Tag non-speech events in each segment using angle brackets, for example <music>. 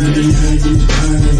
Sorry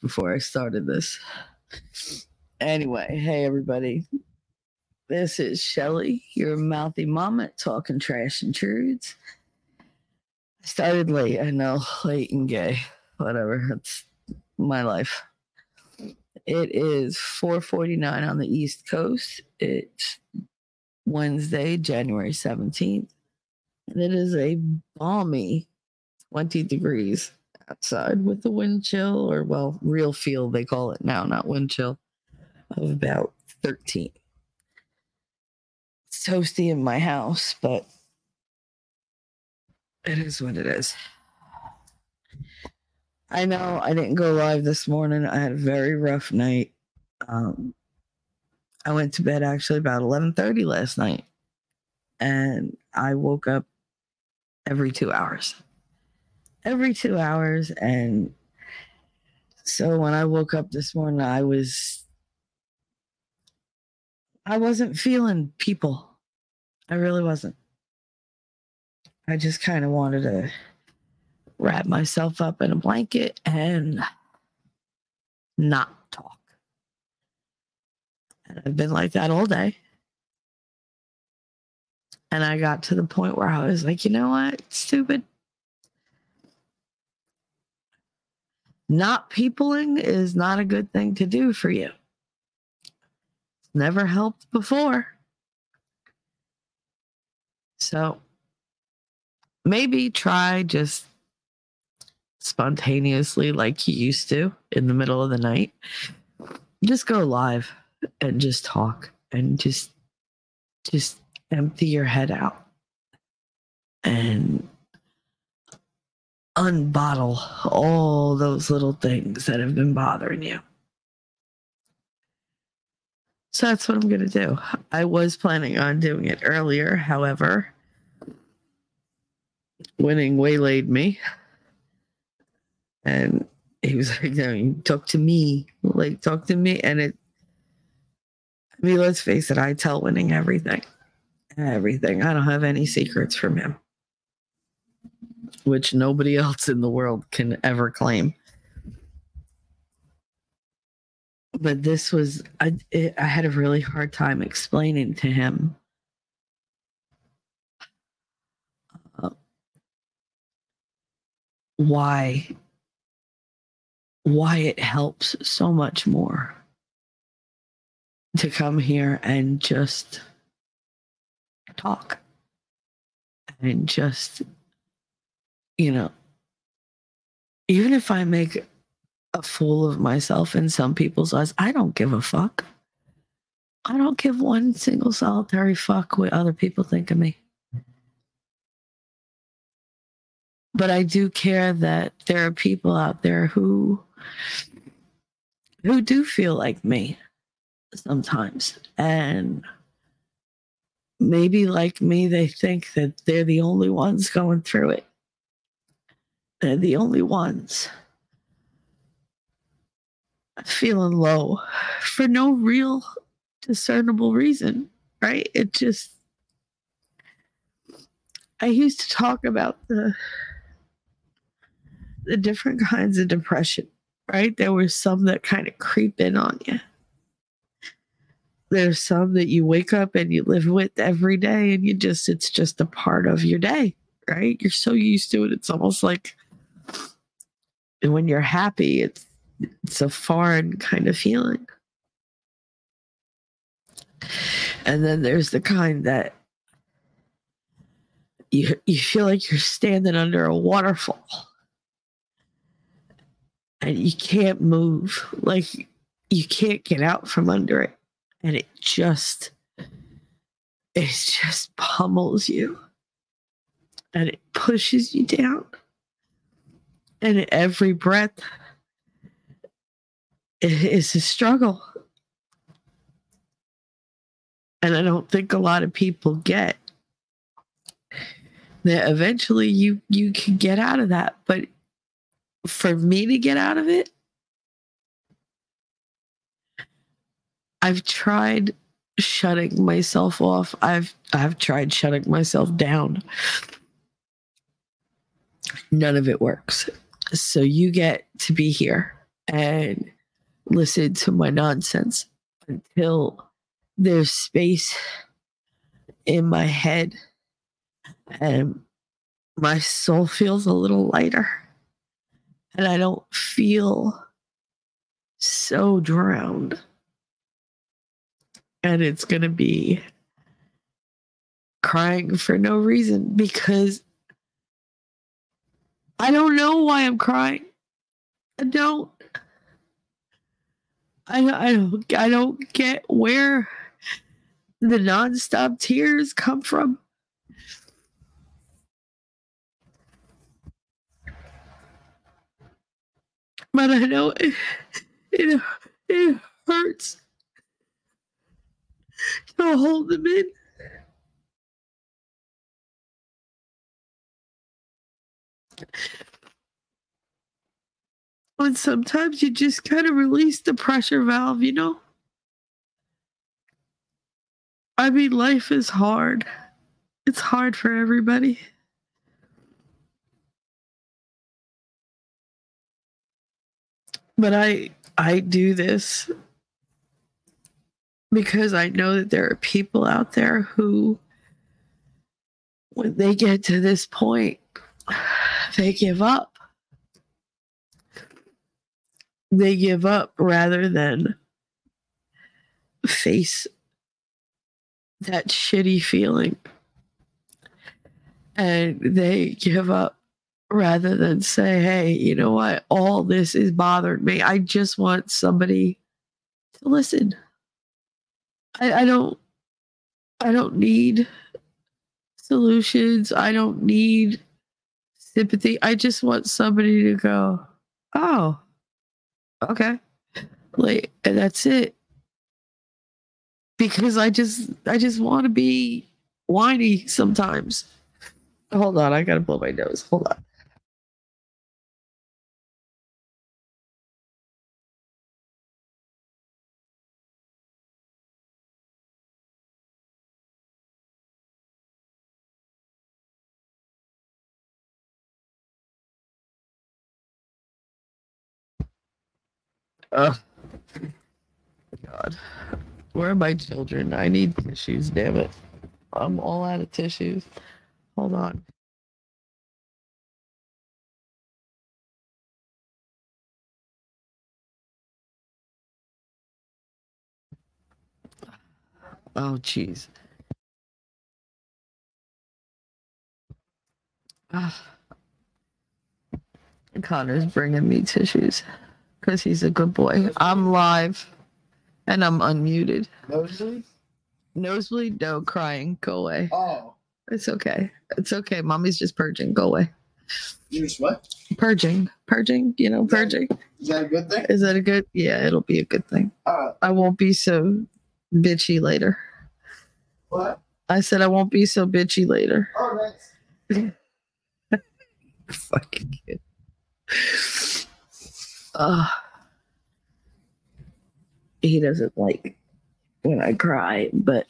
before I started this. Anyway, hey everybody. This is Shelly, your mouthy mama talking trash and truths. I started late, I know, late and gay. Whatever. It's my life. It is 449 on the East Coast. It's Wednesday, January 17th. And it is a balmy 20 degrees outside with the wind chill, or well, real feel they call it now, not wind chill, of about 13. It's toasty in my house, but it is what it is. I know I didn't go live this morning. I had a very rough night. Um, I went to bed actually about 11:30 last night and I woke up every 2 hours every two hours. And so when I woke up this morning, I was, I wasn't feeling people. I really wasn't. I just kind of wanted to wrap myself up in a blanket and not talk. And I've been like that all day. And I got to the point where I was like, you know what? Stupid. Not peopling is not a good thing to do for you. Never helped before. So maybe try just spontaneously, like you used to in the middle of the night. Just go live and just talk and just just empty your head out and unbottle all those little things that have been bothering you. So that's what I'm going to do. I was planning on doing it earlier. However, winning waylaid me. And he was <laughs> like, no, talk to me. Like, talk to me. And it, I mean, let's face it, I tell winning everything. Everything. I don't have any secrets from him which nobody <laughs> else in the world can ever claim. But this was, I, it, I had a really hard time explaining to him uh, why why it helps so much more to come here and just talk and just you know, even if I make a fool of myself in some people's eyes, I don't give a fuck. I don't give one single solitary fuck what other people think of me. But I do care that there are people out there who who do feel like me sometimes. And maybe like me, they think that they're the only ones going through it. They're the only ones I'm feeling low for no real discernible reason, right? It just, I used to talk about the the different kinds of depression, right? There were some that kind of creep in on you. there's some that you wake up and you live with every day and you just it's just a part of your day right you're so used to it it's almost like and when you're happy it's it's a foreign kind of feeling. And then there's the kind that you you feel like you're standing under a waterfall. And you can't move. Like you can't get out from under it. And it just it just pummels you. And it pushes you down and every breath is a struggle and i don't think a lot of people get that eventually you you can get out of that but for me to get out of it I've tried shutting myself off. I've I've tried shutting myself down. None of it works. So you get to be here and listen to my nonsense until there's space in my head and my soul feels a little lighter and I don't feel so drowned. And it's going to be crying for no reason because I don't know why I'm crying. I don't. I, I don't I don't get where the nonstop tears come from. But I know it, it, it hurts to hold them in. And sometimes you just kind of release the pressure valve, you know? I mean, life is hard. It's hard for everybody. But I I do this because I know that there are people out there who, when they get to this point, they give up. They give up rather than face that shitty feeling. And they give up rather than say, hey, you know what? All this is bothering me. I just want somebody to listen. I, I don't I don't need solutions. I don't need sympathy. I just want somebody to go, oh, okay. Like and that's it. Because I just I just want to be whiny sometimes. Hold on, I gotta blow my nose. Hold on. Oh, God. Where are my children? I need tissues, damn it. I'm all out of tissues. Hold on. Oh, jeez. Ah. Connor's bringing me tissues because he's a good boy. I'm live and I'm unmuted. Nosebleed? Nosebleed? No, crying. Go away. Oh, It's okay. It's okay. Mommy's just purging. Go away. you what? Purging. Purging. You know, purging. Is that a good thing? Is that a good? Yeah, it'll be a good thing. Uh, I won't be so bitchy later. what? I said I won't be so bitchy later. Oh, nice. <laughs> Fucking kid. Uh, he doesn't like when I cry, but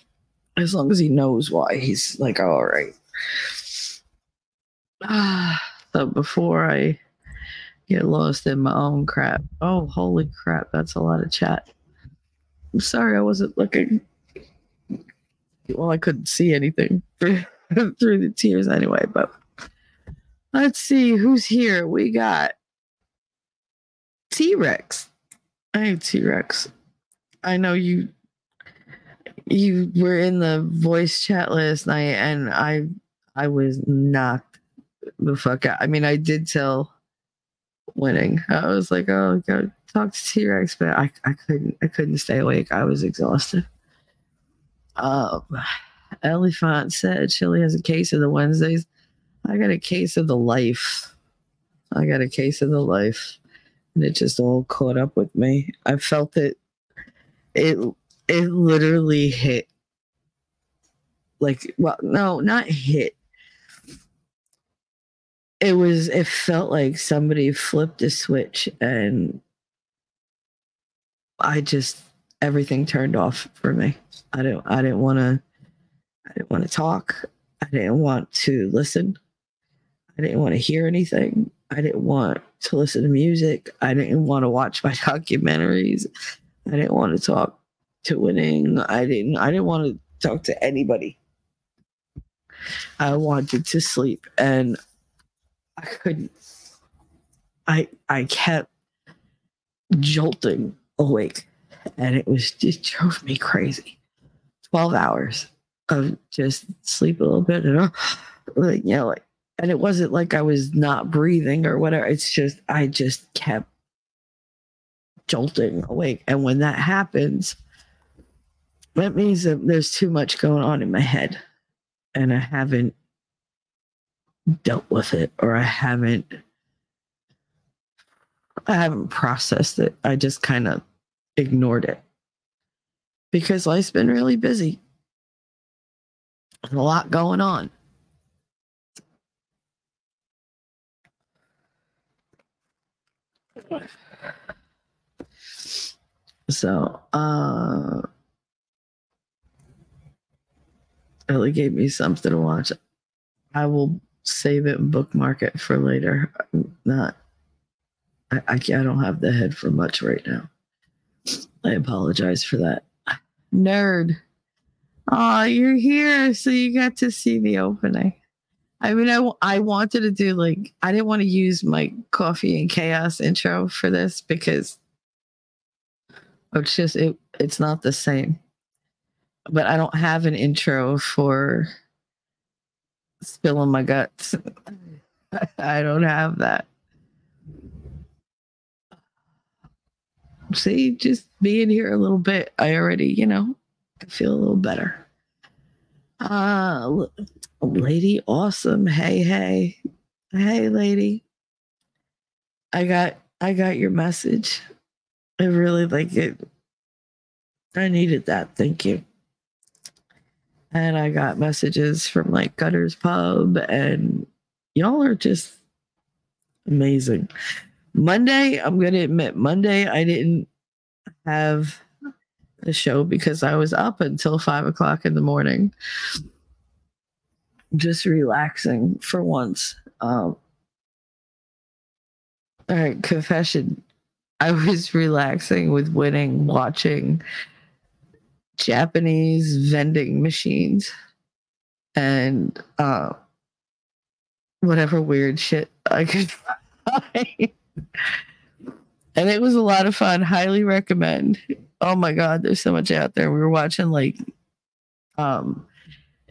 as long as he knows why, he's like, all right. Ah, <sighs> so before I get lost in my own crap, oh, holy crap, that's a lot of chat. I'm sorry I wasn't looking. Well, I couldn't see anything through, <laughs> through the tears anyway, but let's see who's here. We got T Rex. I Hey, T Rex. I know you you were in the voice chat last night and I I was knocked the fuck out. I mean, I did tell winning. I was like, oh, go talk to T Rex, but I, I couldn't I couldn't stay awake. I was exhausted. Um, Elephant said Chili has a case of the Wednesdays. I got a case of the life. I got a case of the life, and it just all caught up with me. I felt it. It it literally hit. Like well, no, not hit it was it felt like somebody flipped a switch and I just everything turned off for me. I didn't I didn't want to I didn't want to talk. I didn't want to listen. I didn't want to hear anything. I didn't want to listen to music. I didn't want to watch my <laughs> documentaries. I didn't want to talk to winning. I didn't I didn't want to talk to anybody. I wanted to sleep and I couldn't. I I kept jolting awake, and it was just drove me crazy. Twelve hours of just sleep a little bit, and uh, like like, and it wasn't like I was not breathing or whatever. It's just I just kept jolting awake, and when that happens, that means that there's too much going on in my head, and I haven't dealt with it or I haven't I haven't processed it. I just kind of ignored it. Because life's been really busy. There's a lot going on. So, uh Ellie gave me something to watch. I will save it and bookmark it for later. I'm not, I, I, I don't have the head for much right now. I apologize for that. Nerd. Oh, you're here. So you got to see the opening. I mean, I, I wanted to do like, I didn't want to use my coffee and chaos intro for this because it's just, it, it's not the same. But I don't have an intro for spilling my guts. <laughs> I don't have that. See, just being here a little bit, I already, you know, I feel a little better. Uh lady awesome. Hey, hey. Hey, lady. I got I got your message. I really like it. I needed that. Thank you and I got messages from like Gutters Pub, and y'all are just amazing. Monday, I'm gonna admit, Monday I didn't have the show because I was up until five o'clock in the morning, just relaxing for once. Um, all right, confession. I was relaxing with winning, watching Japanese vending machines and uh, whatever weird shit I could find. <laughs> and it was a lot of fun. Highly recommend. Oh my god, there's so much out there. We were watching like um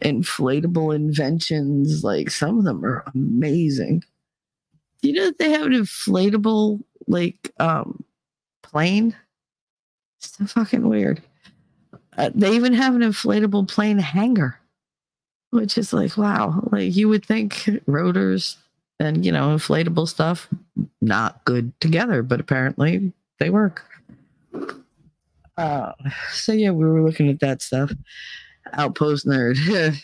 inflatable inventions. Like some of them are amazing. Do you know that they have an inflatable like um plane? so fucking weird. Uh, they even have an inflatable plane hangar, which is like, wow. Like you would think rotors and, you know, inflatable stuff not good together, but apparently they work. Uh, so yeah, we were looking at that stuff. Outpost nerd. <laughs>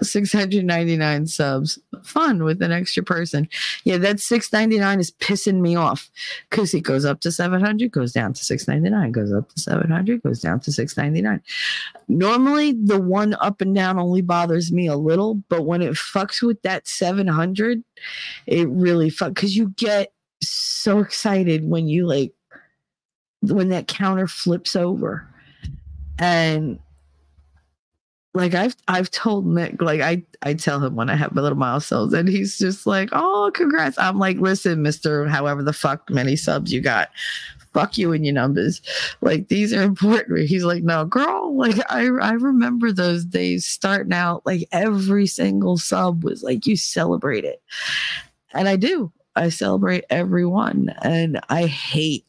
699 subs. Fun with an extra person. Yeah, that 699 is pissing me off because it goes up to 700, goes down to 699, goes up to 700, goes down to 699. Normally, the one up and down only bothers me a little, but when it fucks with that 700, it really fucks because you get so excited when you like when that counter flips over And like I've I've told Nick, like I I tell him when I have my little milestones, and he's just like, "Oh, congrats!" I'm like, "Listen, Mister, however the fuck many subs you got, fuck you and your numbers. Like these are important." He's like, "No, girl, like I I remember those days starting out. Like every single sub was like you celebrate it, and I do. I celebrate every one, and I hate."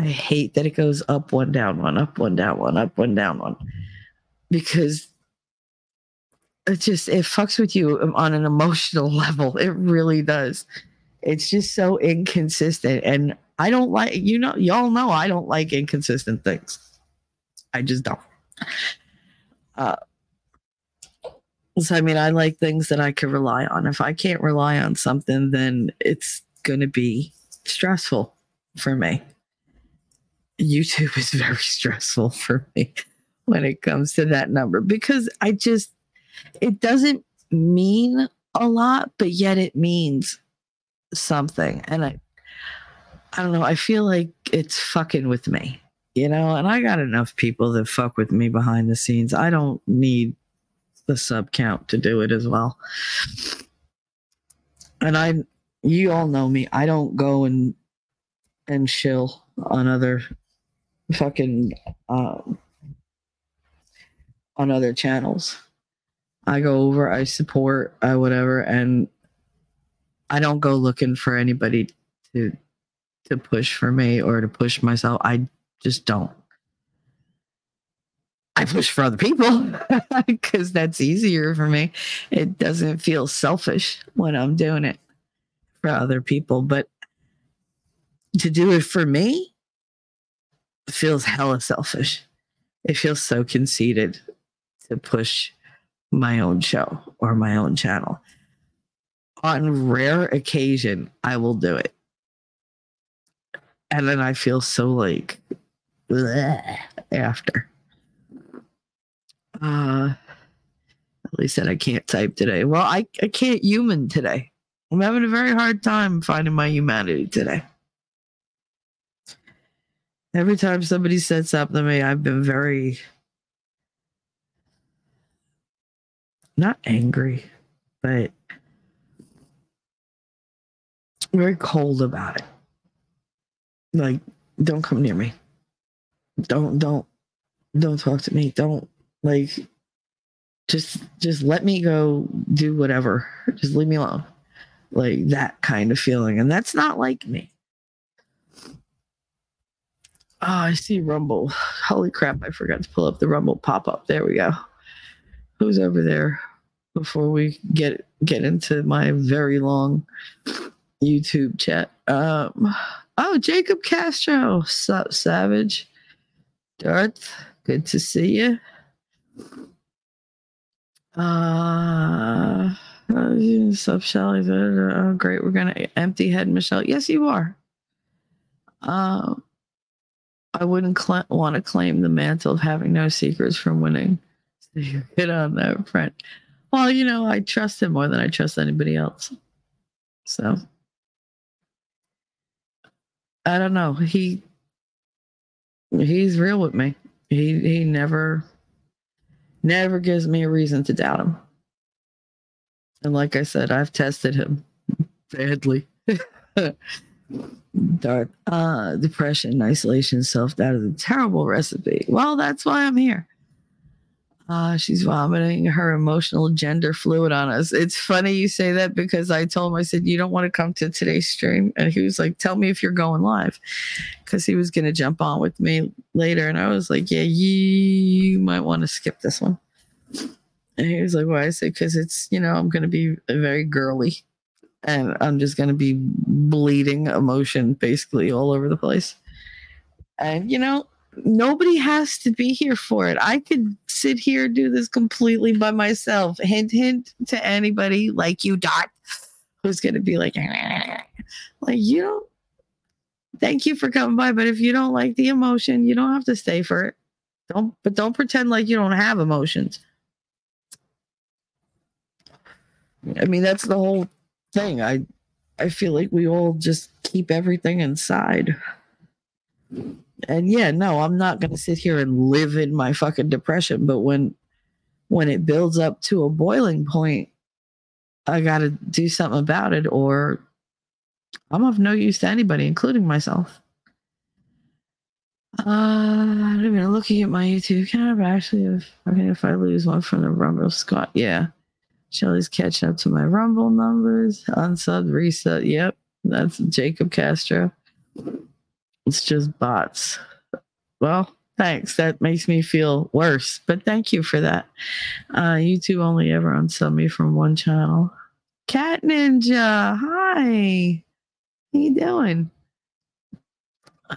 I hate that it goes up one, down one, up one, down one, up one, down one. Because it just it fucks with you on an emotional <laughs> level. It really does. It's just so inconsistent. And i don't like you know y'all know i don't like inconsistent things. I just don't. Uh so i mean i like things that i can rely on. If i can't rely on something then it's going to be stressful for me youtube is very stressful for me when it comes to that number because I just, it doesn't mean a lot, but yet it means something. And I, I don't know, I feel like it's fucking with me, you know, and I got enough people that fuck with me behind the scenes. I don't need the sub count to do it as well. And I, you all know me, I don't go and, and chill on other fucking, um, on other channels. I go over, I support, I whatever, and I don't go looking for anybody to to push for me or to push myself. I just don't. I push for other people <laughs> because that's easier for me. It doesn't feel selfish when I'm doing it for other people, but to do it for me feels hella selfish. It feels so conceited to push my own show or my own channel. On rare occasion, I will do it. And then I feel so like after. Uh at least that I can't type today. Well, I, I can't human today. I'm having a very hard time finding my humanity today. Every time somebody said something to me, I've been very not angry, but very cold about it. Like, don't come near me. Don't, don't, don't talk to me. Don't, like, just, just let me go do whatever. Just leave me alone. Like, that kind of feeling. And that's not like me. Oh, I see Rumble. Holy crap, I forgot to pull up the Rumble pop up. There we go who's over there before we get get into my very long YouTube chat. Um, oh, Jacob Castro, sup, Savage, Darth, good to see you. Uh, sup, Shelly? Oh, great. We're gonna empty head Michelle. Yes, you are. Um, I wouldn't cl- want to claim the mantle of having no secrets from winning you <laughs> hit on that front. Well, you know, I trust him more than I trust anybody else. So I don't know. He he's real with me. He he never never gives me a reason to doubt him. And like I said, I've tested him <laughs> badly. <laughs> Dark uh depression, isolation, self-doubt is a terrible recipe. Well, that's why I'm here. Uh, she's vomiting her emotional gender fluid on us. It's funny you say that because I told him, I said, You don't want to come to today's stream. And he was like, Tell me if you're going live. Because he was going to jump on with me later. And I was like, Yeah, you might want to skip this one. And he was like, Why? I said, Because it's, you know, I'm going to be very girly and I'm just going to be bleeding emotion basically all over the place. And, you know, nobody has to be here for it. I could sit here do this completely by myself. Hint, hint to anybody like you, Dot, who's going to be like, <laughs> like you don't. Thank you for coming by, but if you don't like the emotion, you don't have to stay for it. Don't, but don't pretend like you don't have emotions. I mean, that's the whole thing. I, I feel like we all just keep everything inside And yeah, no, I'm not gonna sit here and live in my fucking depression. But when when it builds up to a boiling point, I gotta do something about it, or I'm of no use to anybody, including myself. Uh, I'm even looking at my YouTube account. Actually, if okay, if I lose one from the Rumble Scott, yeah, Shelly's catching up to my Rumble numbers. Unsub reset. Yep, that's Jacob Castro. It's just bots. Well, thanks. That makes me feel worse, but thank you for that. Uh, YouTube only ever unsub me from one channel. Cat Ninja, hi. How you doing?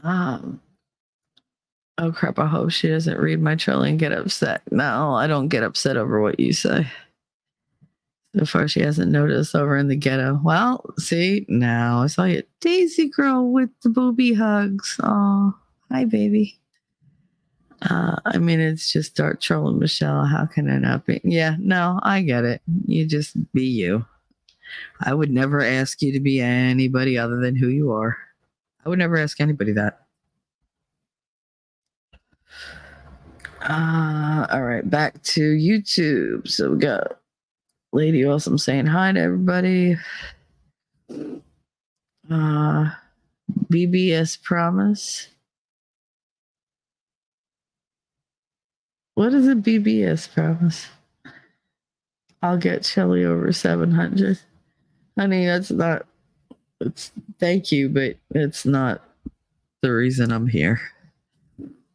Um, oh crap! I hope she doesn't read my trolling and get upset. No, I don't get upset over what you say. So far, she hasn't noticed over in the ghetto. Well, see, now I saw you. Daisy girl with the booby hugs. Oh, hi, baby. Uh, I mean, it's just dark trolling Michelle. How can I not be? Yeah, no, I get it. You just be you. I would never ask you to be anybody other than who you are. I would never ask anybody that. Uh, all right, back to YouTube. So we got Lady Awesome saying hi to everybody. Uh, BBS Promise. What is a BBS Promise? I'll get Shelly over 700. Honey, that's not, it's thank you, but it's not the reason I'm here.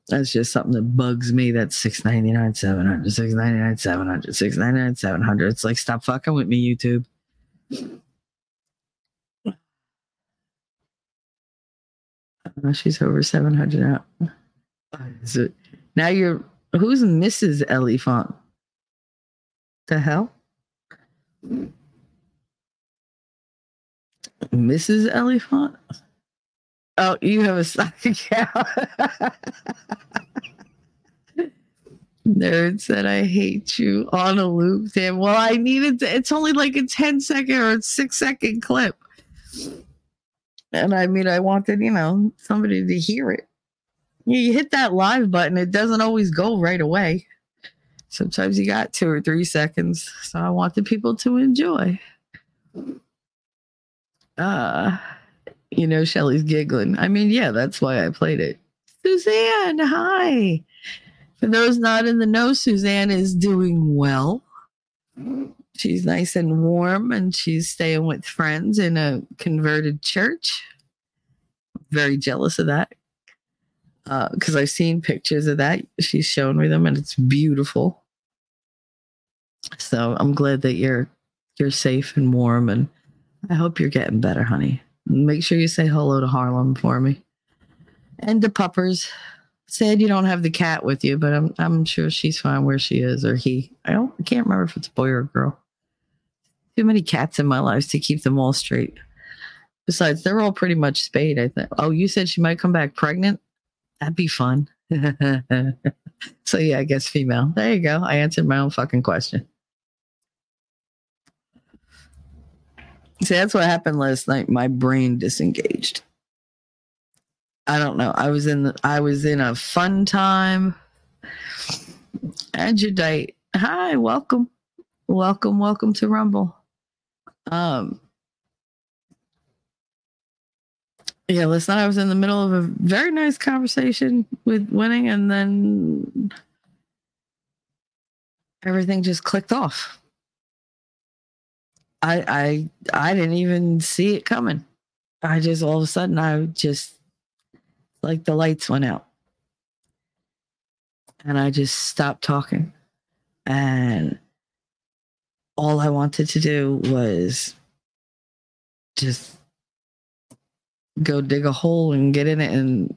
That's just something that bugs me. That's 699, 700, 699, 700, 699, 700. It's like, stop fucking with me, YouTube. She's over 700 now. It, now you're, who's Mrs. Elephant? The hell? Mrs. Elephant? Oh, you have a stock account. <laughs> Nerd said, I hate you on a loop. Damn. Well, I needed to, it's only like a 10 second or a six second clip. And I mean, I wanted, you know, somebody to hear it. You hit that live button, it doesn't always go right away. Sometimes you got two or three seconds. So I wanted people to enjoy. Uh, you know, Shelly's giggling. I mean, yeah, that's why I played it. Suzanne, hi. For those not in the know, Suzanne is doing well. She's nice and warm and she's staying with friends in a converted church. Very jealous of that. Because uh, I've seen pictures of that. She's shown me them and it's beautiful. So I'm glad that you're you're safe and warm and I hope you're getting better, honey. Make sure you say hello to Harlem for me. And to Puppers. Said you don't have the cat with you, but I'm I'm sure she's fine where she is or he. I don't I can't remember if it's boy or girl. Too many cats in my life to keep them all straight. Besides, they're all pretty much spayed, I think. Oh, you said she might come back pregnant? That'd be fun. <laughs> so yeah, I guess female. There you go. I answered my own fucking question. See, that's what happened last night. My brain disengaged. I don't know. I was in the, I was in a fun time. Adjudite. Hi, welcome. Welcome, welcome to Rumble. Um Yeah, last night I was in the middle of a very nice conversation with winning and then everything just clicked off. I I I didn't even see it coming. I just all of a sudden I just like the lights went out. And I just stopped talking. And all I wanted to do was just go dig a hole and get in it and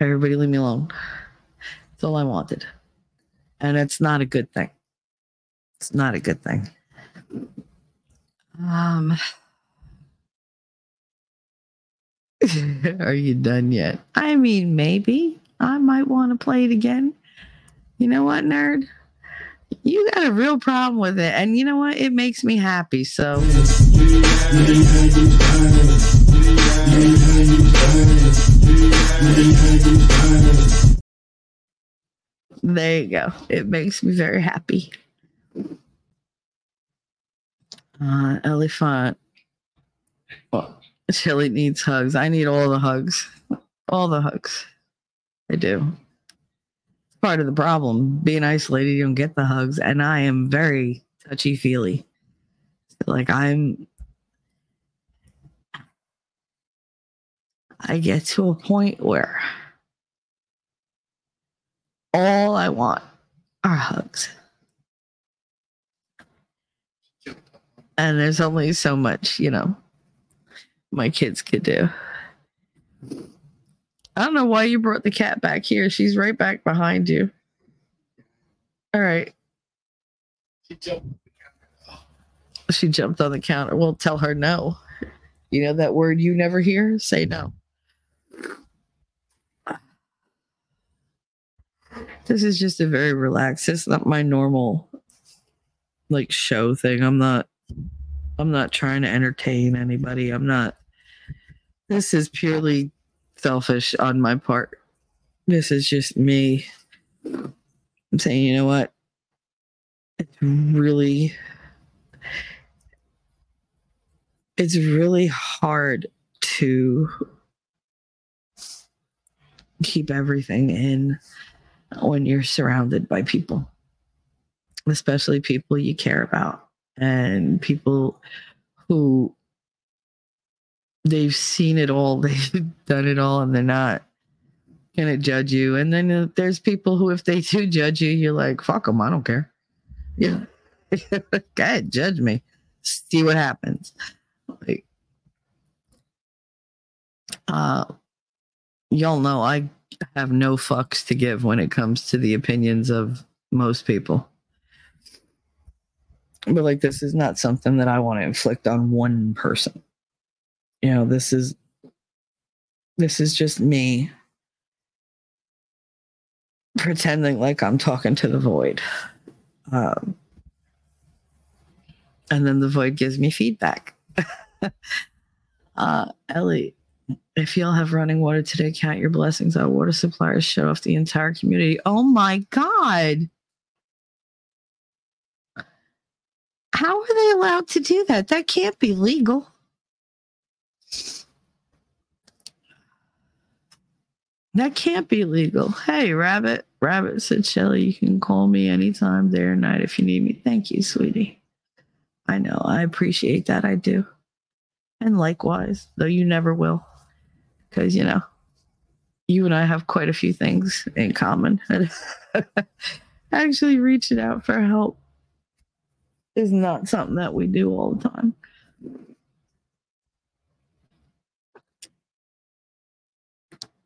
everybody leave me alone. That's all I wanted. And it's not a good thing. It's not a good thing. Um <laughs> Are you done yet? I mean, maybe I might want to play it again. You know what, nerd? You got a real problem with it. And you know what? It makes me happy. So. There you go. It makes me very happy. Uh, elephant. Well, Shelly needs hugs. I need all the hugs. All the hugs. I do. It's part of the problem. Being isolated, you don't get the hugs. And I am very touchy feely. Like I'm I get to a point where all I want are hugs. And there's only so much, you know, my kids could do. I don't know why you brought the cat back here. She's right back behind you. All right. She jumped. She jumped on the counter. Well, tell her no. You know that word you never hear? Say no. This is just a very relaxed. It's not my normal like show thing. I'm not I'm not trying to entertain anybody. I'm not this is purely selfish on my part. This is just me. I'm saying, you know what? It's really it's really hard to keep everything in when you're surrounded by people, especially people you care about and people who they've seen it all, <laughs> they've done it all, and they're not going to judge you. And then uh, there's people who, if they do judge you, you're like, fuck them, I don't care. Yeah. <laughs> Go ahead, judge me. See what happens. Like, uh, y'all know I have no fucks to give when it comes to the opinions of most people. But like this is not something that I want to inflict on one person. You know, this is this is just me pretending like I'm talking to the void. Um, and then the void gives me feedback. <laughs> uh, Ellie, if y'all have running water today, count your blessings. Our water suppliers shut off the entire community. Oh my God. How are they allowed to do that? That can't be legal. That can't be legal. Hey, Rabbit. Rabbit said, Shelly, you can call me anytime, day or night, if you need me. Thank you, sweetie. I know. I appreciate that. I do. And likewise, though you never will. Because, you know, you and I have quite a few things in common. <laughs> Actually, reaching out for help is not something that we do all the time.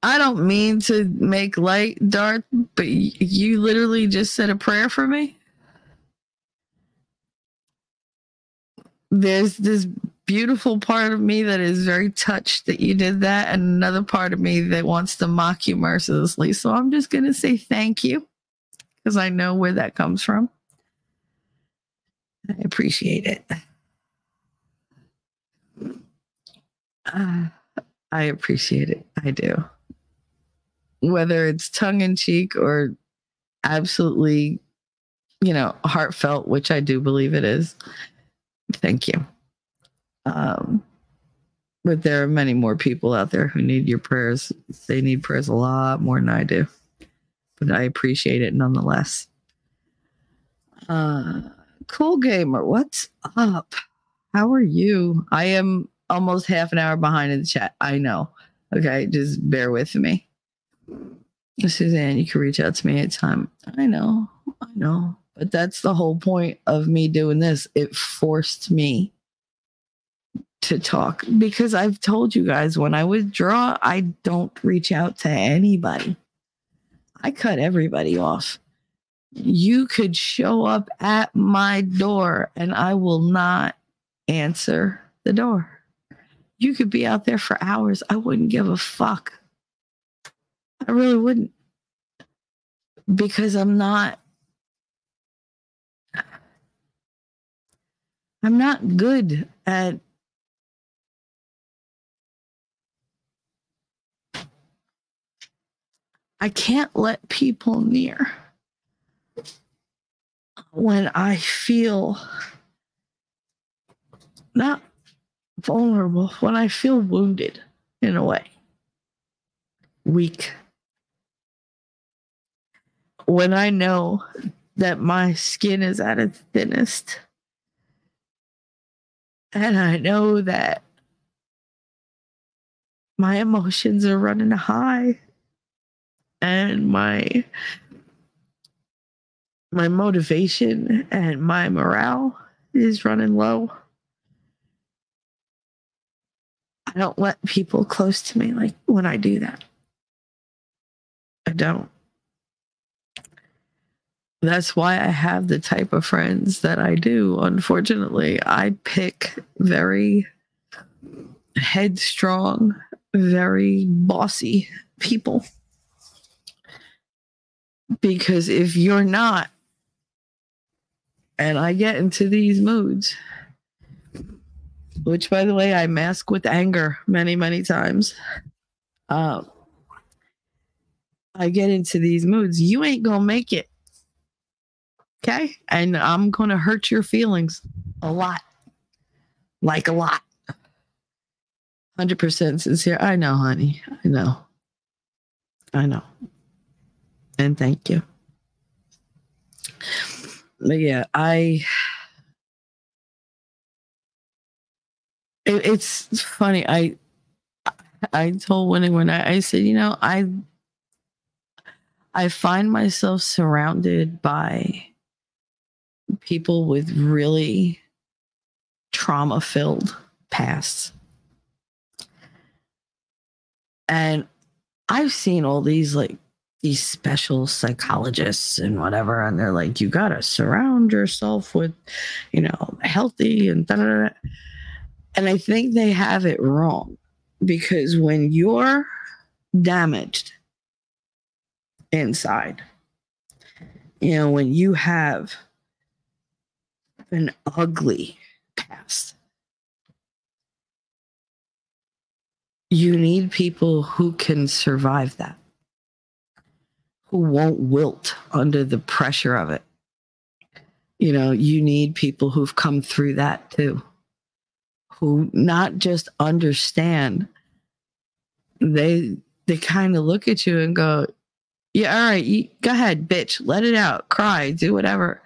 I don't mean to make light, Darth, but you literally just said a prayer for me. There's this beautiful part of me that is very touched that you did that, and another part of me that wants to mock you mercilessly. So I'm just going to say thank you because I know where that comes from. I appreciate it. Uh, I appreciate it. I do. Whether it's tongue in cheek or absolutely, you know, heartfelt, which I do believe it is. Thank you. Um, but there are many more people out there who need your prayers. They need prayers a lot more than I do. But I appreciate it nonetheless. Uh, cool gamer, what's up? How are you? I am almost half an hour behind in the chat. I know. Okay, just bear with me. Suzanne, you can reach out to me anytime. I know, I know. But that's the whole point of me doing this. It forced me to talk because I've told you guys when I withdraw, I don't reach out to anybody. I cut everybody off. You could show up at my door and I will not answer the door. You could be out there for hours. I wouldn't give a fuck. I really wouldn't. Because I'm not I'm not good at I can't let people near when I feel not vulnerable, when I feel wounded in a way, weak. When I know that my skin is at its thinnest, and I know that my emotions are running high. And my my motivation and my morale is running low. I don't let people close to me like when I do that. I don't. That's why I have the type of friends that I do. Unfortunately, I pick very headstrong, very bossy people. Because if you're not, and I get into these moods, which by the way, I mask with anger many, many times. Um, I get into these moods, you ain't gonna make it. Okay. And I'm gonna hurt your feelings a lot. Like a lot. 100% sincere. I know, honey. I know. I know. And thank you. Yeah, I. It, it's funny. I I told Winnie when I, I said, you know, I I find myself surrounded by people with really trauma filled pasts. And I've seen all these like these special psychologists and whatever, and they're like, you gotta surround yourself with, you know, healthy and da da da. And I think they have it wrong because when you're damaged inside, you know, when you have an ugly past, you need people who can survive that, who won't wilt under the pressure of it. You know, you need people who've come through that too, who not just understand, they they kind of look at you and go, "Yeah, all right, you, go ahead, bitch, let it out, cry, do whatever."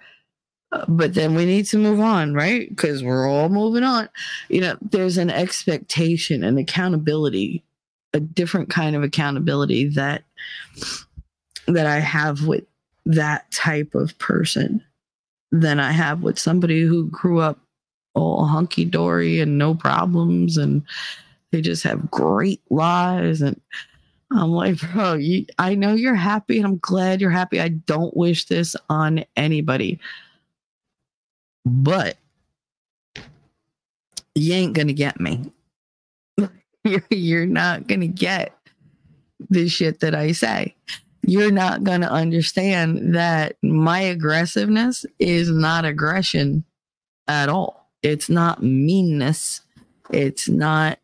Uh, But then we need to move on, right? Because we're all moving on you know there's an expectation and accountability a different kind of accountability that that i have with that type of person than i have with somebody who grew up all hunky-dory and no problems and they just have great lives and i'm like <laughs> bro you, i know you're happy and i'm glad you're happy i don't wish this on anybody but you ain't gonna get me. <laughs> you're, you're not gonna get the shit that I say. You're not gonna understand that my aggressiveness is not aggression at all. It's not meanness. It's not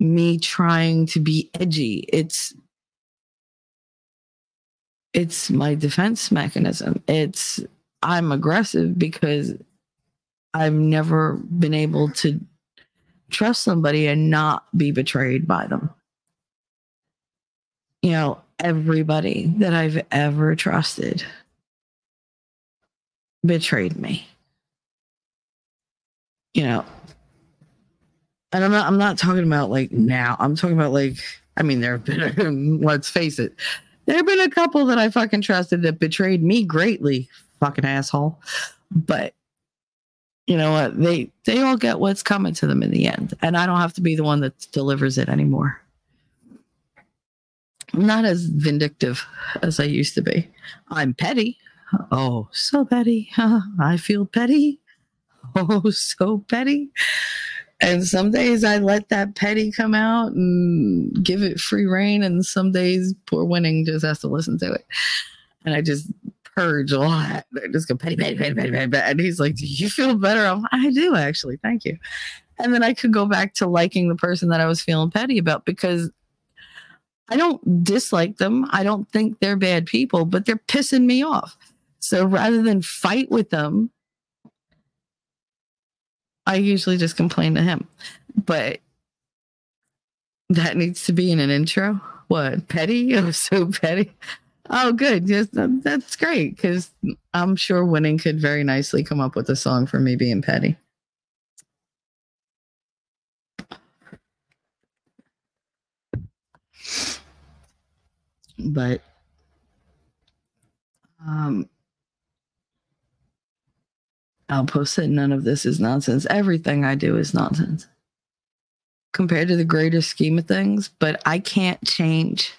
me trying to be edgy. It's it's my defense mechanism. It's I'm aggressive because I've never been able to trust somebody and not be betrayed by them. You know, everybody that I've ever trusted betrayed me. You know, and I'm not I'm not talking about like now. I'm talking about like I mean there have been <laughs> let's face it. There have been a couple that I fucking trusted that betrayed me greatly, fucking asshole. But you know what? They they all get what's coming to them in the end, and I don't have to be the one that delivers it anymore. Not as vindictive as I used to be. I'm petty. Oh, so petty. <laughs> I feel petty. <laughs> Oh, so petty. And some days I let that petty come out and give it free reign, and some days poor winning just has to listen to it. And I just purge a lot. I just go petty, petty, petty, petty, petty. And he's like, Do you feel better? I'm I do actually. Thank you. And then I could go back to liking the person that I was feeling petty about because I don't dislike them. I don't think they're bad people, but they're pissing me off. So rather than fight with them, I usually just complain to him. But that needs to be in an intro. What petty? <laughs> Oh, so petty. Oh, good. Yes, that's great because I'm sure winning could very nicely come up with a song for me being petty. But um, I'll post it. None of this is nonsense. Everything I do is nonsense compared to the greater scheme of things, but I can't change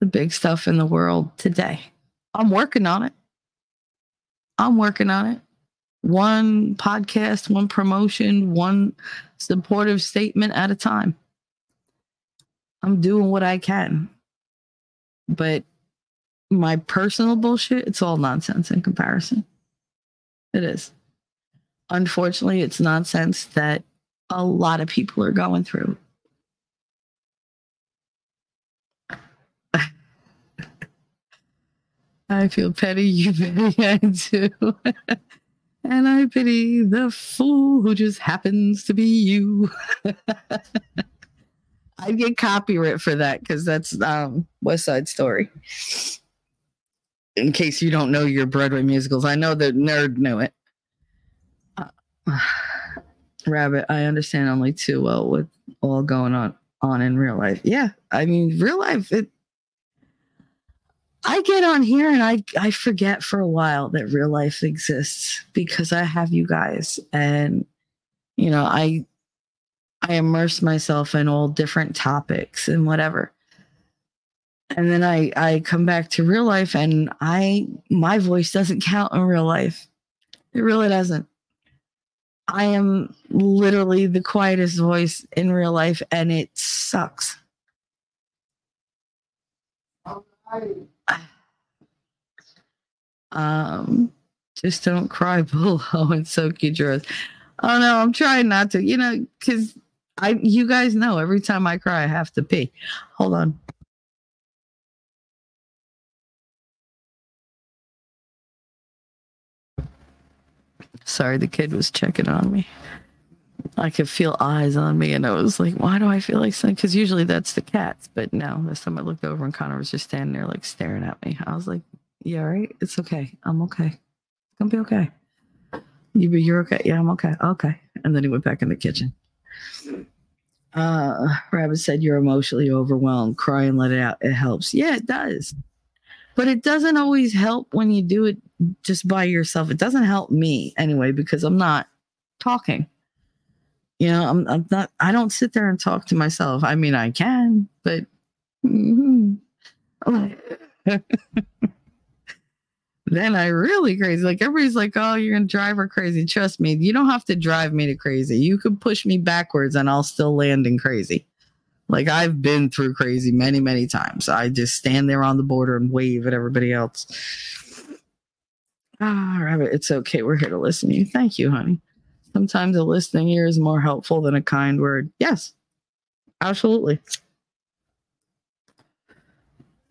the big stuff in the world today. I'm working on it. I'm working on it. One podcast, one promotion, one supportive statement at a time. I'm doing what I can. But my personal bullshit, it's all nonsense in comparison. It is. Unfortunately, it's nonsense that a lot of people are going through. I feel petty, <laughs> you pity, I do. <laughs> and I pity the fool who just happens to be you. <laughs> I get copyright for that because that's um, West Side Story. In case you don't know your Broadway musicals, I know the nerd knew it. Uh, <sighs> Rabbit, I understand only too well with all going on on in real life. Yeah, I mean, real life. It. I get on here and I I forget for a while that real life exists because I have you guys and you know I I immerse myself in all different topics and whatever. And then I I come back to real life and I my voice doesn't count in real life. It really doesn't. I am literally the quietest voice in real life and it sucks. <sighs> Um, just don't cry <laughs> below and soak your drawers. Oh no, I'm trying not to, you know, because I you guys know every time I cry I have to pee. Hold on. Sorry, the kid was checking on me. I could feel eyes on me, and I was like, "Why do I feel like something?" Because usually that's the cats, but no. This time I looked over, and Connor was just standing there, like staring at me. I was like, "Yeah, right. It's okay. I'm okay. It's gonna be okay. You, be you're okay. Yeah, I'm okay. Okay." And then he went back in the kitchen. Uh, Rabbit said, "You're emotionally overwhelmed. Cry and let it out. It helps. Yeah, it does, but it doesn't always help when you do it just by yourself. It doesn't help me anyway because I'm not talking. You know, I'm, I'm not, I don't sit there and talk to myself. I mean, I can, but. Mm-hmm. <laughs> then I really crazy. Like everybody's like, oh, you're gonna drive her crazy. Trust me, you don't have to drive me to crazy. You could push me backwards and I'll still land in crazy. Like I've been through crazy many, many times. I just stand there on the border and wave at everybody else. Ah, Rabbit, it's okay. We're here to listen to you. Thank you, honey. Sometimes a listening ear is more helpful than a kind word. Yes, absolutely.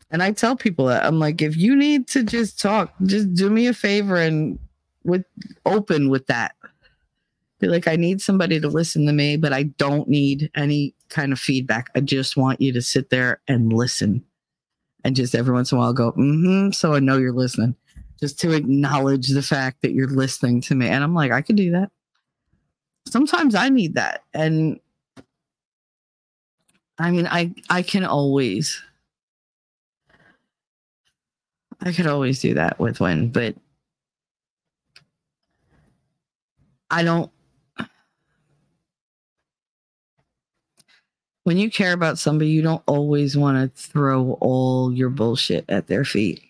And I tell people that I'm like, if you need to just talk, just do me a favor and with open with that. Be like, I need somebody to listen to me, but I don't need any kind of feedback. I just want you to sit there and listen. And just every once in a while go, mm-hmm, so I know you're listening just to acknowledge the fact that you're listening to me. And I'm like, I could do that. Sometimes I need that. And I mean, I I can always I could always do that with one, but I don't when you care about somebody, you don't always want to throw all your bullshit at their feet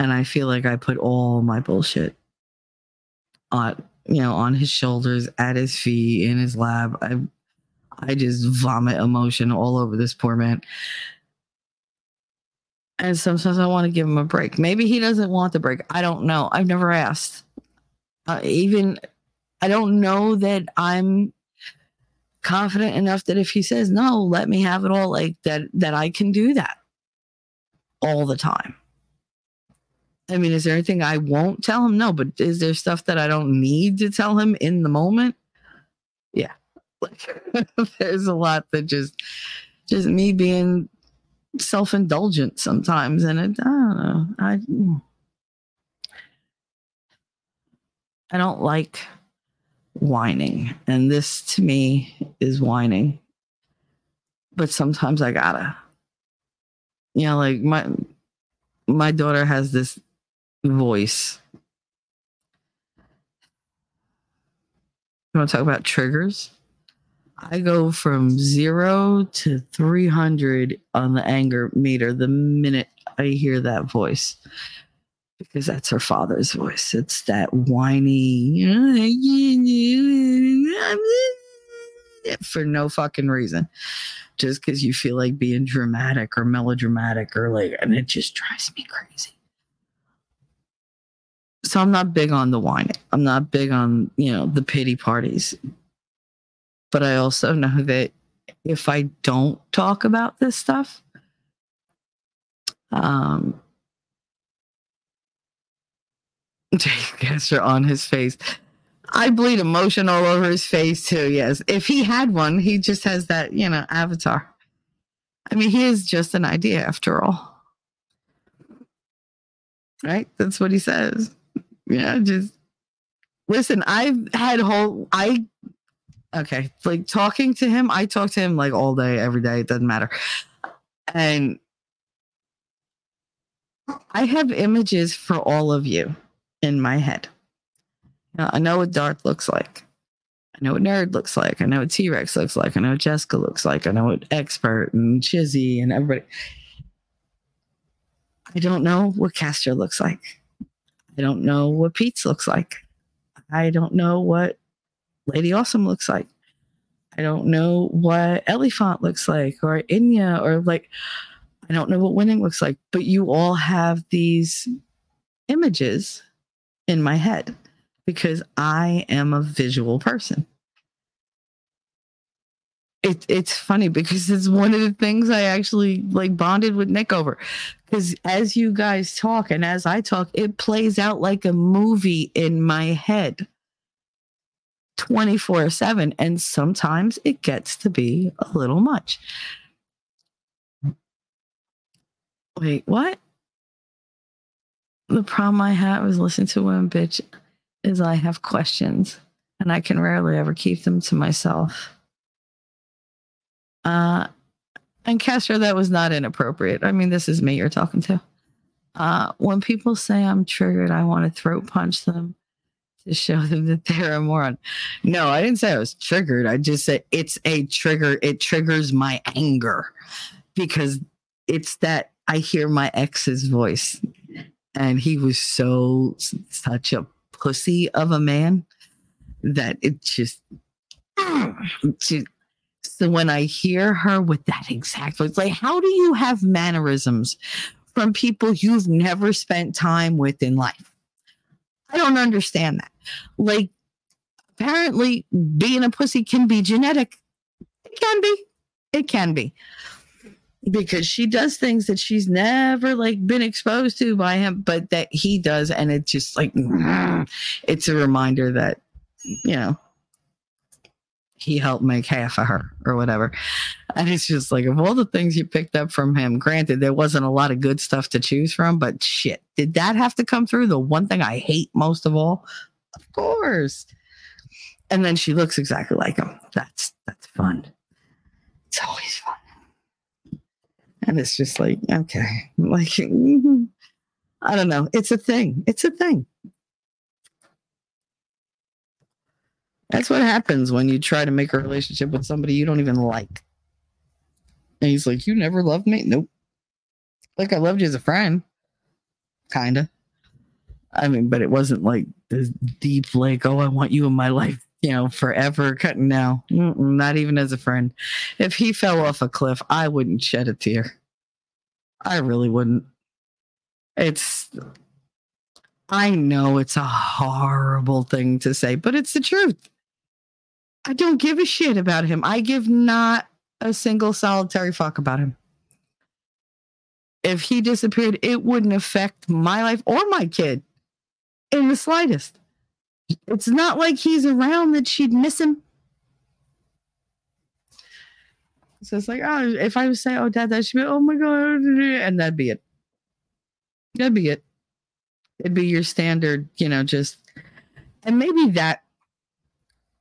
and I feel like I put all my bullshit on you know on his shoulders, at his feet, in his lab. I I just vomit emotion all over this poor man. And sometimes I want to give him a break. Maybe he doesn't want the break. I don't know. I've never asked. Uh, even I don't know that I'm confident enough that if he says no, let me have it all, like that, that I can do that all the time. I mean, is there anything I won't tell him? No, but is there stuff that I don't need to tell him in the moment? Yeah. <laughs> There's a lot that just, just me being self indulgent sometimes. And it, I don't know. I, I don't like whining. And this to me is whining. But sometimes I gotta. You know, like my my daughter has this voice. You want to talk about triggers? I go from zero to 300 on the anger meter the minute I hear that voice because that's her father's voice. It's that whiny for no fucking reason. Just because you feel like being dramatic or melodramatic or like, and it just drives me crazy. So I'm not big on the whining. I'm not big on, you know, the pity parties. But I also know that if I don't talk about this stuff, um, <laughs> Caster on his face. I bleed emotion all over his face too. Yes. If he had one, he just has that, you know, avatar. I mean, he is just an idea after all. Right? That's what he says. Yeah, just listen, I've had whole I okay, like talking to him, I talk to him like all day, every day, it doesn't matter. And I have images for all of you in my head. Now, I know what Darth looks like. I know what Nerd looks like. I know what T Rex looks like. I know what Jessica looks like. I know what Expert and Chizzy and everybody. I don't know what Castor looks like. I don't know what Pete's looks like. I don't know what Lady Awesome looks like. I don't know what Elephant looks like or Inya or like, I don't know what winning looks like. But you all have these images in my head because I am a visual person. It, it's funny because it's one of the things I actually like bonded with Nick over. Because as you guys talk and as I talk, it plays out like a movie in my head 24 7. And sometimes it gets to be a little much. Wait, what? The problem I have is listening to women bitch is I have questions and I can rarely ever keep them to myself. Uh, and Castro, that was not inappropriate. I mean, this is me you're talking to. Uh, when people say I'm triggered, I want to throat punch them to show <laughs> them that they're a moron. No, I didn't say I was triggered. I just said it's a trigger. It triggers my anger because it's that I hear my ex's voice and he was so such a pussy of a man that it just, <sighs> just so when I hear her with that exact voice, like, how do you have mannerisms from people you've never spent time with in life? I don't understand that. Like, apparently, being a pussy can be genetic. It can be. It can be. Because she does things that she's never like been exposed to by him, but that he does, and it's just like mm-hmm, it's a reminder that you know he helped make half of her or whatever. And it's just like, of all the things you picked up from him, granted, there wasn't a lot of good stuff to choose from, but shit, did that have to come through? The one thing I hate most of all? Of course. And then she looks exactly like him. That's that's fun. It's always fun. And it's just like, okay, like <laughs> I don't know. It's a thing. It's a thing. That's what happens when you try to make a relationship with somebody you don't even like. And he's like, You never loved me? Nope. Like I loved you as a friend. Kinda. I mean, but it wasn't like this deep, like, oh, I want you in my life, you know, forever. Cutting now, not even as a friend. If he fell off a cliff, I wouldn't shed a tear. I really wouldn't. It's, I know it's a horrible thing to say, but it's the truth I don't give a shit about him. I give not a single solitary fuck about him. If he disappeared, it wouldn't affect my life or my kid in the slightest. It's not like he's around that she'd miss him. So it's like, oh, if I was say, oh, dad, that should be, oh my God, and that'd be it. That'd be it. It'd be your standard, you know, just, and maybe that,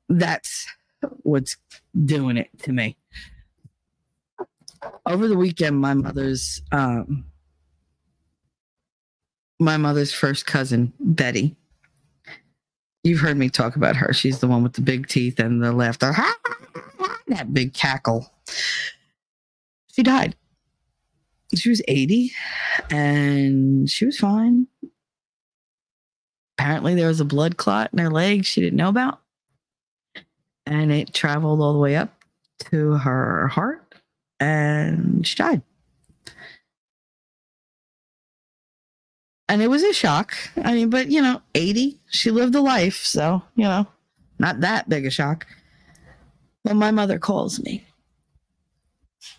that's what's doing it to me. Over the weekend, my mother's, um, my mother's first cousin, Betty. You've heard me talk about her. She's the one with the big teeth and the laughter. <laughs> that big cackle. She died. She was 80 and she was fine. Apparently, there was a blood clot in her leg she didn't know about. And it traveled all the way up to her heart and she died. And it was a shock. I mean, but you know, 80, she lived a life. So, you know, not that big a shock. When my mother calls me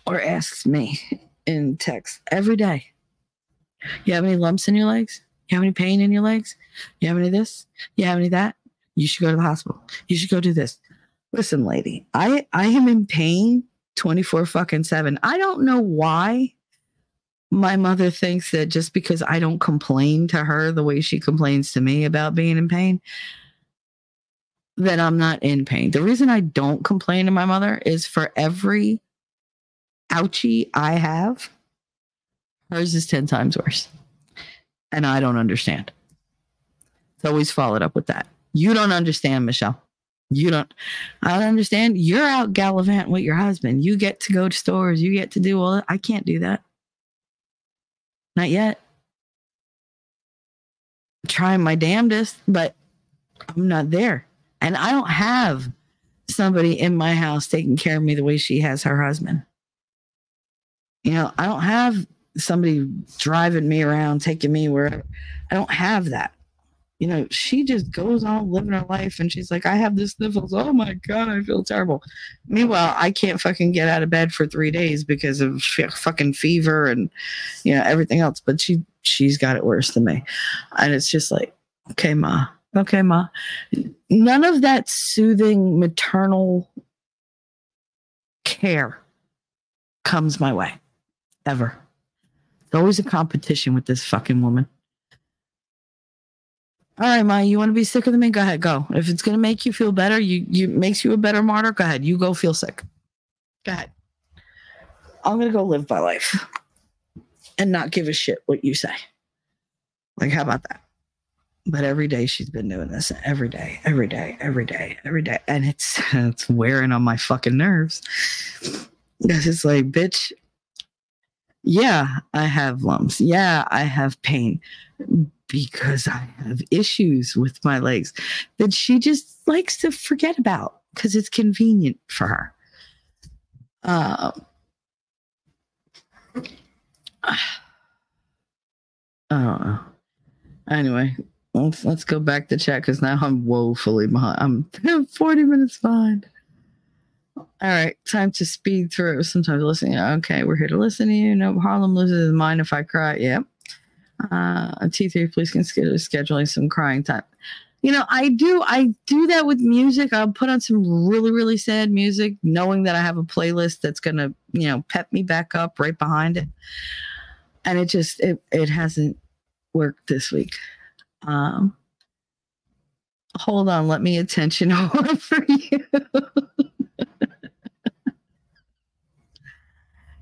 or asks me in text every day, you have any lumps in your legs? You have any pain in your legs? You have any of this? You have any of that? You should go to the hospital. You should go do this. Listen, lady, I I am in pain 24 fucking 7. I don't know why my mother thinks that just because I don't complain to her the way she complains to me about being in pain, that I'm not in pain. The reason I don't complain to my mother is for every ouchie I have, hers is 10 times worse. And I don't understand. It's always followed up with that. You don't understand, Michelle. You don't, I don't understand. You're out gallivanting with your husband. You get to go to stores. You get to do all that. I can't do that. Not yet. trying my damnedest, but I'm not there. And I don't have somebody in my house taking care of me the way she has her husband. You know, I don't have somebody driving me around, taking me wherever. I don't have that. You know, she just goes on living her life and she's like, I have the sniffles. Oh my God, I feel terrible. Meanwhile, I can't fucking get out of bed for three days because of fucking fever and, you know, everything else. But she, she's got it worse than me. And it's just like, okay, Ma, okay, Ma. None of that soothing maternal care comes my way ever. It's always a competition with this fucking woman. All right, Ma, you want to be sicker than me? Go ahead, go. If it's gonna make you feel better, you you makes you a better martyr. Go ahead, you go feel sick. Go ahead. I'm gonna go live my life and not give a shit what you say. Like, how about that? But every day she's been doing this. Every day, every day, every day, every day, and it's <laughs> it's wearing on my fucking nerves. Because it's like, bitch. Yeah, I have lumps. Yeah, I have pain because I have issues with my legs that she just likes to forget about because it's convenient for her. Um, I <sighs> know. Anyway, let's, let's go back to chat because now I'm woefully behind. I'm 40 minutes behind. All right, time to speed through. Sometimes listening. Okay, we're here to listen to you. No, Harlem loses his mind if I cry. Yep. Uh, T3, please consider scheduling some crying time. You know, I do, I do that with music. I'll put on some really, really sad music, knowing that I have a playlist that's gonna, you know, pep me back up right behind it. And it just, it, it hasn't worked this week. Um, hold on, let me attention <laughs> for you.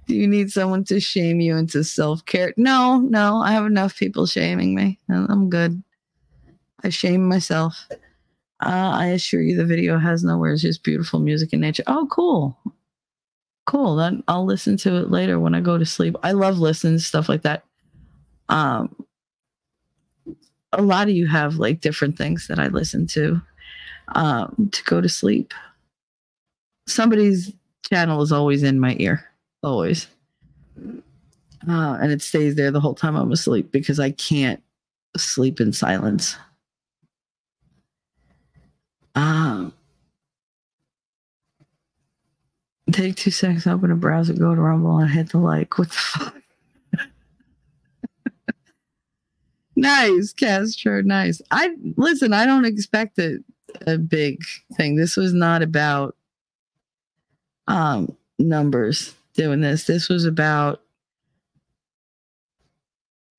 Do you need someone to shame you into self care? No, no, I have enough people shaming me. I'm good. I shame myself. Uh, I assure you, the video has no words, just beautiful music and nature. Oh, cool. Cool. Then I'll listen to it later when I go to sleep. I love listening to stuff like that. Um, a lot of you have like different things that I listen to um, to go to sleep. Somebody's channel is always in my ear always. Uh, and it stays there the whole time I'm asleep because I can't sleep in silence. Um, Take two seconds, open a browser, go to Rumble, and hit the like. What the fuck? <laughs> nice, Castro. Nice. I listen. I don't expect a, a big thing. This was not about um numbers doing this. This was about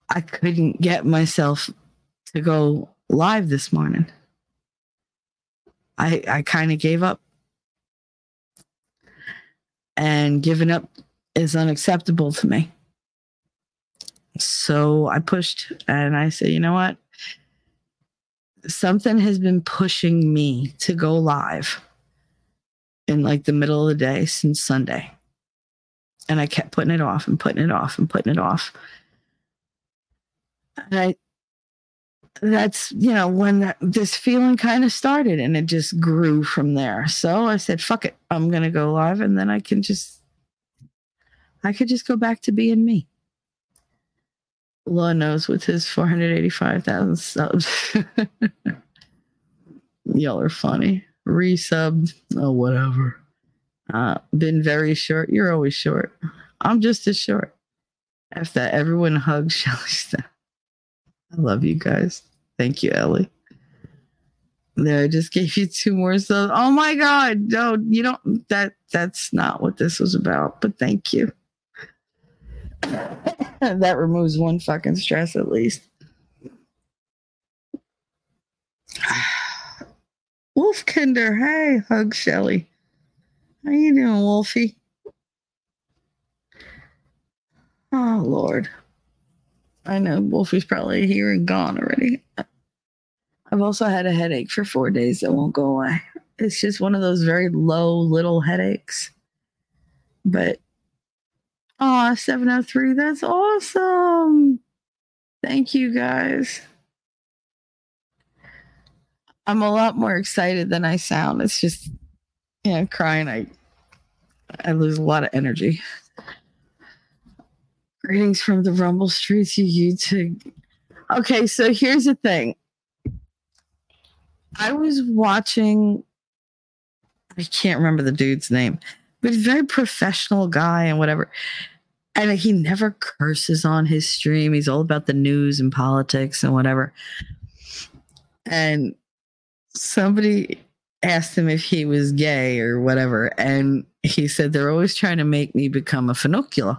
I couldn't get myself to go live this morning. I I kind of gave up. And giving up is unacceptable to me. So I pushed and I said, you know what? Something has been pushing me to go live in like the middle of the day since Sunday. And I kept putting it off and putting it off and putting it off. And I, that's, you know, when that, this feeling kind of started and it just grew from there. So I said, fuck it. I'm going to go live and then I can just, I could just go back to being me. Law knows with his 485,000 subs. <laughs> Y'all are funny. Resub. Oh, whatever. Uh, been very short. You're always short. I'm just as short. After that, everyone hugs <laughs> Shelly. I love you guys. Thank you, Ellie. There, I just gave you two more subs. Oh my god, no, you don't that that's not what this was about, but thank you. <laughs> that removes one fucking stress at least. <sighs> Wolf Kinder, hey, hug Shelly. How you doing, Wolfie? Oh Lord. I know Wolfie's probably here and gone already. I've also had a headache for four days that won't go away. It's just one of those very low little headaches. But oh, 703, that's awesome. Thank you guys. I'm a lot more excited than I sound. It's just yeah, crying. I I lose a lot of energy. Greetings from the Rumble Streets, you YouTube. Okay, so here's the thing. I was watching, I can't remember the dude's name, but he's a very professional guy and whatever. And he never curses on his stream. He's all about the news and politics and whatever. And somebody asked him if he was gay or whatever. And he said, they're always trying to make me become a funicular.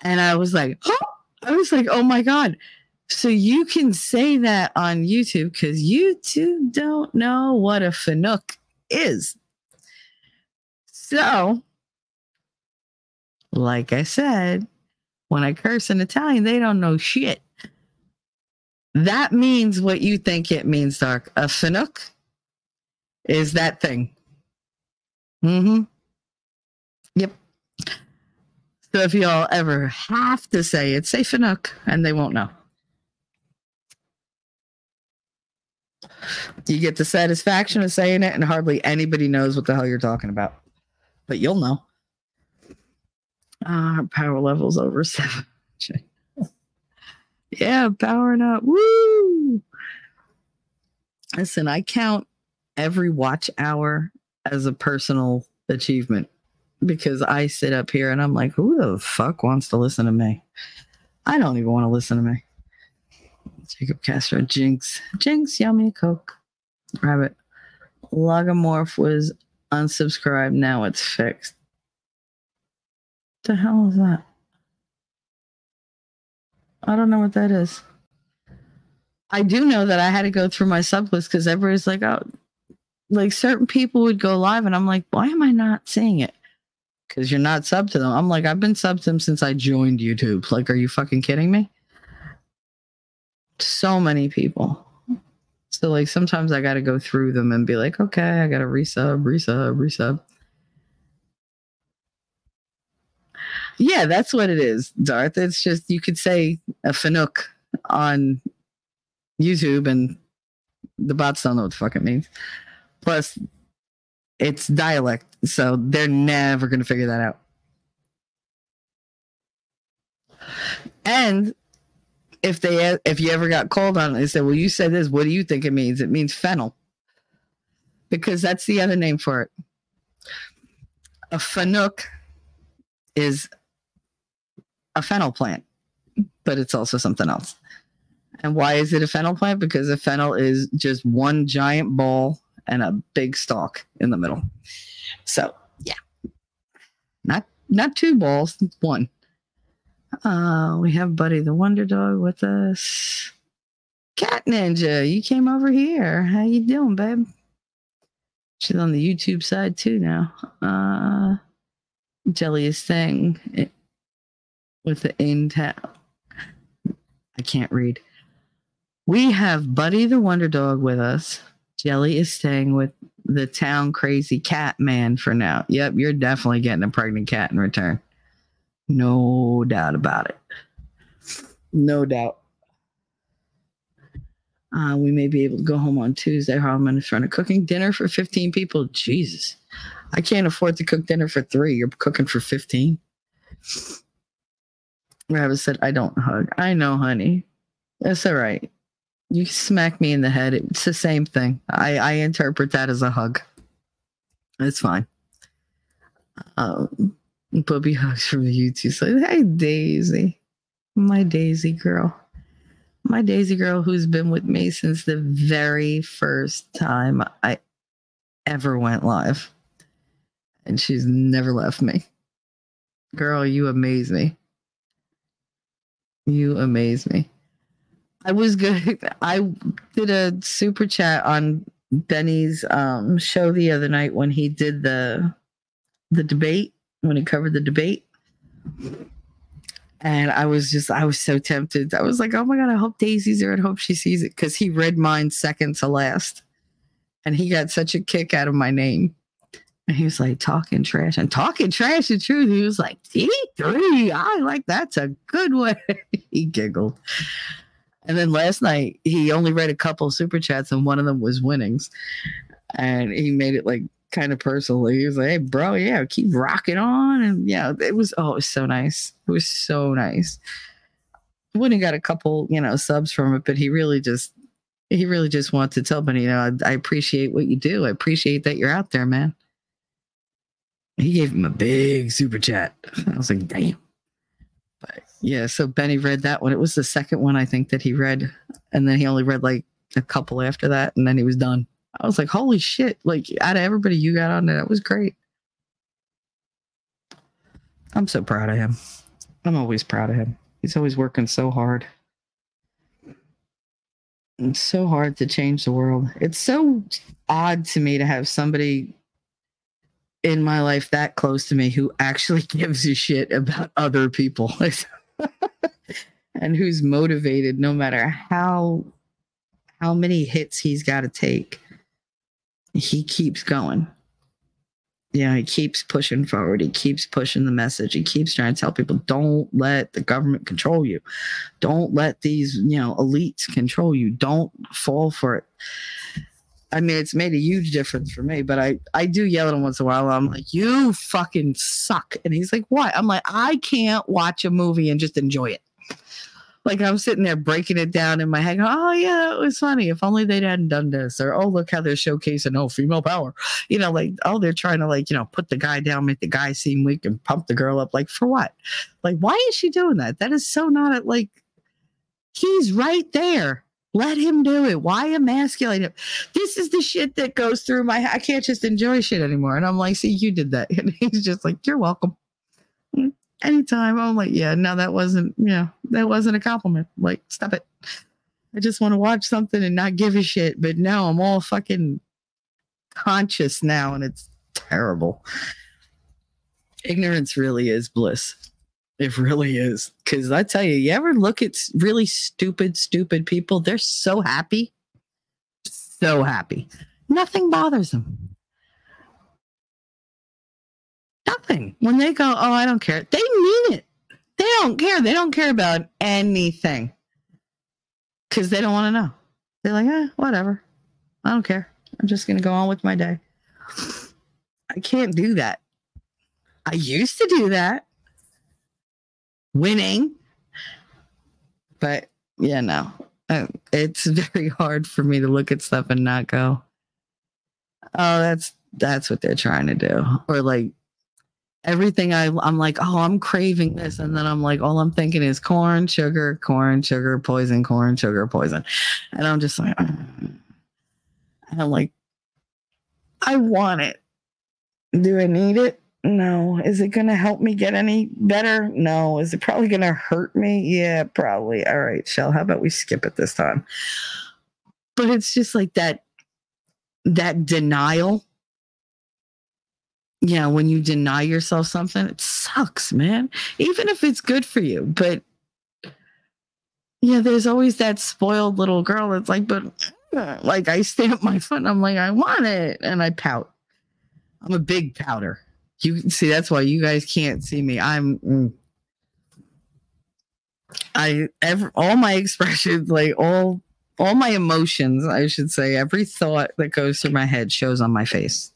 And I was like, oh, I was like, oh my God. So you can say that on YouTube because YouTube don't know what a finook is. So, like I said, when I curse in Italian, they don't know shit. That means what you think it means, Dark. A finook is that thing. Mm-hmm. Yep. So if y'all ever have to say it, say Finook, and they won't know. You get the satisfaction of saying it, and hardly anybody knows what the hell you're talking about. But you'll know. Uh, power levels over seven. <laughs> yeah, powering up. Woo! Listen, I count every watch hour as a personal achievement because I sit up here and I'm like, who the fuck wants to listen to me? I don't even want to listen to me. Jacob Castro, Jinx, Jinx, yummy Coke, Rabbit. Lagomorph was unsubscribed. Now it's fixed. The hell is that? I don't know what that is. I do know that I had to go through my sub list because everybody's like, oh, like certain people would go live, and I'm like, why am I not seeing it? Because you're not sub to them. I'm like, I've been sub to them since I joined YouTube. Like, are you fucking kidding me? So many people. So like sometimes I gotta go through them and be like, okay, I gotta resub, resub, resub. Yeah, that's what it is, Darth. It's just you could say a Finook on YouTube and the bots don't know what the fuck it means. Plus, it's dialect, so they're never going to figure that out. And if they if you ever got called on it, they said, "Well, you said this. What do you think it means?" It means fennel, because that's the other name for it. a fanook is a fennel plant, but it's also something else. And why is it a fennel plant? Because a fennel is just one giant ball and a big stalk in the middle. So yeah, not not two balls, one. Uh, we have Buddy the Wonder Dog with us. Cat Ninja, you came over here. How you doing, babe? She's on the YouTube side too now. Uh, Jelliest thing eh, with the in town. I can't read. We have Buddy the Wonder Dog with us. Jelly is staying with the town crazy cat man for now. Yep, you're definitely getting a pregnant cat in return. No doubt about it. No doubt. Uh, we may be able to go home on Tuesday. Harlan is trying to cooking dinner for 15 people. Jesus. I can't afford to cook dinner for three. You're cooking for 15. Rabbit said, I don't hug. I know, honey. That's all right. You smack me in the head. It's the same thing. I, I interpret that as a hug. It's fine. Um, Bubby hugs from the YouTube side. Hey, Daisy. My Daisy girl. My Daisy girl who's been with me since the very first time I ever went live. And she's never left me. Girl, you amaze me. You amaze me. I was good. <laughs> I did a super chat on Benny's um, show the other night when he did the the debate when he covered the debate. And I was just, I was so tempted. I was like, oh my God, I hope Daisy's there. I hope she sees it because he read mine second to last. And he got such a kick out of my name. And he was like, talking trash and talking trash the truth. He was like, T3. I like that's a good way. <laughs> he giggled. And then last night, he only read a couple super chats, and one of them was winnings. And he made it like kind of personal. He was like, "Hey, bro, yeah, keep rocking on." And yeah, it was oh, it was so nice. It was so nice. Wouldn't got a couple, you know, subs from it, but he really just he really just wants to tell me, you know, I, I appreciate what you do. I appreciate that you're out there, man. He gave him a big super chat. <laughs> I was like, damn. Yeah, so Benny read that one. It was the second one I think that he read, and then he only read like a couple after that, and then he was done. I was like, holy shit! Like out of everybody you got on there, that was great. I'm so proud of him. I'm always proud of him. He's always working so hard. It's so hard to change the world. It's so odd to me to have somebody in my life that close to me who actually <laughs> gives a shit about other people. <laughs> And who's motivated no matter how how many hits he's got to take he keeps going. You know he keeps pushing forward he keeps pushing the message he keeps trying to tell people don't let the government control you. Don't let these you know elites control you. Don't fall for it I mean, it's made a huge difference for me, but I, I do yell at him once in a while. I'm like, you fucking suck. And he's like, what? I'm like, I can't watch a movie and just enjoy it. Like I'm sitting there breaking it down in my head. Oh yeah, it was funny. If only they hadn't done this, or oh look how they're showcasing oh female power. You know, like oh they're trying to like you know put the guy down, make the guy seem weak, and pump the girl up. Like for what? Like why is she doing that? That is so not a, like he's right there. Let him do it. Why emasculate him? This is the shit that goes through my. I can't just enjoy shit anymore. And I'm like, see, you did that, <laughs> and he's just like, you're welcome anytime. I'm like, yeah, no, that wasn't, yeah, that wasn't a compliment. Like, stop it. I just want to watch something and not give a shit. But now I'm all fucking conscious now and it's terrible. Ignorance really is bliss. It really is. Cause I tell you, you ever look at really stupid, stupid people? They're so happy. So happy. Nothing bothers them. Nothing. When they go, oh, I don't care, they mean it. They don't care. They don't care about anything because they don't want to know. They're like, eh, whatever. I don't care. I'm just going to go on with my day. I can't do that. I used to do that. Winning. But yeah, no. Uh, it's <laughs> very hard for me to look at stuff and not go, oh, that's that's what they're trying to do. Or like everything I I'm like, oh, I'm craving this, and then I'm like, all I'm thinking is corn, sugar, corn, sugar, poison, corn, sugar, poison, and I'm just like, and I'm like, I want it. Do I need it? No. Is it going to help me get any better? No. Is it probably going to hurt me? Yeah, probably. All right, Shell. How about we skip it this time? But it's just like that that denial yeah, when you deny yourself something, it sucks, man. Even if it's good for you. But yeah, there's always that spoiled little girl that's like, but like I stamp my foot and I'm like, I want it. And I pout. I'm a big pouter. You see, that's why you guys can't see me. I'm mm. I all my expressions, like all all my emotions, I should say, every thought that goes through my head shows on my face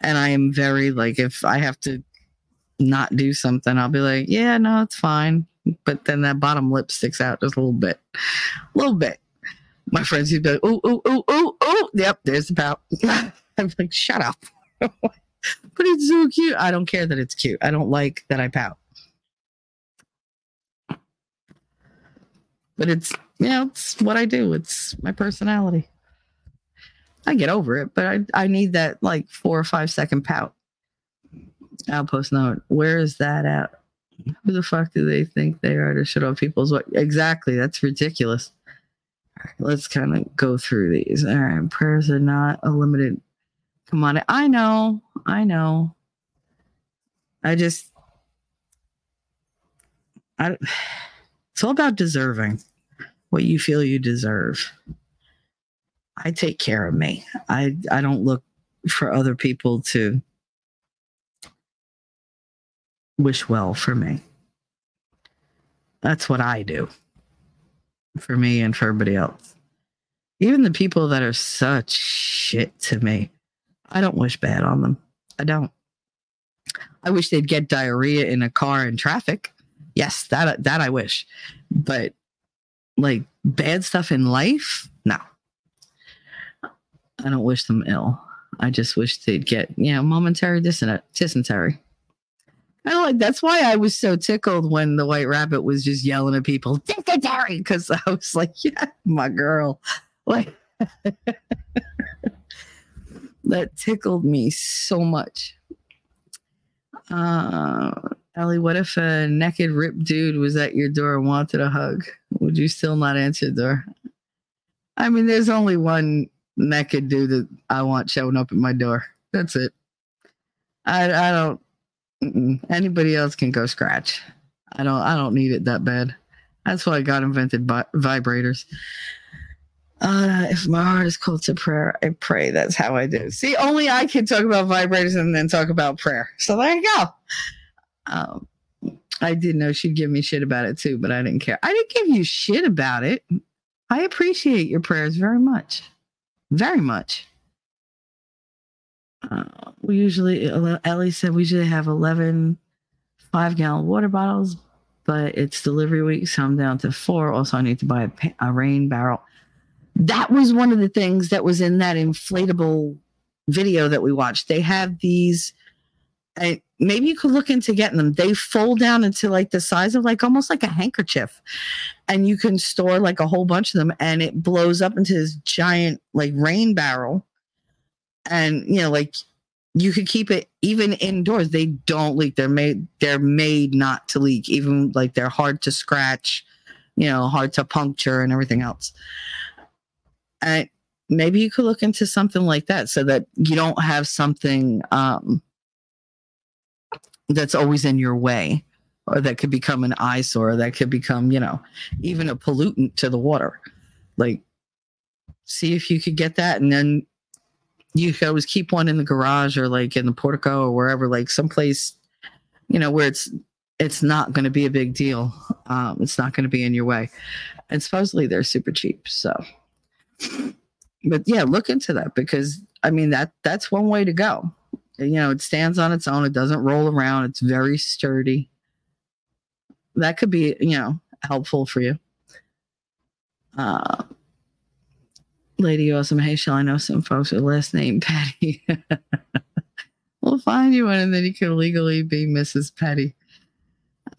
and I am very like if I have to not do something, I'll be like, yeah, no, it's fine. But then that bottom lip sticks out just a little bit, a little bit. My friends be like, oh, oh, oh, oh, oh, yep, there's the pout. <laughs> I'm like, shut up. <laughs> but it's so cute. I don't care that it's cute. I don't like that I pout. But it's, you know, it's what I do. It's my personality. I get over it, but I I need that like four or five second pout. I'll note. Where is that at? Who the fuck do they think they are to shut up people's what? Exactly. That's ridiculous. let's kind of go through these. All right. Prayers are not a limited commodity. I know. I know. I just, I, it's all about deserving what you feel you deserve. I take care of me. I I don't look for other people to wish well for me. That's what I do for me and for everybody else. Even the people that are such shit to me, I don't wish bad on them. I don't. I wish they'd get diarrhea in a car in traffic. Yes, that that I wish. But like bad stuff in life, no. I don't wish them ill. I just wish they'd get, you know, momentary dysentery. I like that's why I was so tickled when the white rabbit was just yelling at people, dysentery, because I was like, yeah, my girl. Like <laughs> that tickled me so much. Uh Ellie, what if a naked ripped dude was at your door and wanted a hug? Would you still not answer the door? I mean, there's only one naked dude that I want showing up at my door. That's it. I I don't. Anybody else can go scratch. I don't. I don't need it that bad. That's why God invented vibrators. Uh, if my heart is cold to prayer, I pray. That's how I do. See, only I can talk about vibrators and then talk about prayer. So there you go. Um, I didn't know she'd give me shit about it too, but I didn't care. I didn't give you shit about it. I appreciate your prayers very much very much. Uh, we usually, Ellie said we usually have 11 five gallon water bottles, but it's delivery week, so I'm down to four. Also, I need to buy a, a rain barrel. That was one of the things that was in that inflatable video that we watched. They have these, I, maybe you could look into getting them. They fold down into like the size of like almost like a handkerchief. And you can store like a whole bunch of them and it blows up into this giant like rain barrel. And you know, like you could keep it even indoors. They don't leak. They're made they're made not to leak. Even like they're hard to scratch, you know, hard to puncture and everything else. Maybe you could look into something like that so that you don't have something um that's always in your way or that could become an eyesore that could become you know even a pollutant to the water. Like see if you could get that and then you could always keep one in the garage or like in the portico or wherever like someplace you know where it's it's not going to be a big deal. Um, it's not going to be in your way. And supposedly they're super cheap so but yeah look into that because i mean that that's one way to go you know, it stands on its own. It doesn't roll around. It's very sturdy. That could be, you know, helpful for you. Uh, Lady Awesome. Hey, Shell I know some folks with last name Patty? <laughs> we'll find you one and then you can legally be Mrs. Petty.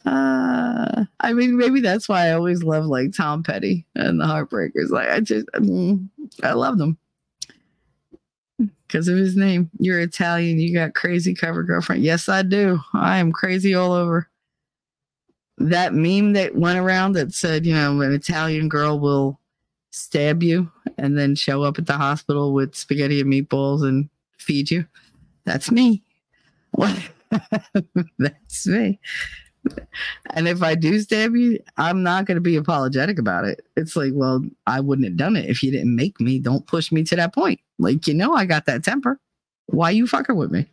Uh, I mean, maybe that's why I always love like Tom Petty and the Heartbreakers. Like, I just, I love them because of his name. You're Italian. You got crazy cover girlfriend. Yes, I do. I am crazy all over. That meme that went around that said, you know, an Italian girl will stab you and then show up at the hospital with spaghetti and meatballs and feed you. That's me. What? <laughs> That's me. <laughs> And if I do stab you, I'm not going to be apologetic about it. It's like, well, I wouldn't have done it if you didn't make me. Don't push me to that point. Like, you know, I got that temper. Why you fucking with me?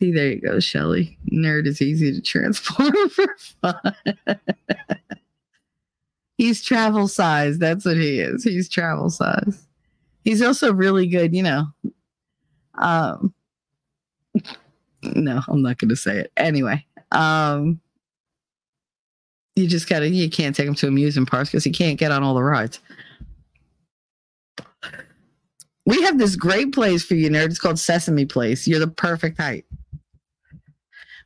See, there you go, Shelly. Nerd is easy to transport <laughs> for fun. <laughs> He's travel size. That's what he is. He's travel size. He's also really good, you know. Um, no, I'm not going to say it. Anyway, um, you just gotta, you can't take him to amusement parks because he can't get on all the rides. We have this great place for you, nerd. It's called Sesame Place. You're the perfect height.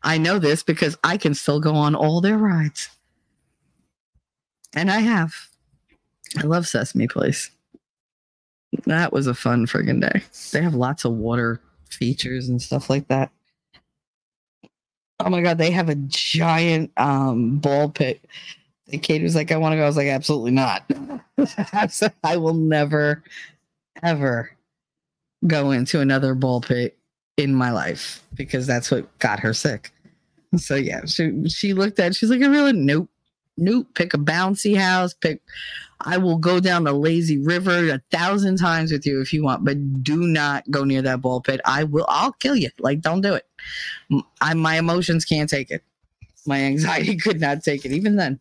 I know this because I can still go on all their rides. And I have. I love Sesame Place. That was a fun friggin' day. They have lots of water features and stuff like that. Oh my god, they have a giant um ball pit. And Kate was like, I want to go. I was like, absolutely not. <laughs> I will never, ever go into another ball pit in my life because that's what got her sick. So yeah, she she looked at. She's like, I really nope, nope. Pick a bouncy house. Pick. I will go down the lazy river a thousand times with you if you want, but do not go near that ball pit. I will. I'll kill you. Like, don't do it. I my emotions can't take it. My anxiety <laughs> could not take it. Even then,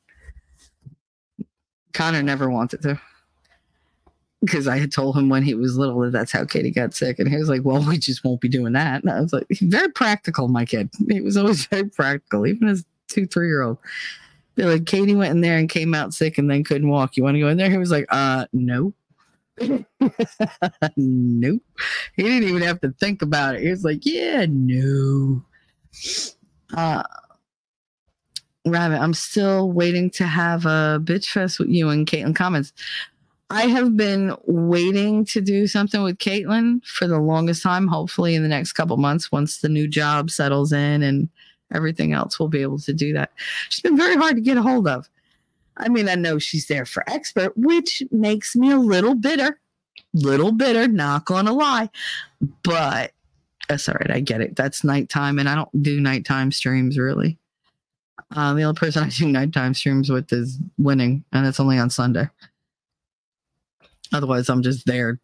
Connor never wanted to because I had told him when he was little that that's how Katie got sick, and he was like, "Well, we just won't be doing that." And I was like, "Very practical, my kid. He was always <laughs> very practical, even as two, three year old." Be like, Katie went in there and came out sick and then couldn't walk. You want to go in there? He was like, "Uh, no." Nope. He didn't even have to think about it. He was like, "Yeah, no." Uh, Rabbit, I'm still waiting to have a bitch fest with you and Caitlin Comments. I have been waiting to do something with Caitlin for the longest time. Hopefully, in the next couple months, once the new job settles in and everything else, we'll be able to do that. She's been very hard to get a hold of. I mean, I know she's there for expert, which makes me a little bitter, little bitter, not gonna lie. But that's all right. I get it. That's nighttime, and I don't do nighttime streams really. Uh, the only person I do nighttime streams with is winning, and it's only on Sunday. Otherwise, I'm just there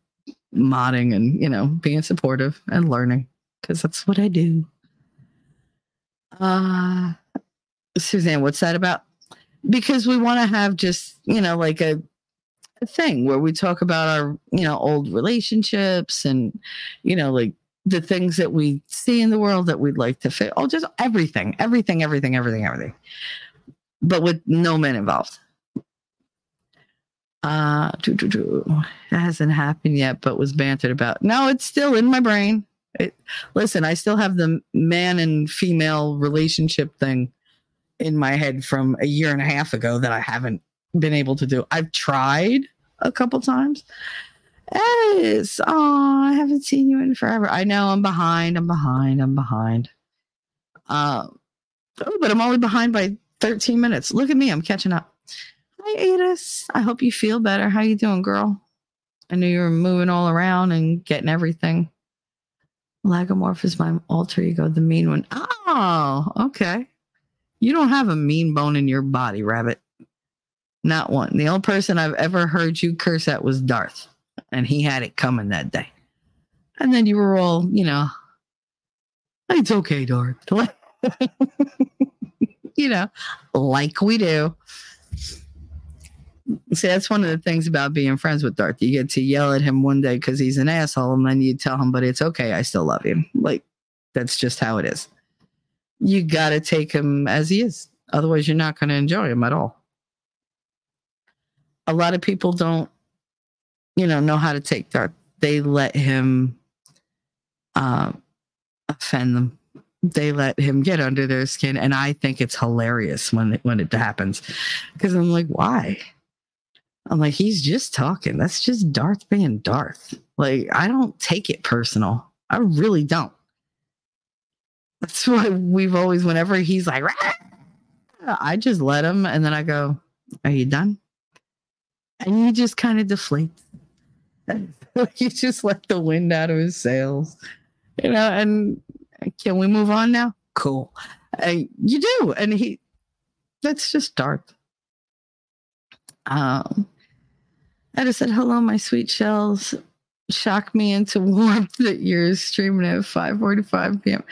modding and, you know, being supportive and learning because that's what I do. Uh, Suzanne, what's that about? Because we want to have just, you know, like a, a thing where we talk about our, you know, old relationships and, you know, like the things that we see in the world that we'd like to fit. Oh, just everything, everything, everything, everything, everything. But with no men involved. Uh, doo, doo, doo. It hasn't happened yet, but was bantered about. No, it's still in my brain. It, listen, I still have the man and female relationship thing in my head from a year and a half ago that I haven't been able to do. I've tried a couple times. Yes. Oh, I haven't seen you in forever. I know I'm behind. I'm behind. I'm behind. Um, oh, but I'm only behind by 13 minutes. Look at me. I'm catching up. Hi, Adis. I hope you feel better. How you doing, girl? I knew you were moving all around and getting everything. Lagomorph is my alter ego, the mean one. Oh, okay. You don't have a mean bone in your body, rabbit. Not one. The only person I've ever heard you curse at was Darth, and he had it coming that day. And then you were all, you know, it's okay, Darth. <laughs> you know, like we do. See, that's one of the things about being friends with Darth. You get to yell at him one day because he's an asshole, and then you tell him, but it's okay. I still love him. Like, that's just how it is. You got to take him as he is. Otherwise, you're not going to enjoy him at all. A lot of people don't, you know, know how to take Darth. They let him uh, offend them. They let him get under their skin, and I think it's hilarious when it, when it happens, because I'm like, why? I'm like, he's just talking. That's just Darth being Darth. Like, I don't take it personal. I really don't. That's why we've always, whenever he's like, "Rah!" I just let him, and then I go, "Are you done?" And he just kind of deflates. <laughs> you just let the wind out of his sails, you know. And can we move on now? Cool. Uh, you do, and he. That's just Darth. Um, I just said, hello, my sweet shells. Shock me into warmth that you're streaming at 5.45 p.m.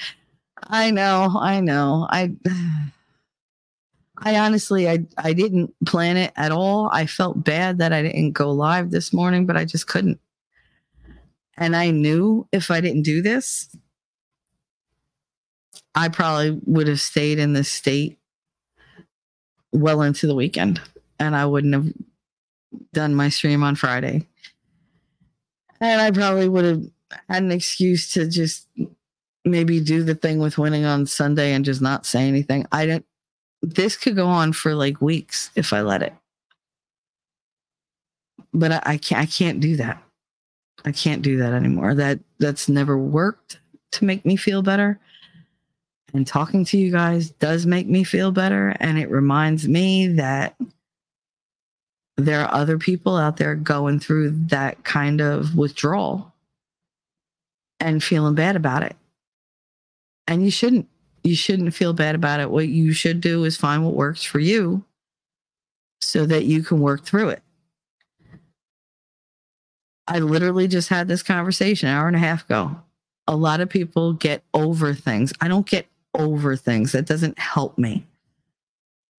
I know, I know. I I honestly I I didn't plan it at all. I felt bad that I didn't go live this morning, but I just couldn't. And I knew if I didn't do this, I probably would have stayed in this state well into the weekend and I wouldn't have done my stream on Friday. And I probably would have had an excuse to just maybe do the thing with winning on Sunday and just not say anything. I didn't this could go on for like weeks if I let it. But I, I can't I can't do that. I can't do that anymore. That that's never worked to make me feel better. And talking to you guys does make me feel better. And it reminds me that there are other people out there going through that kind of withdrawal and feeling bad about it. And you shouldn't. You shouldn't feel bad about it. What you should do is find what works for you so that you can work through it. I literally just had this conversation an hour and a half ago. A lot of people get over things. I don't get over things. That doesn't help me.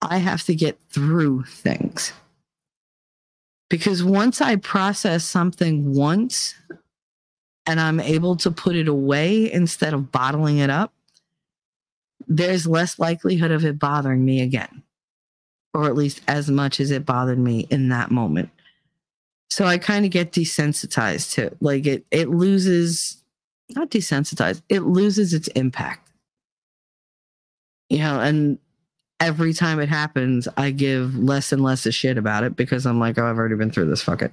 I have to get through things. Because once I process something once and I'm able to put it away instead of bottling it up, there's less likelihood of it bothering me again, or at least as much as it bothered me in that moment. So I kind of get desensitized to it. Like it, it loses, not desensitized, it loses its impact. You know, and every time it happens, I give less and less a shit about it because I'm like, oh, I've already been through this. Fuck it.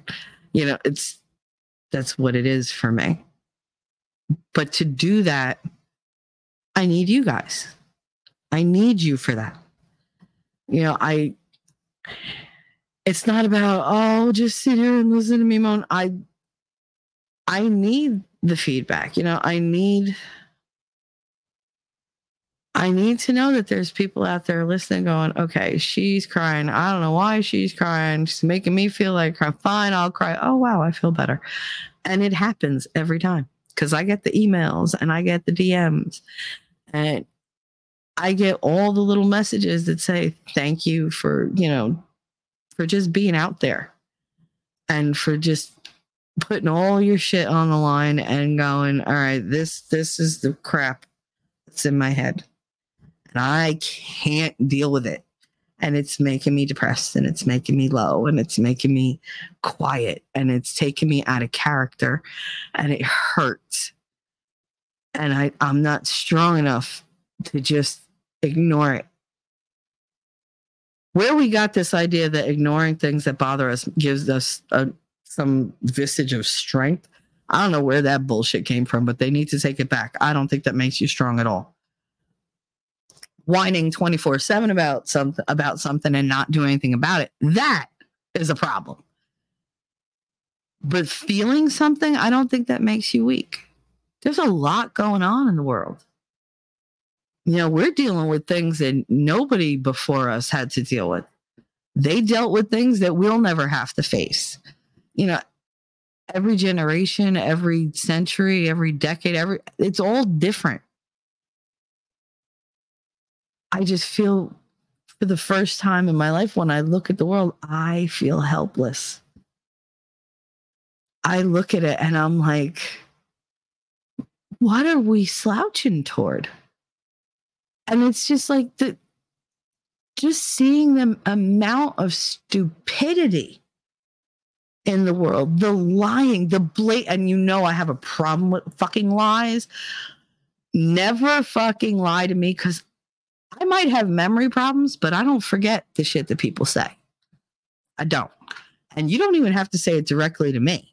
You know, it's that's what it is for me. But to do that, I need you guys. I need you for that. You know, I it's not about oh just sit here and listen to me moan. I I need the feedback. You know, I need I need to know that there's people out there listening going, okay, she's crying. I don't know why she's crying. She's making me feel like I'm fine. I'll cry. Oh, wow, I feel better. And it happens every time because I get the emails and I get the DMs and I get all the little messages that say, thank you for, you know, for just being out there and for just putting all your shit on the line and going, all right, this, this is the crap that's in my head and I can't deal with it. And it's making me depressed and it's making me low and it's making me quiet and it's taking me out of character and it hurts. And I, I'm not strong enough to just ignore it. Where we got this idea that ignoring things that bother us gives us a, some vestige of strength, I don't know where that bullshit came from, but they need to take it back. I don't think that makes you strong at all whining 24 7 about something about something and not doing anything about it that is a problem but feeling something i don't think that makes you weak there's a lot going on in the world you know we're dealing with things that nobody before us had to deal with they dealt with things that we'll never have to face you know every generation every century every decade every it's all different I just feel for the first time in my life when I look at the world, I feel helpless. I look at it and I'm like, what are we slouching toward? And it's just like the just seeing the amount of stupidity in the world. The lying, the blate, and you know I have a problem with fucking lies. Never fucking lie to me because I might have memory problems, but I don't forget the shit that people say. I don't. And you don't even have to say it directly to me.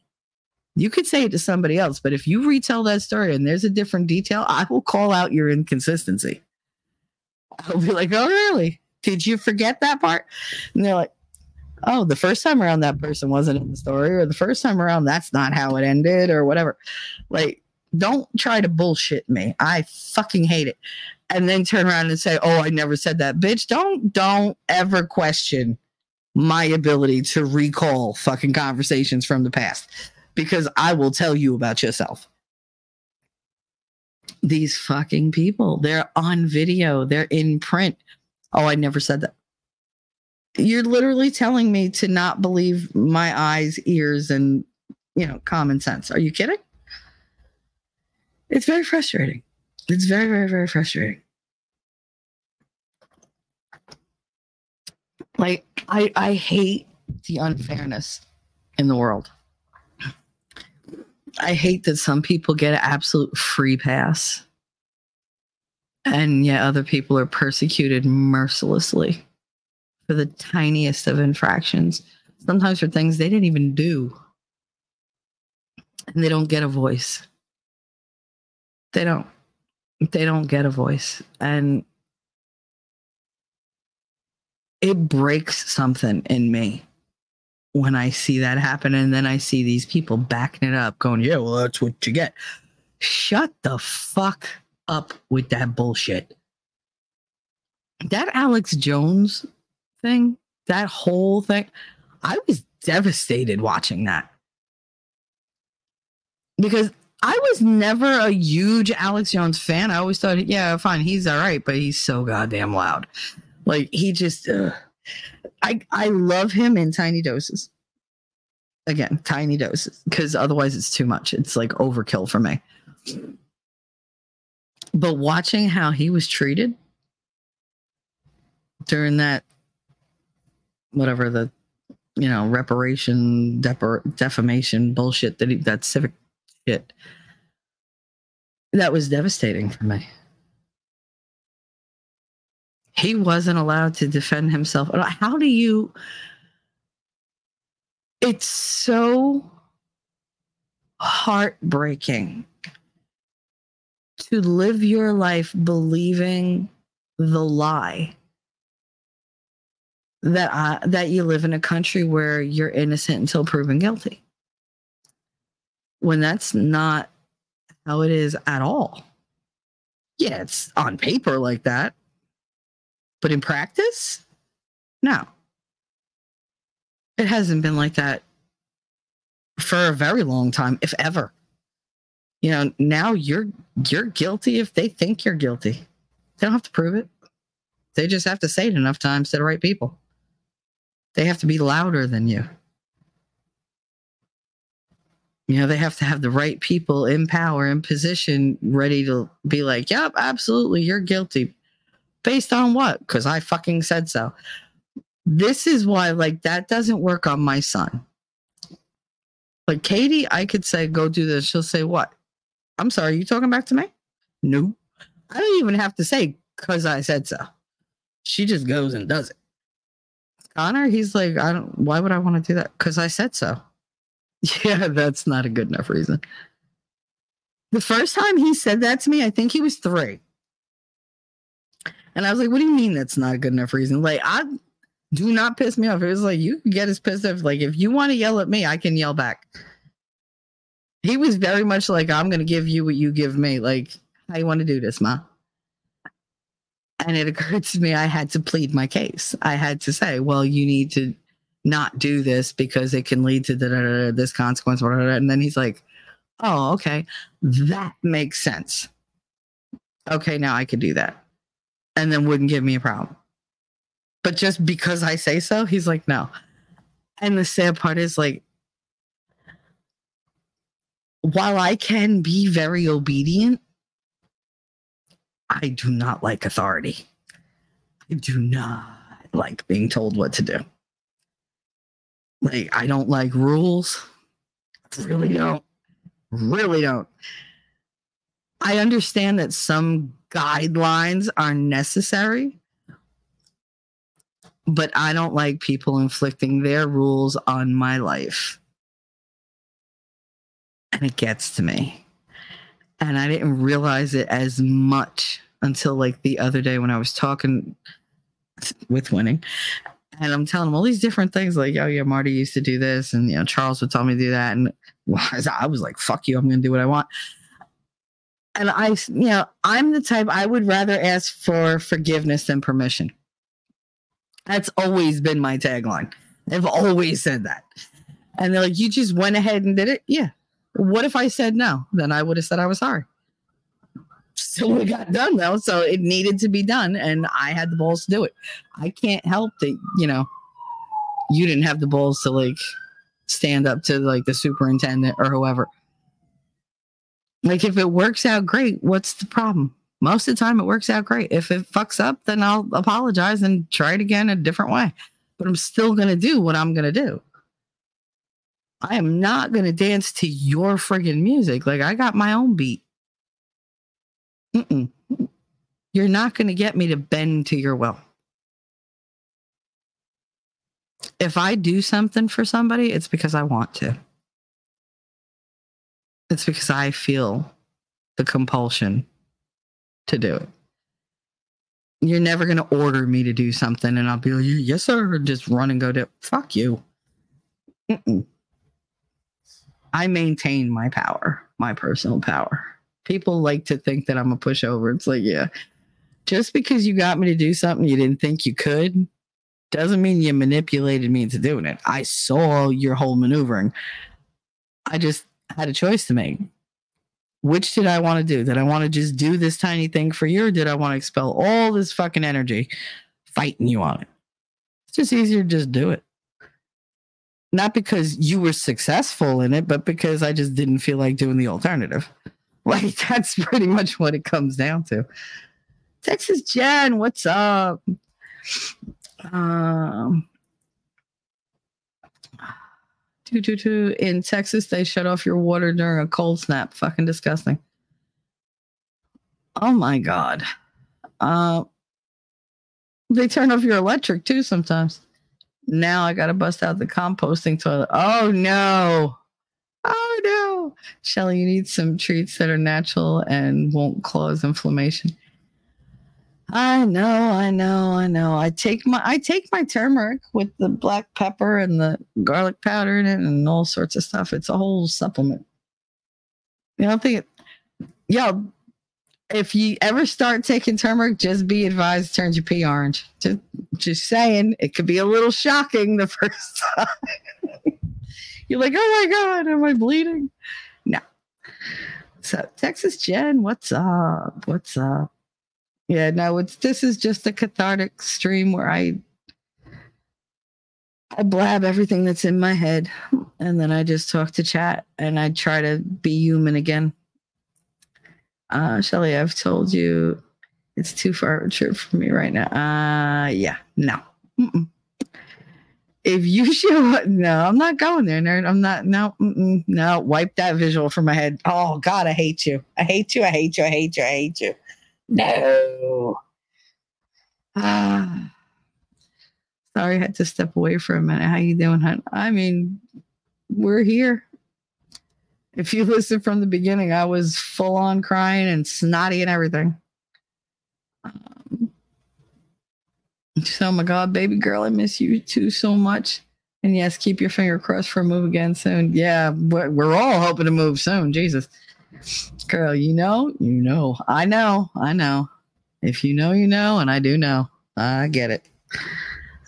You could say it to somebody else, but if you retell that story and there's a different detail, I will call out your inconsistency. I'll be like, oh, really? Did you forget that part? And they're like, oh, the first time around that person wasn't in the story, or the first time around that's not how it ended, or whatever. Like, don't try to bullshit me. I fucking hate it. And then turn around and say, oh, I never said that. Bitch, don't, don't ever question my ability to recall fucking conversations from the past because I will tell you about yourself. These fucking people, they're on video, they're in print. Oh, I never said that. You're literally telling me to not believe my eyes, ears, and, you know, common sense. Are you kidding? It's very frustrating. It's very, very, very frustrating. Like, I, I hate the unfairness in the world. I hate that some people get an absolute free pass and yet other people are persecuted mercilessly for the tiniest of infractions, sometimes for things they didn't even do. And they don't get a voice. They don't. They don't get a voice. And it breaks something in me when I see that happen. And then I see these people backing it up, going, yeah, well, that's what you get. Shut the fuck up with that bullshit. That Alex Jones thing, that whole thing, I was devastated watching that. Because I was never a huge Alex Jones fan. I always thought, yeah, fine, he's all right, but he's so goddamn loud. Like he just, uh, I I love him in tiny doses. Again, tiny doses, because otherwise it's too much. It's like overkill for me. But watching how he was treated during that, whatever the, you know, reparation, defamation bullshit that he, that civic shit, that was devastating for me he wasn't allowed to defend himself. How do you? It's so heartbreaking to live your life believing the lie that I, that you live in a country where you're innocent until proven guilty. When that's not how it is at all. Yeah, it's on paper like that but in practice, no. It hasn't been like that for a very long time, if ever. You know, now you're you're guilty if they think you're guilty. They don't have to prove it. They just have to say it enough times to the right people. They have to be louder than you. You know, they have to have the right people in power in position ready to be like, yep, absolutely, you're guilty. Based on what? Because I fucking said so. This is why, like, that doesn't work on my son. But Katie, I could say, go do this. She'll say, what? I'm sorry, you talking back to me? No. I don't even have to say, because I said so. She just goes and does it. Connor, he's like, I don't, why would I want to do that? Because I said so. <laughs> Yeah, that's not a good enough reason. The first time he said that to me, I think he was three. And I was like, what do you mean that's not a good enough reason? Like, I do not piss me off. It was like, you can get as pissed off. Like, if you want to yell at me, I can yell back. He was very much like, I'm going to give you what you give me. Like, how you want to do this, Ma? And it occurred to me I had to plead my case. I had to say, well, you need to not do this because it can lead to this consequence. And then he's like, oh, okay. That makes sense. Okay, now I can do that and then wouldn't give me a problem. But just because I say so, he's like, no. And the sad part is like, while I can be very obedient, I do not like authority. I do not like being told what to do. Like, I don't like rules. Really don't. Really don't. I understand that some guidelines are necessary, but I don't like people inflicting their rules on my life. And it gets to me. And I didn't realize it as much until like the other day when I was talking with winning. And I'm telling him all these different things like, oh, yeah, Marty used to do this. And, you know, Charles would tell me to do that. And <laughs> I was like, fuck you, I'm going to do what I want. And I, you know, I'm the type I would rather ask for forgiveness than permission. That's always been my tagline. I've always said that. And they're like, you just went ahead and did it? Yeah. What if I said no? Then I would have said I was sorry. So we got done though. So it needed to be done. And I had the balls to do it. I can't help that, you know, you didn't have the balls to like stand up to like the superintendent or whoever. Like if it works out great, what's the problem? Most of the time it works out great. If it fucks up, then I'll apologize and try it again a different way. But I'm still going to do what I'm going to do. I am not going to dance to your friggin' music. Like I got my own beat. Mm-mm. You're not going to get me to bend to your will. If I do something for somebody, it's because I want to. It's because I feel the compulsion to do it. You're never going to order me to do something and I'll be like, yes, sir. Just run and go do Fuck you. Mm-mm. I maintain my power, my personal power. People like to think that I'm a pushover. It's like, yeah, just because you got me to do something you didn't think you could doesn't mean you manipulated me into doing it. I saw your whole maneuvering. I just had a choice to make. Which did I want to do? Did I want to just do this tiny thing for you, or did I want to expel all this fucking energy fighting you on it? It's just easier to just do it. Not because you were successful in it, but because I just didn't feel like doing the alternative. <laughs> Like that's pretty much what it comes down to. Texas Jen, what's up? Um, two, two, two. In Texas, they shut off your water during a cold snap. Fucking disgusting. Oh my god. Uh, they turn off your electric too sometimes. Now I gotta bust out the composting toilet. Oh no. Oh no. Shelly, you need some treats that are natural and won't cause inflammation. I know, I know, I know. I take my I take my turmeric with the black pepper and the garlic powder in it and all sorts of stuff. It's a whole supplement. You don't think it yo, if you ever start taking turmeric, just be advised turns your pee orange. Just just saying, it could be a little shocking the <laughs> first time. You're like, oh my god, am I bleeding? No. So Texas Jen, what's up? What's up? Yeah, no, it's this is just a cathartic stream where I I blab everything that's in my head and then I just talk to chat and I try to be human again. Uh Shelly, I've told you it's too far of a trip for me right now. Uh yeah, no. Mm-mm. If you <laughs> show up, no, I'm not going there, nerd. I'm not. No, no. Wipe that visual from my head. Oh God, I hate you. I hate you. I hate you. I hate you. I hate you. No. Ah. Sorry, I had to step away for a minute. How you doing, hon? I mean, we're here. If you <laughs> listen from the beginning, I was full on crying and snotty and everything. Um, so, my God, baby girl, I miss you too so much. And yes, keep your finger crossed for a move again soon. Yeah, we're all hoping to move soon. Jesus. Girl, you know, you know. I know, I know. If you know, you know, and I do know. I get it.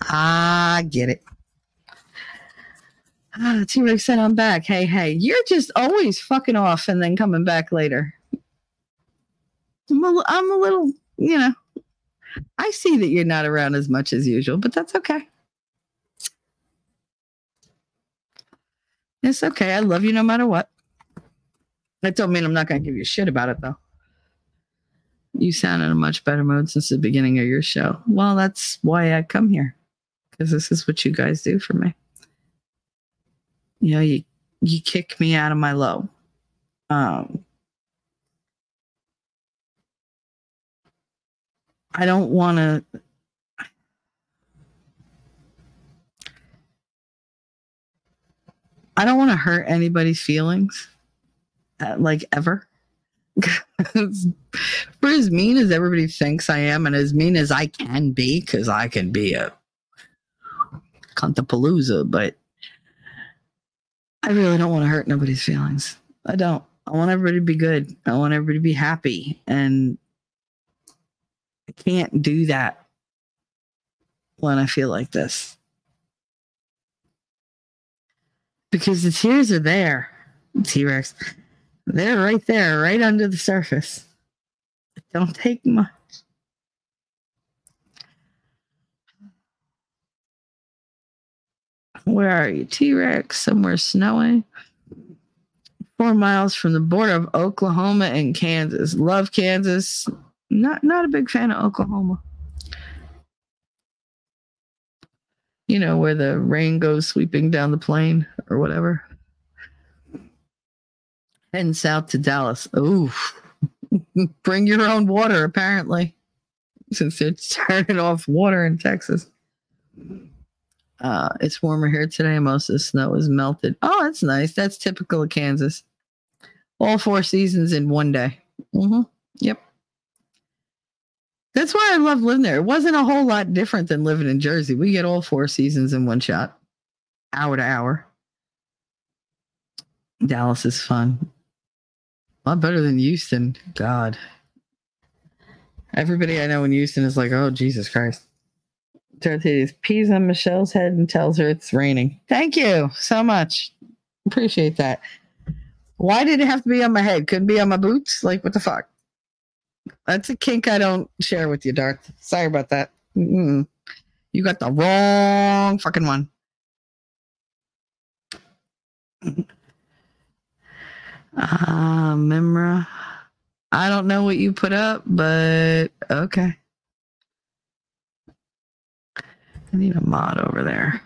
I get it. Ah, T Rex said I'm back. Hey, hey, you're just always fucking off and then coming back later. I'm a, I'm a little, you know, I see that you're not around as much as usual, but that's okay. It's okay. I love you no matter what. That don't mean I'm not to give you shit about it, though. You sound in a much better mood since the beginning of your show. Well, that's why I come here, because this is what you guys do for me. You know, you you kick me out of my low. Um, I don't want to. I don't want to hurt anybody's feelings, like ever. <laughs> For as mean as everybody thinks I am, and as mean as I can be, because I can be a cuntapalooza, but I really don't want to hurt nobody's feelings. I don't. I want everybody to be good. I want everybody to be happy. And I can't do that when I feel like this. Because the tears are there, T Rex. They're right there, right under the surface. It don't take much. Where are you, T Rex? Somewhere snowing. Four miles from the border of Oklahoma and Kansas. Love Kansas. Not not a big fan of Oklahoma. You know where the rain goes sweeping down the plain or whatever. Heading south to Dallas. Ooh, <laughs> bring your own water. Apparently, since they're turning off water in Texas. Uh, it's warmer here today. Most of the snow is melted. Oh, that's nice. That's typical of Kansas. All four seasons in one day. hmm Yep. That's why I love living there. It wasn't a whole lot different than living in Jersey. We get all four seasons in one shot, hour to hour. Dallas is fun. A lot better than Houston. God. Everybody I know in Houston is like, oh, Jesus Christ. Dorothy pees on Michelle's head and tells her it's raining. Thank you so much. Appreciate that. Why did it have to be on my head? Couldn't be on my boots? Like, what the fuck? That's a kink I don't share with you, Darth. Sorry about that. Mm-mm. You got the wrong fucking one. Ah, Mimra. I don't know what you put up, but okay. I need a mod over there.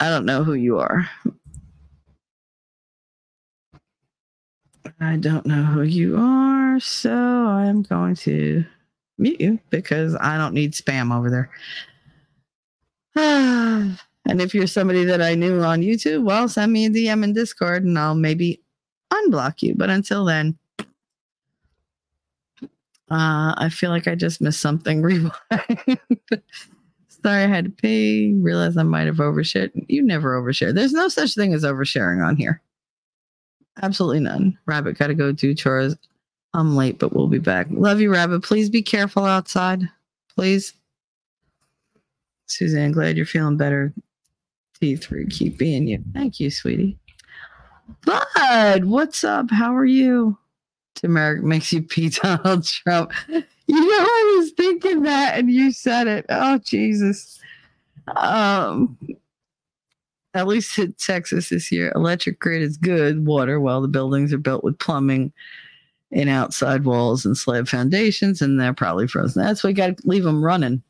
I don't know who you are. I don't know who you are, so I'm going to mute you because I don't need spam over there. <sighs> and if you're somebody that I knew on YouTube, well, send me a DM in Discord and I'll maybe unblock you. But until then, uh, I feel like I just missed something. Rewind. <laughs> Sorry, I had to pee. Realized I might have overshared. You never overshare. There's no such thing as oversharing on here. Absolutely none. Rabbit got to go do chores. I'm late, but we'll be back. Love you, Rabbit. Please be careful outside. Please. Suzanne, glad you're feeling better. T3, keep being you. Thank you, sweetie. Bud, what's up? How are you? Turmeric makes you pee <laughs> Donald Trump. You know, I was thinking that and you said it. Oh, Jesus. Um, at least in Texas this year, electric grid is good. Water, well, the buildings are built with plumbing and outside walls and slab foundations, and they're probably frozen. That's why you got to leave them running.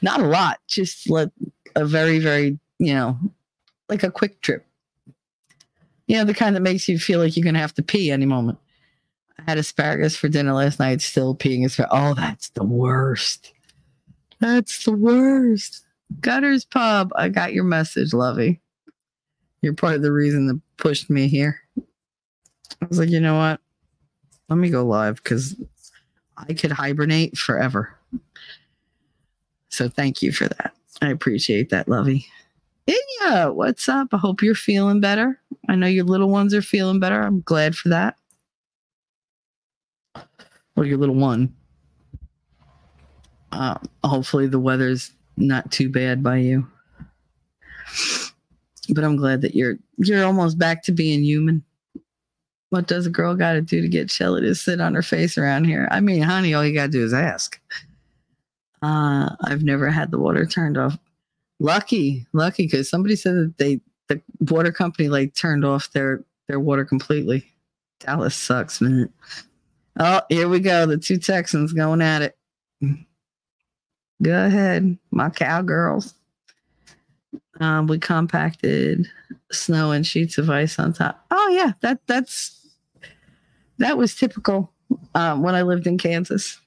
Not a lot, just let a very, very, you know, like a quick trip. You know, the kind that makes you feel like you're going to have to pee any moment. I had asparagus for dinner last night, still peeing asparagus. Oh, that's the worst. That's the worst. Gutters Pub, I got your message, Lovey. You're part of the reason that pushed me here. I was like, you know what? Let me go live because I could hibernate forever. So thank you for that. I appreciate that, Lovey. Inya, what's up? I hope you're feeling better. I know your little ones are feeling better. I'm glad for that. Or your little one. Um, hopefully the weather's not too bad by you. But I'm glad that you're you're almost back to being human. What does a girl got to do to get Shelly to sit on her face around here? I mean, honey, all you got to do is ask. Uh, I've never had the water turned off. Lucky, lucky, because somebody said that they the water company like turned off their their water completely. Dallas sucks, man. Oh, here we go. The two Texans going at it. Go ahead, my cowgirls. Um, we compacted snow and sheets of ice on top. Oh yeah, that that's that was typical um, when I lived in Kansas.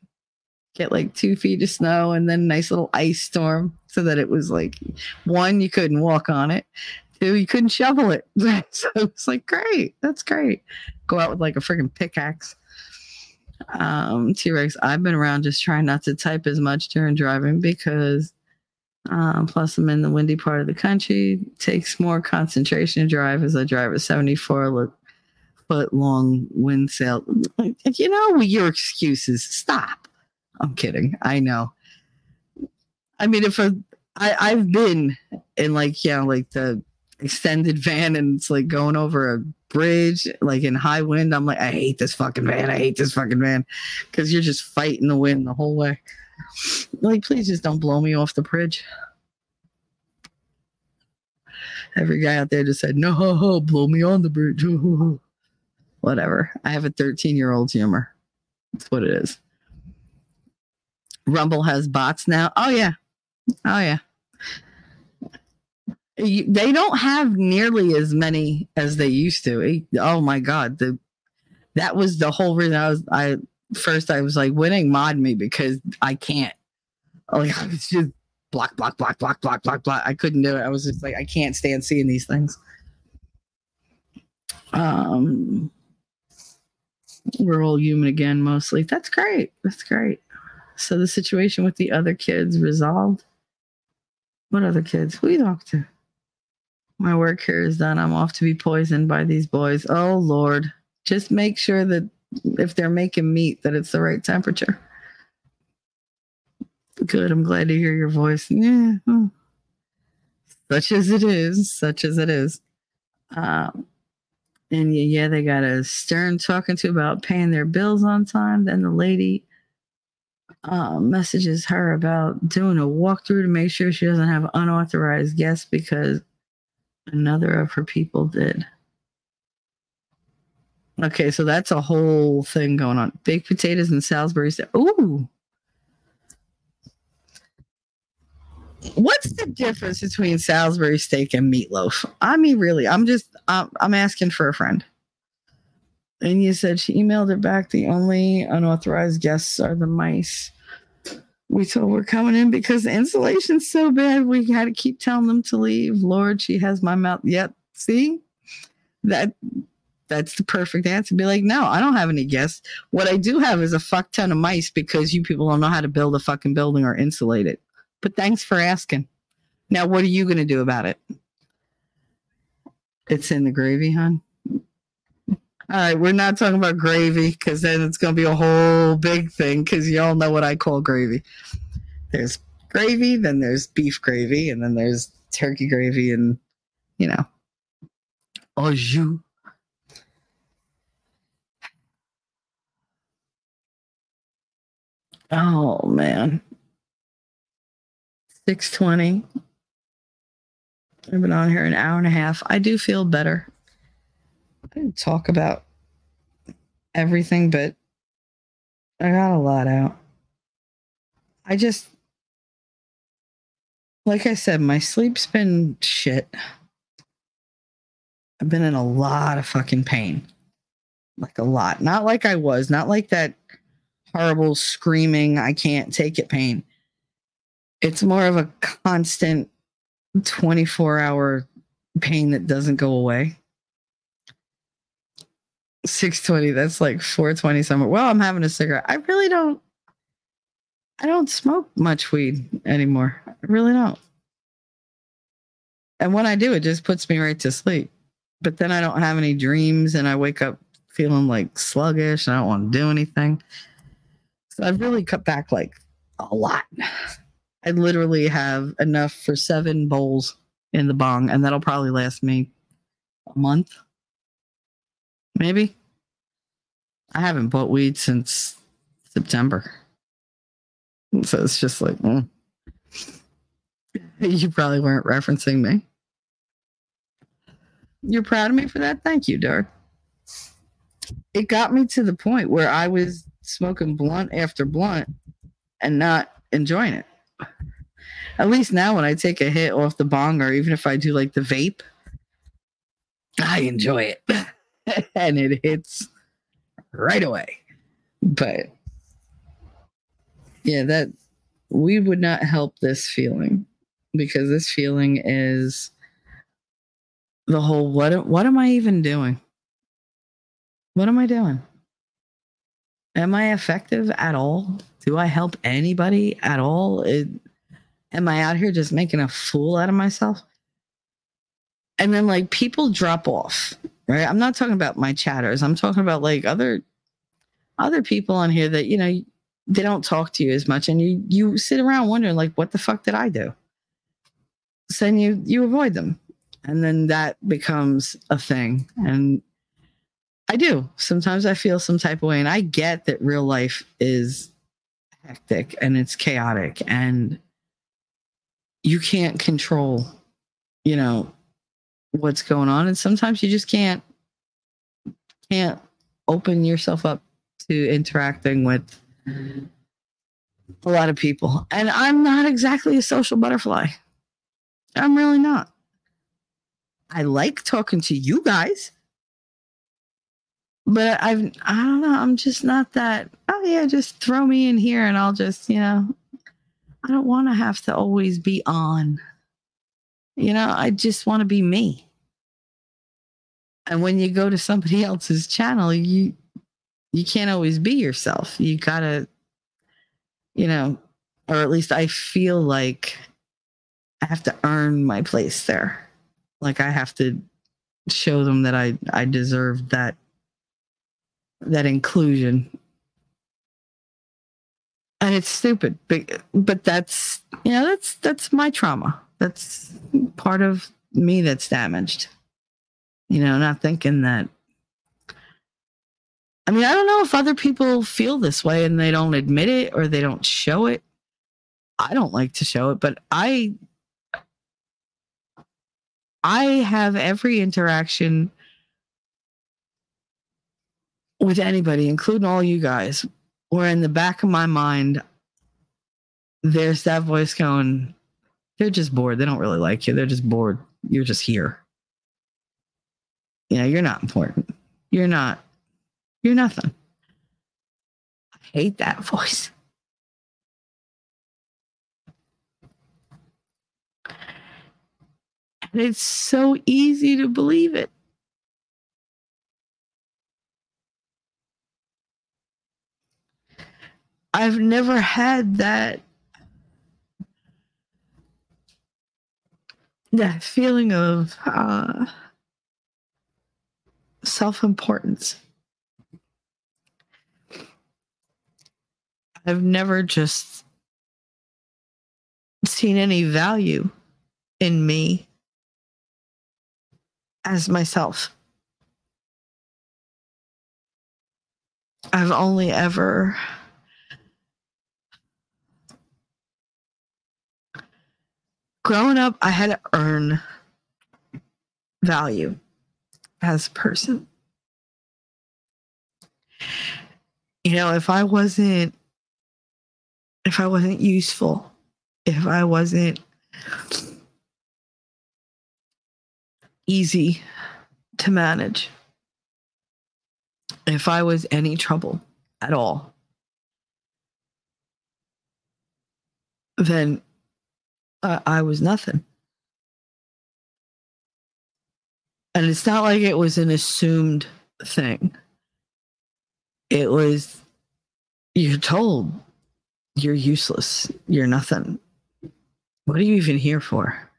Get like two feet of snow and then nice little ice storm, so that it was like one you couldn't walk on it, two you couldn't shovel it. <laughs> so it's like great, that's great. Go out with like a freaking pickaxe. Um, T Rex, I've been around just trying not to type as much during driving because um, plus, I'm in the windy part of the country. Takes more concentration to drive as I drive a 74 foot long wind sail. You know, your excuses. Stop. I'm kidding. I know. I mean, if a, I, I've been in like, yeah, like the extended van and it's like going over a bridge, like in high wind. I'm like, I hate this fucking van. I hate this fucking van because you're just fighting the wind the whole way. Like, please just don't blow me off the bridge. Every guy out there just said, no, blow me on the bridge. <laughs> Whatever. I have a 13 year old humor. That's what it is. Rumble has bots now. Oh, yeah. Oh, yeah. They don't have nearly as many as they used to. Oh my god, the that was the whole reason I was I first I was like winning mod me because I can't. Like it's just block, block, block, block, block, block, block. I couldn't do it. I was just like, I can't stand seeing these things. Um we're all human again mostly. That's great. That's great. So the situation with the other kids resolved. What other kids? Who you talk to? My work here is done. I'm off to be poisoned by these boys. Oh Lord. Just make sure that if they're making meat that it's the right temperature. Good. I'm glad to hear your voice. Yeah. Hmm. Such as it is, such as it is. Um, and yeah, they got a stern talking to about paying their bills on time. Then the lady uh, messages her about doing a walkthrough to make sure she doesn't have unauthorized guests because another of her people did. Okay, so that's a whole thing going on. Baked potatoes and Salisbury. Ooh. What's the difference between Salisbury steak and meatloaf? I mean, really, I'm just, I'm, I'm asking for a friend. And you said she emailed it back. The only unauthorized guests are the mice. We told we're coming in because the insulation's so bad. We had to keep telling them to leave. Lord, she has my mouth. Yep. See that that's the perfect answer. Be like, no, I don't have any guests. What I do have is a fuck ton of mice because you people don't know how to build a fucking building or insulate it. But thanks for asking. Now, what are you going to do about it? It's in the gravy, hon. All right, we're not talking about gravy because then it's going to be a whole big thing because you all know what I call gravy. There's gravy, then there's beef gravy, and then there's turkey gravy, and you know, au jus. Oh man. 620. I've been on here an hour and a half. I do feel better. Talk about everything, but I got a lot out. I just like I said, my sleep's been shit. I've been in a lot of fucking pain. Like a lot. Not like I was, not like that horrible screaming, I can't take it pain. It's more of a constant 24 hour pain that doesn't go away. 620, that's like 420 somewhere. Well, I'm having a cigarette. I really don't I don't smoke much weed anymore. I really don't. And when I do, it just puts me right to sleep. But then I don't have any dreams and I wake up feeling like sluggish. and I don't want to do anything. So I've really cut back like a lot. I literally have enough for seven bowls in the bong, and that'll probably last me a month. Maybe. I haven't bought weed since September. So it's just like, mm. <laughs> you probably weren't referencing me. You're proud of me for that? Thank you, Dirk. It got me to the point where I was smoking blunt after blunt and not enjoying it. At least now, when I take a hit off the bong, or even if I do like the vape, I enjoy it, <laughs> <laughs> and it hits right away. But yeah, that we would not help this feeling because this feeling is the whole what what am I even doing? What am I doing? Am I effective at all? Do I help anybody at all? It, am I out here just making a fool out of myself? And then like people drop off, right? I'm not talking about my chatters. I'm talking about like other other people on here that, you know, they don't talk to you as much and you you sit around wondering like what the fuck did I do? So then you you avoid them. And then that becomes a thing. And I do. Sometimes I feel some type of way and I get that real life is hectic and it's chaotic and you can't control, you know, what's going on and sometimes you just can't can't open yourself up to interacting with a lot of people. And I'm not exactly a social butterfly. I'm really not. I like talking to you guys. But I've I don't know, I'm just not that oh yeah, just throw me in here and I'll just, you know, I don't want to have to always be on. You know, I just want to be me. And when you go to somebody <laughs> else's channel, you you can't always be yourself. You gotta, you know, or at least I feel like I have to earn my place there. Like I have to show them that I I deserve that that inclusion. And it's stupid, but but that's you know that's that's my trauma. That's part of me that's damaged. You know, not thinking that I mean, I don't know if other people feel this way and they don't admit it or they don't show it. I don't like to show it, but I I have every interaction with anybody, including all you guys, where in the back of my mind there's that voice going, they're just bored. They don't really like you. They're just bored. You're just here. You know, you're not important. You're not you're nothing. I hate that <laughs> voice. And it's so easy to believe it. I've never had that that feeling of uh, self-importance. I've never just seen any value in me as myself. I've only ever growing up, I had to earn value as a person. You know, if I wasn't if I wasn't useful, if I wasn't easy to manage, if I was any trouble at all, then uh, I was nothing. And it's not like it was an assumed thing. It was, you're told you're useless. You're nothing. What are you even here for?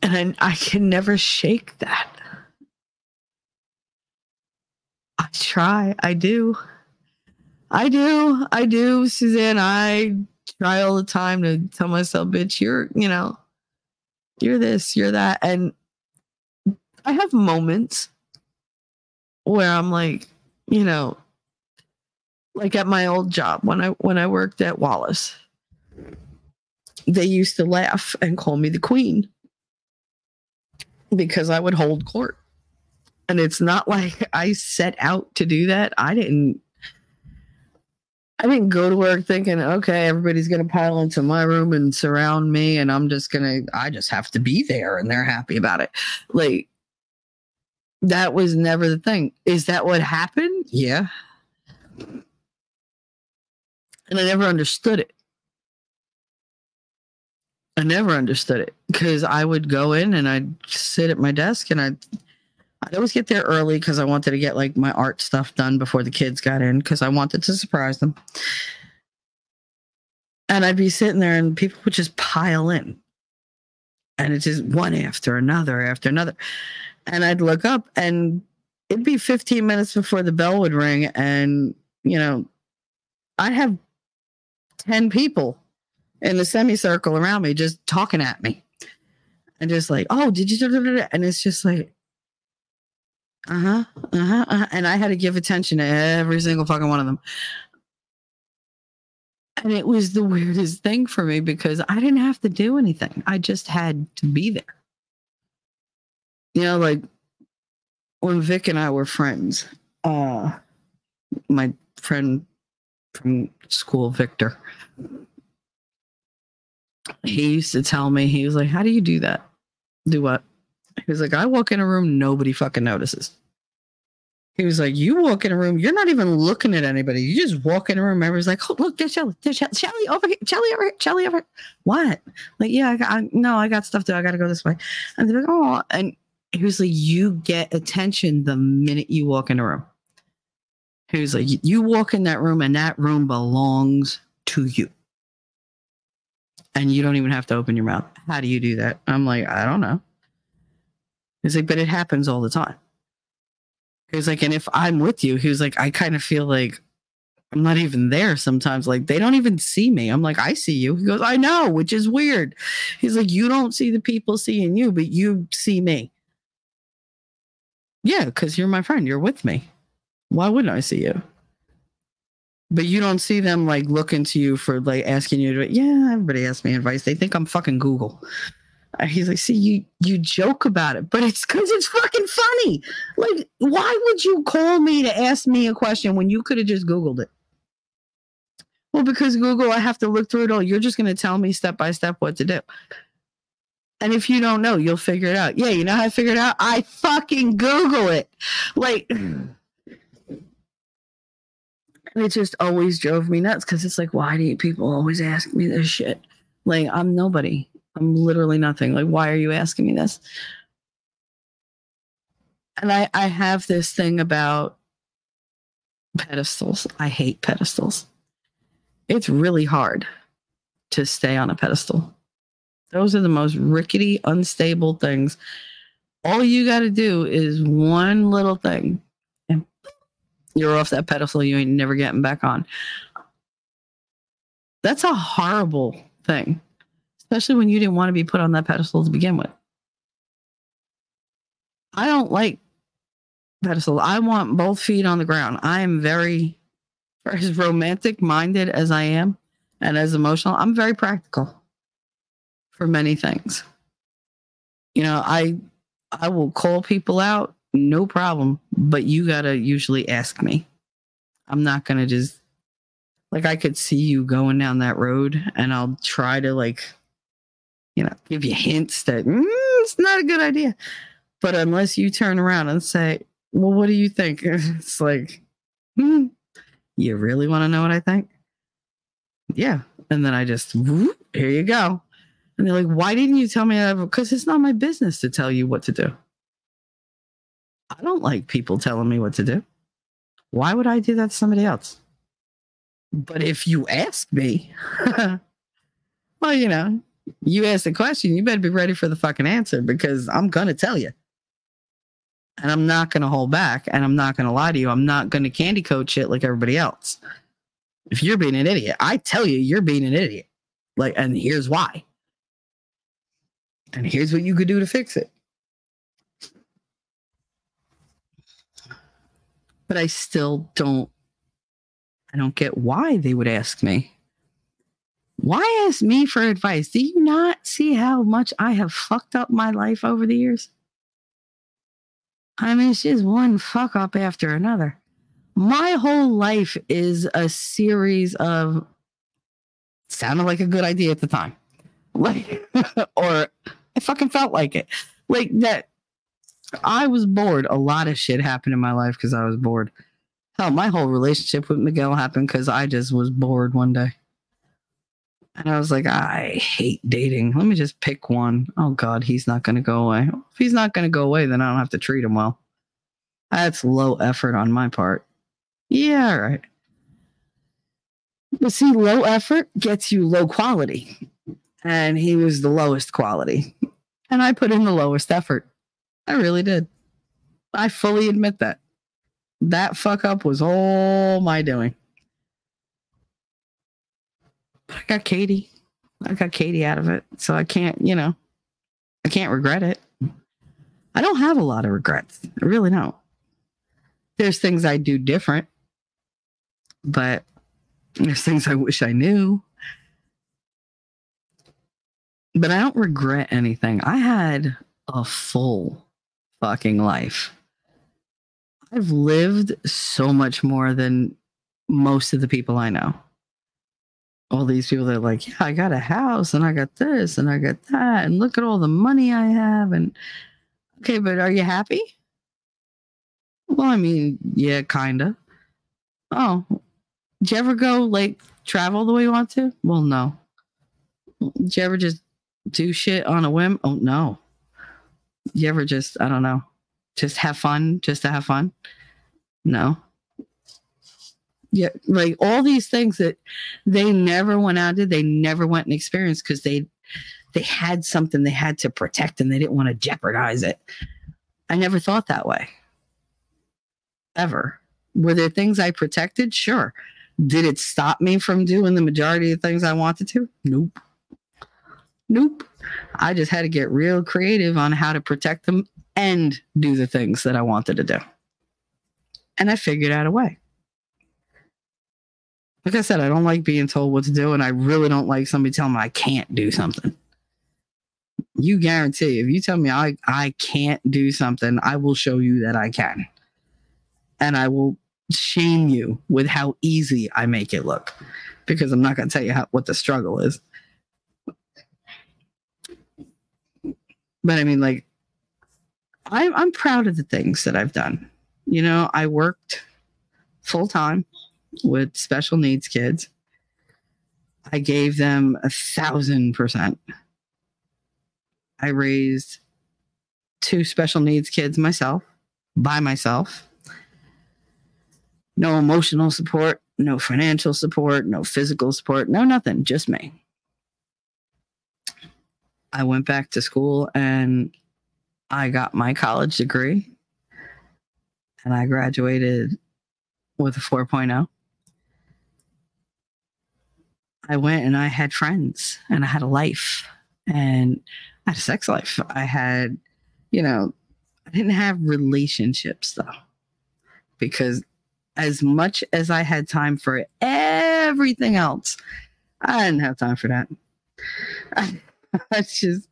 And I, I can never shake that. I try. I do. I do. I do, Suzanne. I try all the time to tell myself, bitch, you're, you know, you're this, you're that. And I have moments where I'm like, you know, like at my old job when I when I worked at Wallace. They used to laugh and call me the queen because I would hold court. And it's not <laughs> like I set out to do that. I didn't I didn't go to work thinking, okay, everybody's going to pile into my room and surround me, and I'm just going to, I just have to be there and they're happy about it. Like, that was never the thing. Is that what happened? Yeah. And I never understood it. I never understood it because I would go in and I'd sit at my desk and I'd I'd always get there early because I wanted to get like my art stuff done before the kids got in because I wanted to surprise them. And I'd be sitting there and people would just pile in. And it's just one after another after another. And I'd look up and it'd be 15 minutes before the bell would ring. And, you know, I'd have 10 people in the semicircle around me just talking at me. And just like, oh, did you? And it's just like, uh-huh, uh-huh, uh-huh. And I had to give attention to every single fucking one of them. And it was the weirdest thing for me because I didn't have to do anything. I just had to be there. You know, like when Vic and I were friends, uh my friend from school, Victor, he used to tell me, he was like, How do you do that? Do what? He was like, I walk in a room, nobody fucking notices. He was like, You walk in a room, you're not even looking at anybody. You just walk in a room, everybody's like, Oh, look, there's Shelly, there's Shelly, Shelly over here, Shelly over here, Shelly over here. What? Like, yeah, I, got, I no, I got stuff to do. I got to go this way. And they're like, Oh, and he was like, You get attention the minute you walk in a room. He was like, You walk in that room, and that room belongs to you and you don't even have to open your mouth. How do you do that? I'm like, I don't know. He's like, but it happens all the time. He was like, and if I'm with you, he was like, I kind of feel like I'm not even there sometimes. Like they don't even see me. I'm like, I see you. He goes, I know, which is weird. He's like, you don't see the people seeing you, but you see me. Yeah, because you're my friend. You're with me. Why wouldn't I see you? But you don't see them like looking to you for like asking you to. Yeah, everybody asks me advice. They think I'm fucking Google. He's like, see, you you joke about it, but it's because it's fucking funny. Like, why would you call me to ask me a question when you could have just Googled it? Well, because Google, I have to look through it all. You're just going to tell me step by step what to do. And if you don't know, you'll figure it out. Yeah, you know how I figured it out? I fucking Google it. Like, hmm. it just always drove me nuts because it's like, why do people always ask me this shit? Like, I'm nobody. I'm literally nothing. Like, why are you asking me this? And I, I have this thing about pedestals. I hate pedestals. It's really hard to stay on a pedestal. Those are the most rickety, unstable things. All you got to do is one little thing, and you're off that pedestal. You ain't never getting back on. That's a horrible thing, especially when you didn't want to be put on that pedestal to begin with. I don't like pedestal. I want both feet on the ground. I am very, <laughs> as romantic minded as I am and as emotional, I'm very practical for many things. You know, I I will call people out, no problem, but you got to usually ask me. I'm not going to just like I could see you going down that road and I'll try to like you know, give you hints that mm, it's not a good idea. But unless you turn around and say, "Well, what do you think?" <laughs> It's like, hmm, you really want to know what I think? Yeah, and then I just whoop, here you go. And they're like, why didn't you tell me that? Because it's not my business to tell you what to do. I don't like people telling me what to do. Why would I do that to somebody else? But if you ask me, <laughs> well, you know, you ask the question, you better be ready for the fucking answer because I'm to tell you. And I'm not to hold back and I'm not to lie to you. I'm not to candy coat shit like everybody else. If you're being an idiot, I tell you, you're being an idiot. Like, and here's why and here's what you could do to fix it. But I still don't I don't get why they would ask me. Why ask me for advice? Do you not see how much I have fucked up my life over the years? I mean, it's just one fuck up after another. My whole life is a series of sounded like a good idea at the time. <laughs> Like or I fucking felt like it. Like that I was bored. A lot of shit happened in my life because I was bored. Hell, my whole relationship with Miguel happened because I just was bored one day. And I was like, I hate dating. Let me just pick one. Oh God, he's not gonna go away. If he's not gonna go away, then I don't have to treat him well. That's low effort on my part. Yeah, right. But see, low effort gets you low quality. And he was the lowest quality. And I put in the lowest effort. I really did. I fully admit that. That fuck up was all my doing. I got Katie. I got Katie out of it. So I can't, you know, I can't regret it. I don't have a lot of regrets. I really don't. There's things I do different, but there's things I wish I knew. But I don't regret anything. I had a full fucking life. I've lived so much more than most of the people I know. All these people that are like, yeah, I got a house and I got this and I got that, and look at all the money I have. And okay, but are you happy? Well, I mean, yeah, kinda. Oh, did you ever go like travel the way you want to? Well, no. Did you ever just do shit on a whim? Oh, no. You ever just, I don't know, just have fun just to have fun? No. Yeah, like all these things that they never went out did, they never went and experienced because they they had something they had to protect and they didn't want to jeopardize it. I never thought that way. Ever. Were there things I protected? Sure. Did it stop me from doing the majority of things I wanted to? Nope. Nope. I just had to get real creative on how to protect them and do the things that I wanted to do. And I figured out a way. Like I said, I don't like being told what to do, and I really don't like somebody telling me I can't do something. You guarantee if you tell me I, I can't do something, I will show you that I can. And I will shame you with how easy I make it look because I'm not going to tell you how, what the struggle is. But I mean, like, I'm, I'm proud of the things that I've done. You know, I worked full time with special needs kids. I gave them a thousand percent. I raised two special needs kids myself, by myself. No emotional support, no financial support, no physical support, no nothing, just me. I went back to school and I got my college degree and I graduated with a 4.0. I went and I had friends and I had a life and I had a sex life. I had, you know, I didn't have relationships though, because as much as I had time for everything else, I didn't have time for that. <laughs> I, just,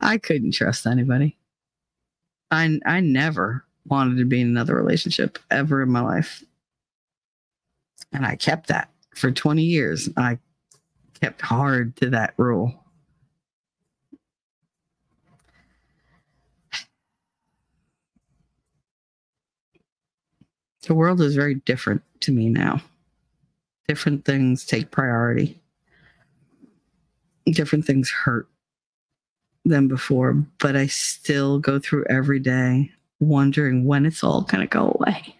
I couldn't trust anybody. I, I never wanted to be in another relationship ever in my life. And I kept that for 20 years. I kept hard to that rule. The world is very different to me now. Different things take priority. Different things hurt than before, but I still go through every day wondering when it's all going to go away.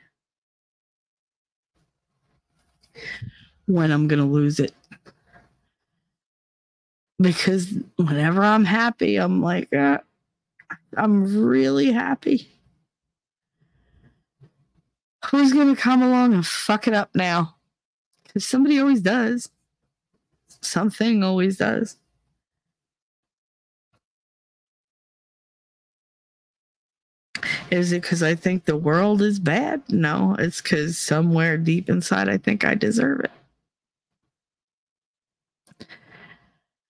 When I'm going to lose it because whenever I'm happy, I'm like, uh, I'm really happy. Who's going to come along and fuck it up now? Because somebody always does. Something always does. Is it because I think the world is bad? No, it's because somewhere deep inside I think I deserve it.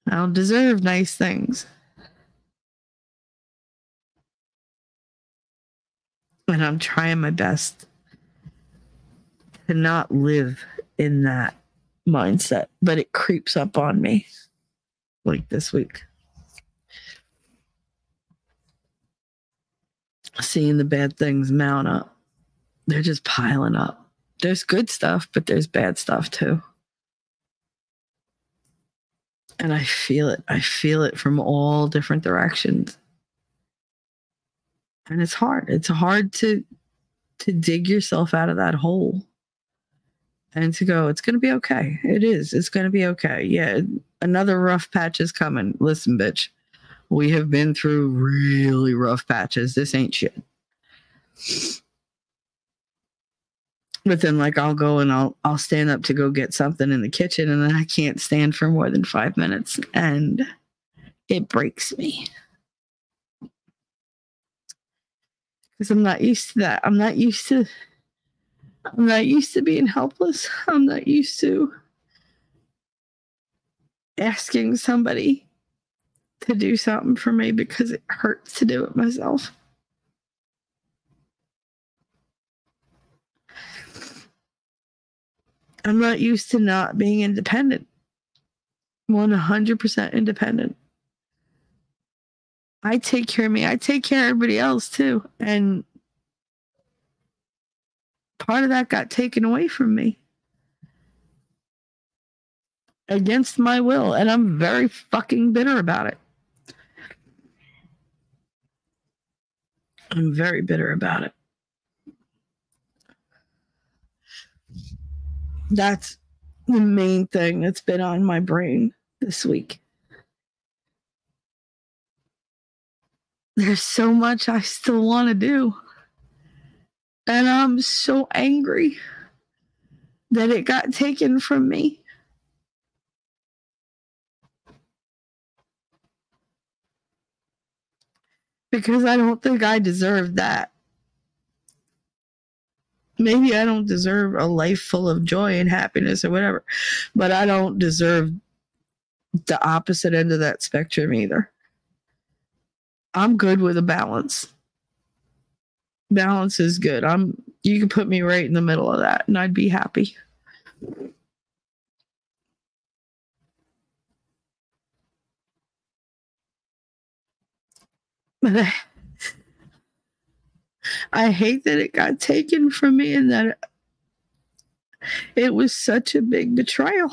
I don't deserve nice things. And I'm trying my best to not live in that mindset, but it creeps up on me like this week. Seeing the bad things mount up, they're just piling up. There's good stuff, but there's bad stuff too. And I feel it. I feel it from all different directions. And it's hard. It's hard to to dig yourself out of that hole and to go, it's going to be okay. It is. It's going to be okay. Yeah, another rough patch is coming. Listen, bitch, we have been through really rough patches. This ain't shit. But then, like, I'll go and I'll I'll stand up to go get something in the kitchen, and then I can't stand for more than five minutes, and it breaks me. because I'm not used to that. I'm not used to I'm not used to being helpless. I'm not used to asking somebody to do something for me because it hurts to do it myself. I'm not used to not being independent. 100% independent. I take care of me. I take care of everybody else too. And part of that got taken away from me against my will. And I'm very fucking bitter about it. I'm very bitter about it. That's the main thing that's been on my brain this week. there's so much I still want to do. And I'm so angry that it got taken from me. Because I don't think I deserve that. Maybe I don't deserve a life full of joy and happiness or whatever, but I don't deserve the opposite end of that spectrum either. I'm good with a balance. Balance is good. I'm you can put me right in the middle of that and I'd be happy. But <laughs> I hate that it got taken from me and that it was such a big betrayal.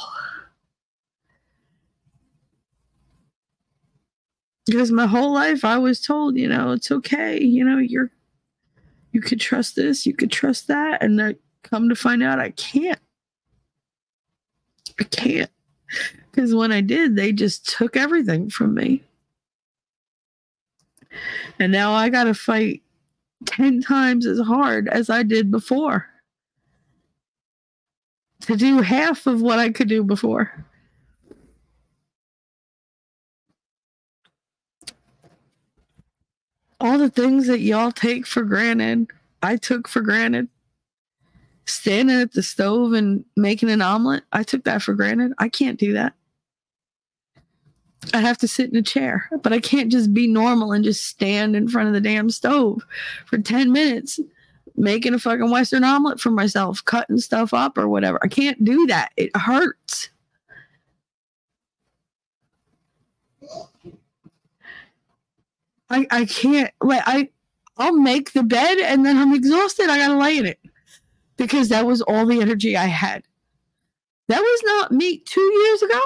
because my whole life I was told, you know, it's okay, you know, you're you could trust this, you could trust that, and I come to find out I can't. I can't. Because when I did, they just took everything from me. And now I got to fight 10 times as hard as I did before to do half of what I could do before. all the things that y'all take for granted, I took for granted. Standing at the stove and making an omelet, I took that for granted. I can't do that. I have to sit in a chair, but I can't just be normal and just stand in front of the damn stove for 10 minutes making a fucking Western omelet for myself, cutting stuff up or whatever. I can't do that. It hurts. I, I can't like I I'll make the bed and then I'm exhausted. I gotta lay in it. Because that was all the energy I had. That was not me two years ago,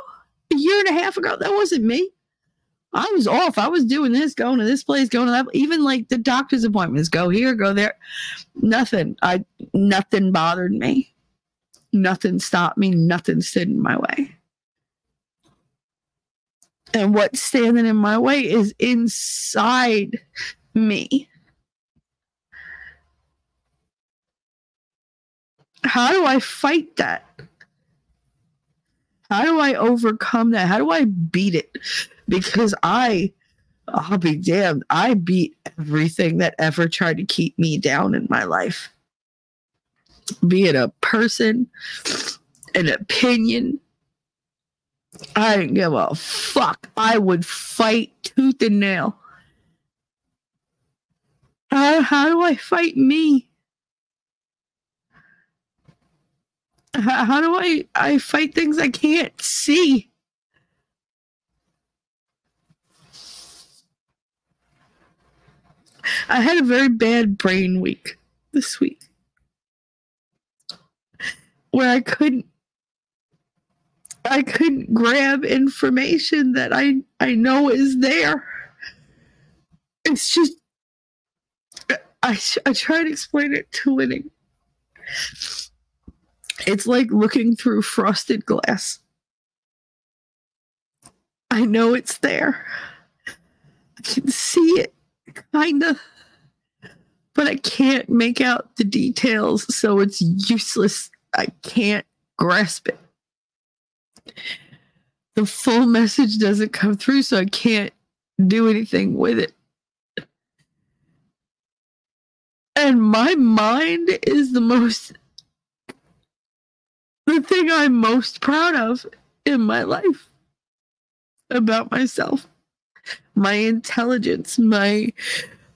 a year and a half ago. That wasn't me. I was off. I was doing this, going to this place, going to that. Even like the doctor's appointments, go here, go there. Nothing. I nothing bothered me. Nothing stopped me. Nothing stood in my way. And what's standing in my way is inside me. How do I fight that? How do I overcome that? How do I beat it? Because I, I'll be damned, I beat everything that ever tried to keep me down in my life. Be it a person, an opinion, I didn't give a fuck. I would fight tooth and nail. How, how do I fight me? How, do I I fight things I can't see? I had a very bad brain week this week where I couldn't I couldn't grab information that I I know is there. It's just I I try to explain it to winning. It's like looking through frosted glass. I know it's there. I can see it, kinda, but I can't make out the details, so it's useless. I can't grasp it. The full message doesn't come through, so I can't do anything with it. And my mind is the most, the thing I'm most proud of in my life about myself. My intelligence, my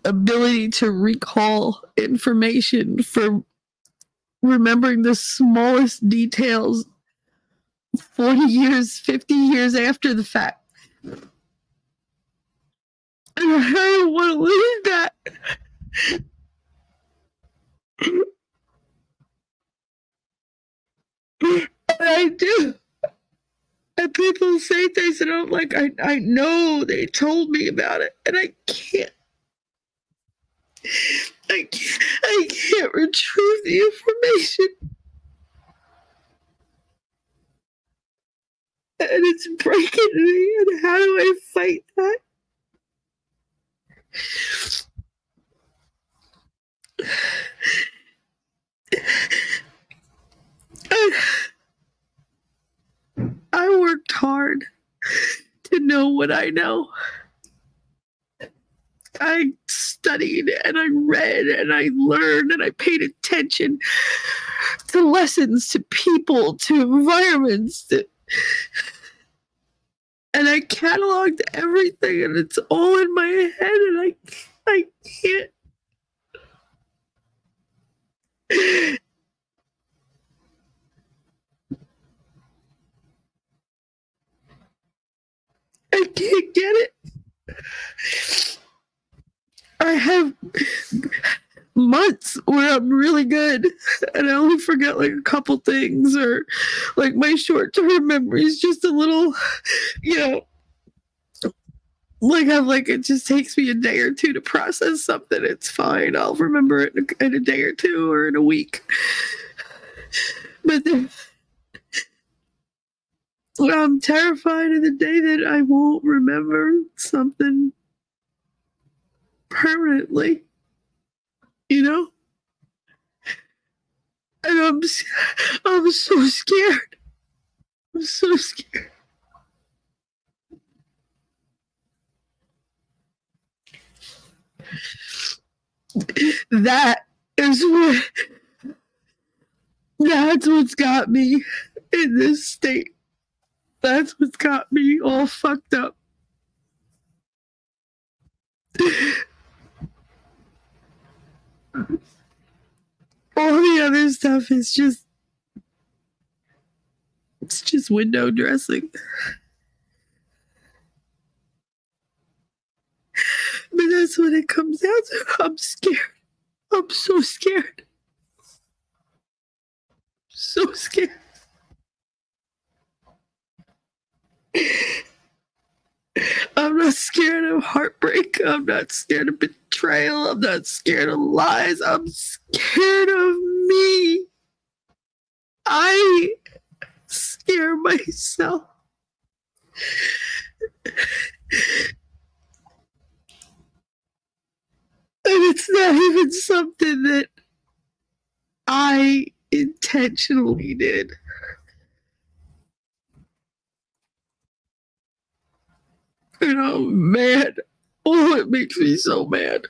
ability to recall information for remembering the smallest details 40 years, 50 years after the fact. And I don't want to lose that. And I do. And people say things and I'm like, I, I know they told me about it, and I can't. I can't, I can't retrieve the information. And it's breaking me, and how do I fight that? I worked hard to know what I know. I studied and I read and I learned and I paid attention to lessons, to people, to environments, to... and I cataloged everything and it's all in my head and I I can't I can't get it. I have months where I'm really good and I only forget like a couple things or like my short term memory is just a little, you know, like I'm like it just takes me a day or two to process something. It's fine. I'll remember it in a, in a day or two or in a week. But then I'm terrified of the day that I won't remember something permanently. You know? And I'm I'm so scared. I'm so scared. That is what that's what's got me in this state. That's what's got me all fucked up. all the other stuff is just it's just window dressing. But that's what it comes down to. I'm scared. I'm so scared. So scared. I'm not scared of heartbreak. I'm not scared of betrayal. I'm not scared of lies. I'm scared of me. I scare myself. And it's not even something that I intentionally did. And I'm mad. Oh, it makes me so mad.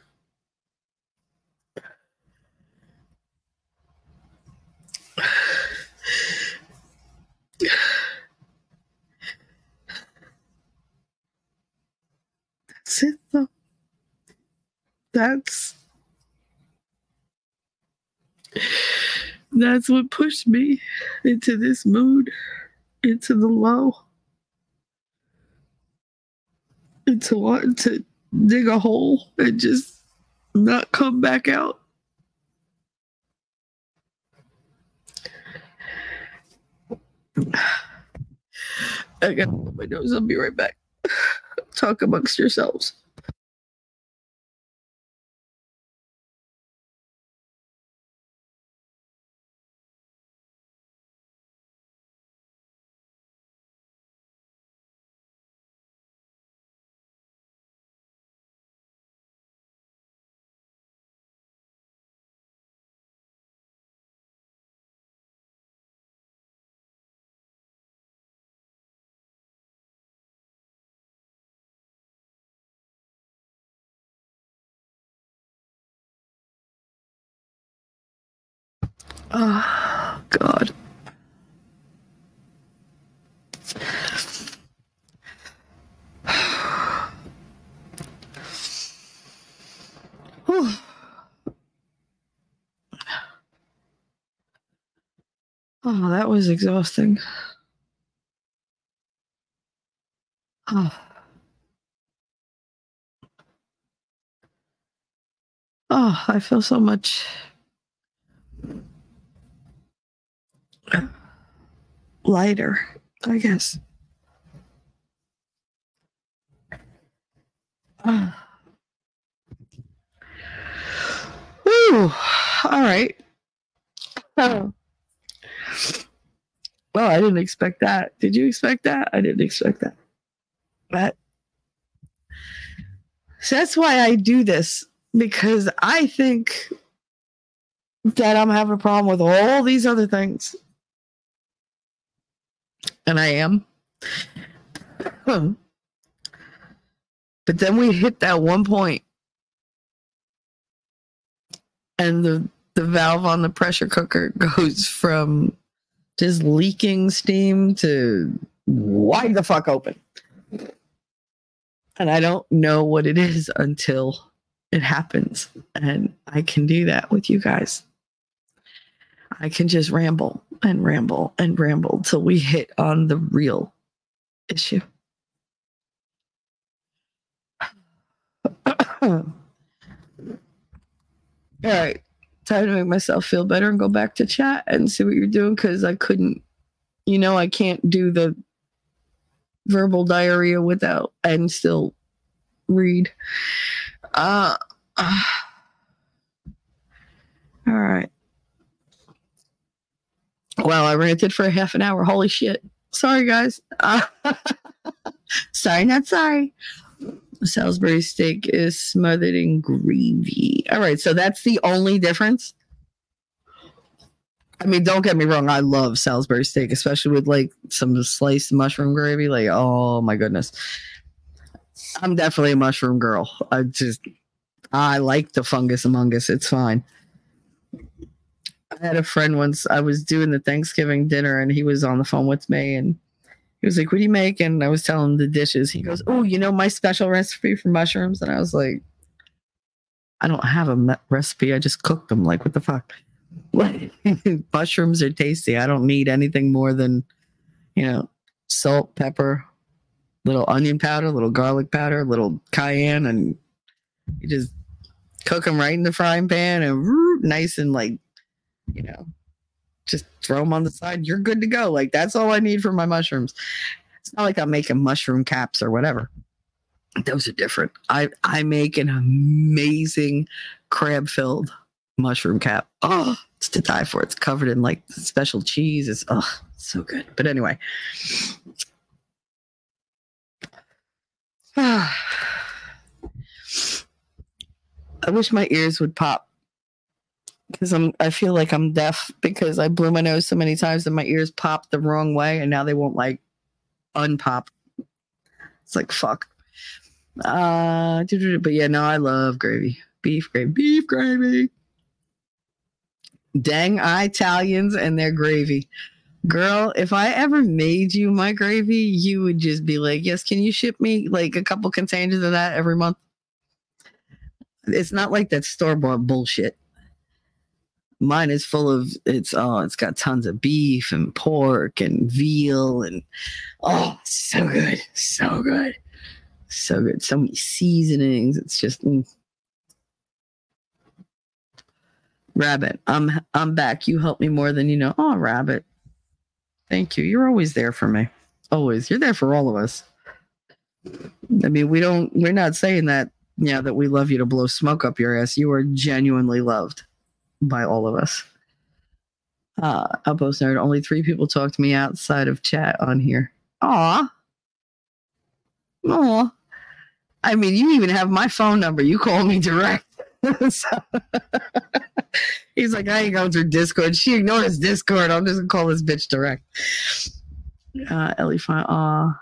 That's it, though. That's that's what pushed me into this mood, into the low, into want to dig a hole and just not come back out. <sighs> I gotta blow my nose. I'll be right back. <sighs> Talk amongst yourselves. Oh, God. <sighs> Oh, that was exhausting. <sighs> Oh. Oh, I feel so much lighter, I guess. Whew. All right. Oh. Well, I didn't expect that. Did you expect that? I didn't expect that. But so that's why I do this because I think that I'm having a problem with all these other things. And I am. Hmm. But then we hit that one point and the the valve on the pressure cooker <laughs> goes from just leaking steam to wide the fuck open. And I don't know what it is until it happens. And I can do that with you guys. I can just ramble and ramble and ramble till we hit on the real issue. <coughs> All right. Time to make myself feel better and go back to chat and see what you're doing because I couldn't, you know, I can't do the verbal diarrhea without and still read. Uh, uh <sighs> all right. Well, I ranted for a half an hour. Holy shit. Sorry, guys. Uh, <laughs> sorry, not sorry. Salisbury steak is smothered in gravy. All right, so that's the only difference. I mean, don't get me wrong. I love Salisbury steak, especially with like some sliced mushroom gravy. Like, oh my goodness. I'm definitely a mushroom girl. I just, I like the fungus among us. It's fine. I had a friend once. I was doing the Thanksgiving dinner, and he was on the phone with me, and he was like, "What do you make?" And I was telling him the dishes. He goes, "Oh, you know my special recipe for mushrooms?" And I was like, "I don't have a recipe. I just cook them. Like, what the fuck? <laughs> mushrooms are tasty. I don't need anything more than, you know, salt, pepper, little onion powder, little garlic powder, little cayenne, and you just cook them right in the frying pan and nice and like you know, just throw them on the side. You're good to go. Like that's all I need for my mushrooms. It's not like I'm making mushroom caps or whatever. Those are different. I I make an amazing crab filled mushroom cap. Oh, it's to die for. It's covered in like special cheese. It's oh, so good. But anyway. <sighs> I wish my ears would pop because I'm I feel like I'm deaf because I blew my nose so many times that my ears popped the wrong way and now they won't like unpop. It's like fuck. Uh but yeah, no, I love gravy. Beef gravy. Beef gravy. Dang Italians and their gravy. Girl, if I ever made you my gravy, you would just be like, Yes, can you ship me like a couple containers of that every month? It's not like that store bought bullshit Mine is full of it's oh, it's got tons of beef and pork and veal and oh, so good, so good, so good. So many seasonings. It's just mm. Rabbit. I'm I'm back. You help me more than you know. Oh, Rabbit. Thank you. You're always there for me. Always. You're there for all of us. I mean, we don't. We're not saying that. Yeah, that we love you to blow smoke up your ass. You are genuinely loved by all of us. Uh, Outpost Nerd. Only three people talk to me outside of chat on here. Aw. Aw. I mean, you even have my phone number. You call me direct. <laughs> so, <laughs> he's like, I ain't going through Discord. She ignores Discord. I'm just gonna call this bitch direct. Uh, Ellie, fine. Aw.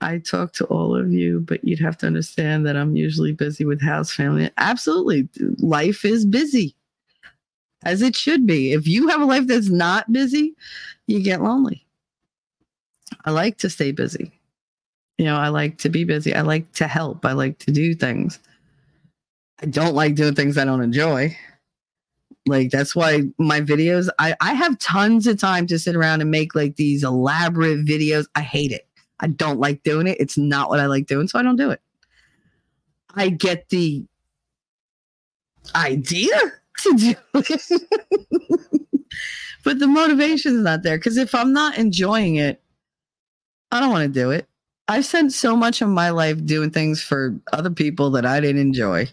I talk to all of you, but you'd have to understand that I'm usually busy with house family. Absolutely. Life is busy as it should be. If you have a life that's not busy, you get lonely. I like to stay busy. You know, I like to be busy. I like to help. I like to do things. I don't like doing things I don't enjoy. Like that's why my videos, I, I have tons of time to sit around and make like these elaborate videos. I hate it. I don't like doing it. It's not what I like doing, so I don't do it. I get the idea to do it. but the motivation is not there because if I'm not enjoying it, I don't want to do it. I've spent so much of my life doing things for other people that I didn't enjoy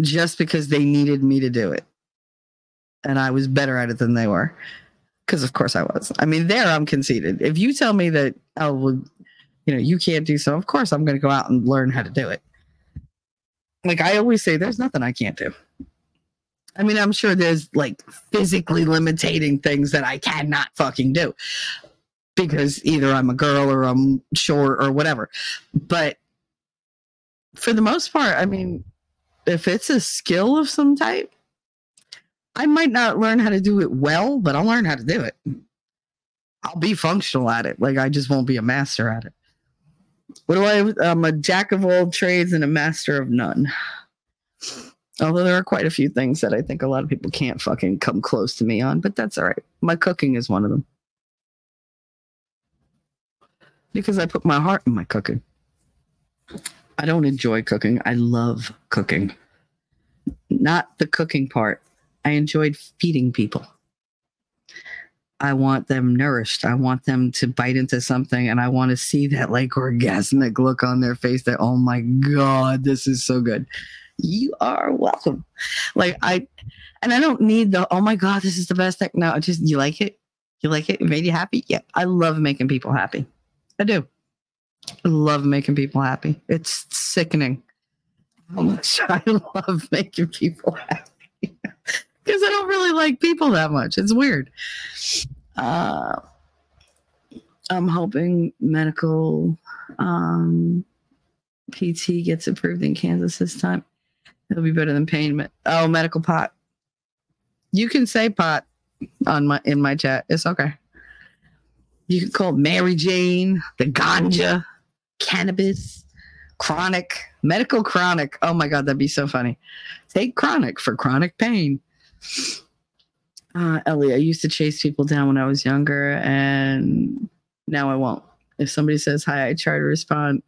just because they needed me to do it. And I was better at it than they were. Because of course I was. I mean, there I'm conceited. If you tell me that, oh, well, you know, you can't do so, of course I'm going to go out and learn how to do it. Like I always say, there's nothing I can't do. I mean, I'm sure there's like physically limiting things that I cannot fucking do because either I'm a girl or I'm short or whatever. But for the most part, I mean, if it's a skill of some type, I might not learn how to do it well, but I'll learn how to do it. I'll be functional at it. Like I just won't be a master at it. What do I? I'm a jack of all trades and a master of none. Although there are quite a few things that I think a lot of people can't fucking come close to me on, but that's all right. My cooking is one of them. Because I put my heart in my cooking. I don't enjoy cooking. I love cooking. Not the cooking part. I enjoyed feeding people. I want them nourished. I want them to bite into something and I want to see that like orgasmic look on their face that, oh my God, this is so good. You are welcome. Like I, and I don't need the, oh my God, this is the best thing. No, just, you like it? You like it? It made you happy? Yeah. I love making people happy. I do. I love making people happy. It's sickening how much <laughs> I love making people happy <laughs> because I don't really like people that much. It's weird. Uh, I'm hoping medical um, PT gets approved in Kansas this time. It'll be better than pain. Oh, medical pot. You can say pot on my in my chat. It's okay. You can call Mary Jane, the ganja, cannabis, chronic, medical chronic. Oh my god, that'd be so funny. Take chronic for chronic pain. Uh, Ellie, I used to chase people down when I was younger, and now I won't. If somebody says hi, I try to respond.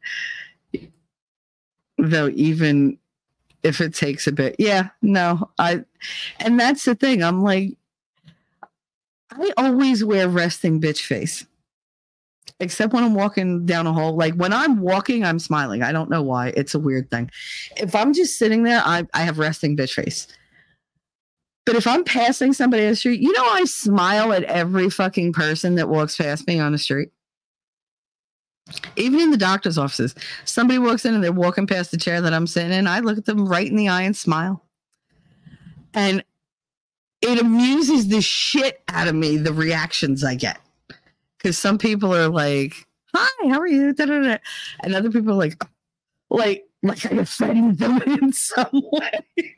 Though, even if it takes a bit, yeah, no, I, and that's the thing. I'm like, I always wear resting bitch face, except when I'm walking down a hall. Like when I'm walking, I'm smiling. I don't know why. It's a weird thing. If I'm just sitting there, I, I have resting bitch face but if I'm passing somebody on the street, you know, I smile at every fucking person that walks past me on the street. Even in the doctor's offices, somebody walks in and they're walking past the chair that I'm sitting in. I look at them right in the eye and smile. And it amuses the shit out of me, the reactions I get. Because some people are like, hi, how are you? Da-da-da. And other people are like, like, like I offended them <laughs> in some way <laughs>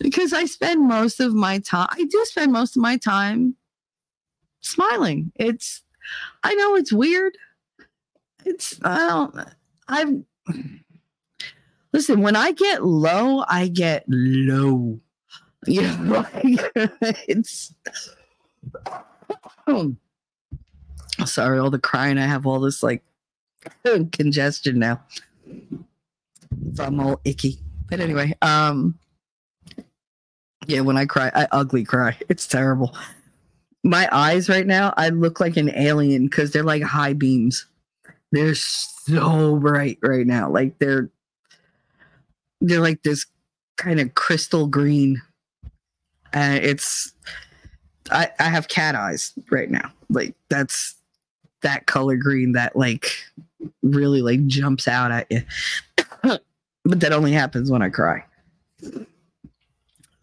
because I spend most of my time, I do spend most of my time smiling. It's, I know it's weird. It's, I don't, I've, Listen, when I get low, I get low. You know, <laughs> like, it's. Oh, <sniffs> sorry, all the crying. I have all this like <laughs> congestion now. So I'm all icky. But anyway, um, yeah, when I cry, I ugly cry. <laughs> It's terrible. My eyes right now, I look like an alien because they're like high beams. They're so bright right now. Like they're they're like this kind of crystal green. And it's I, I have cat eyes right now. Like that's that color green that like really like jumps out at you. <coughs> but that only happens when I cry.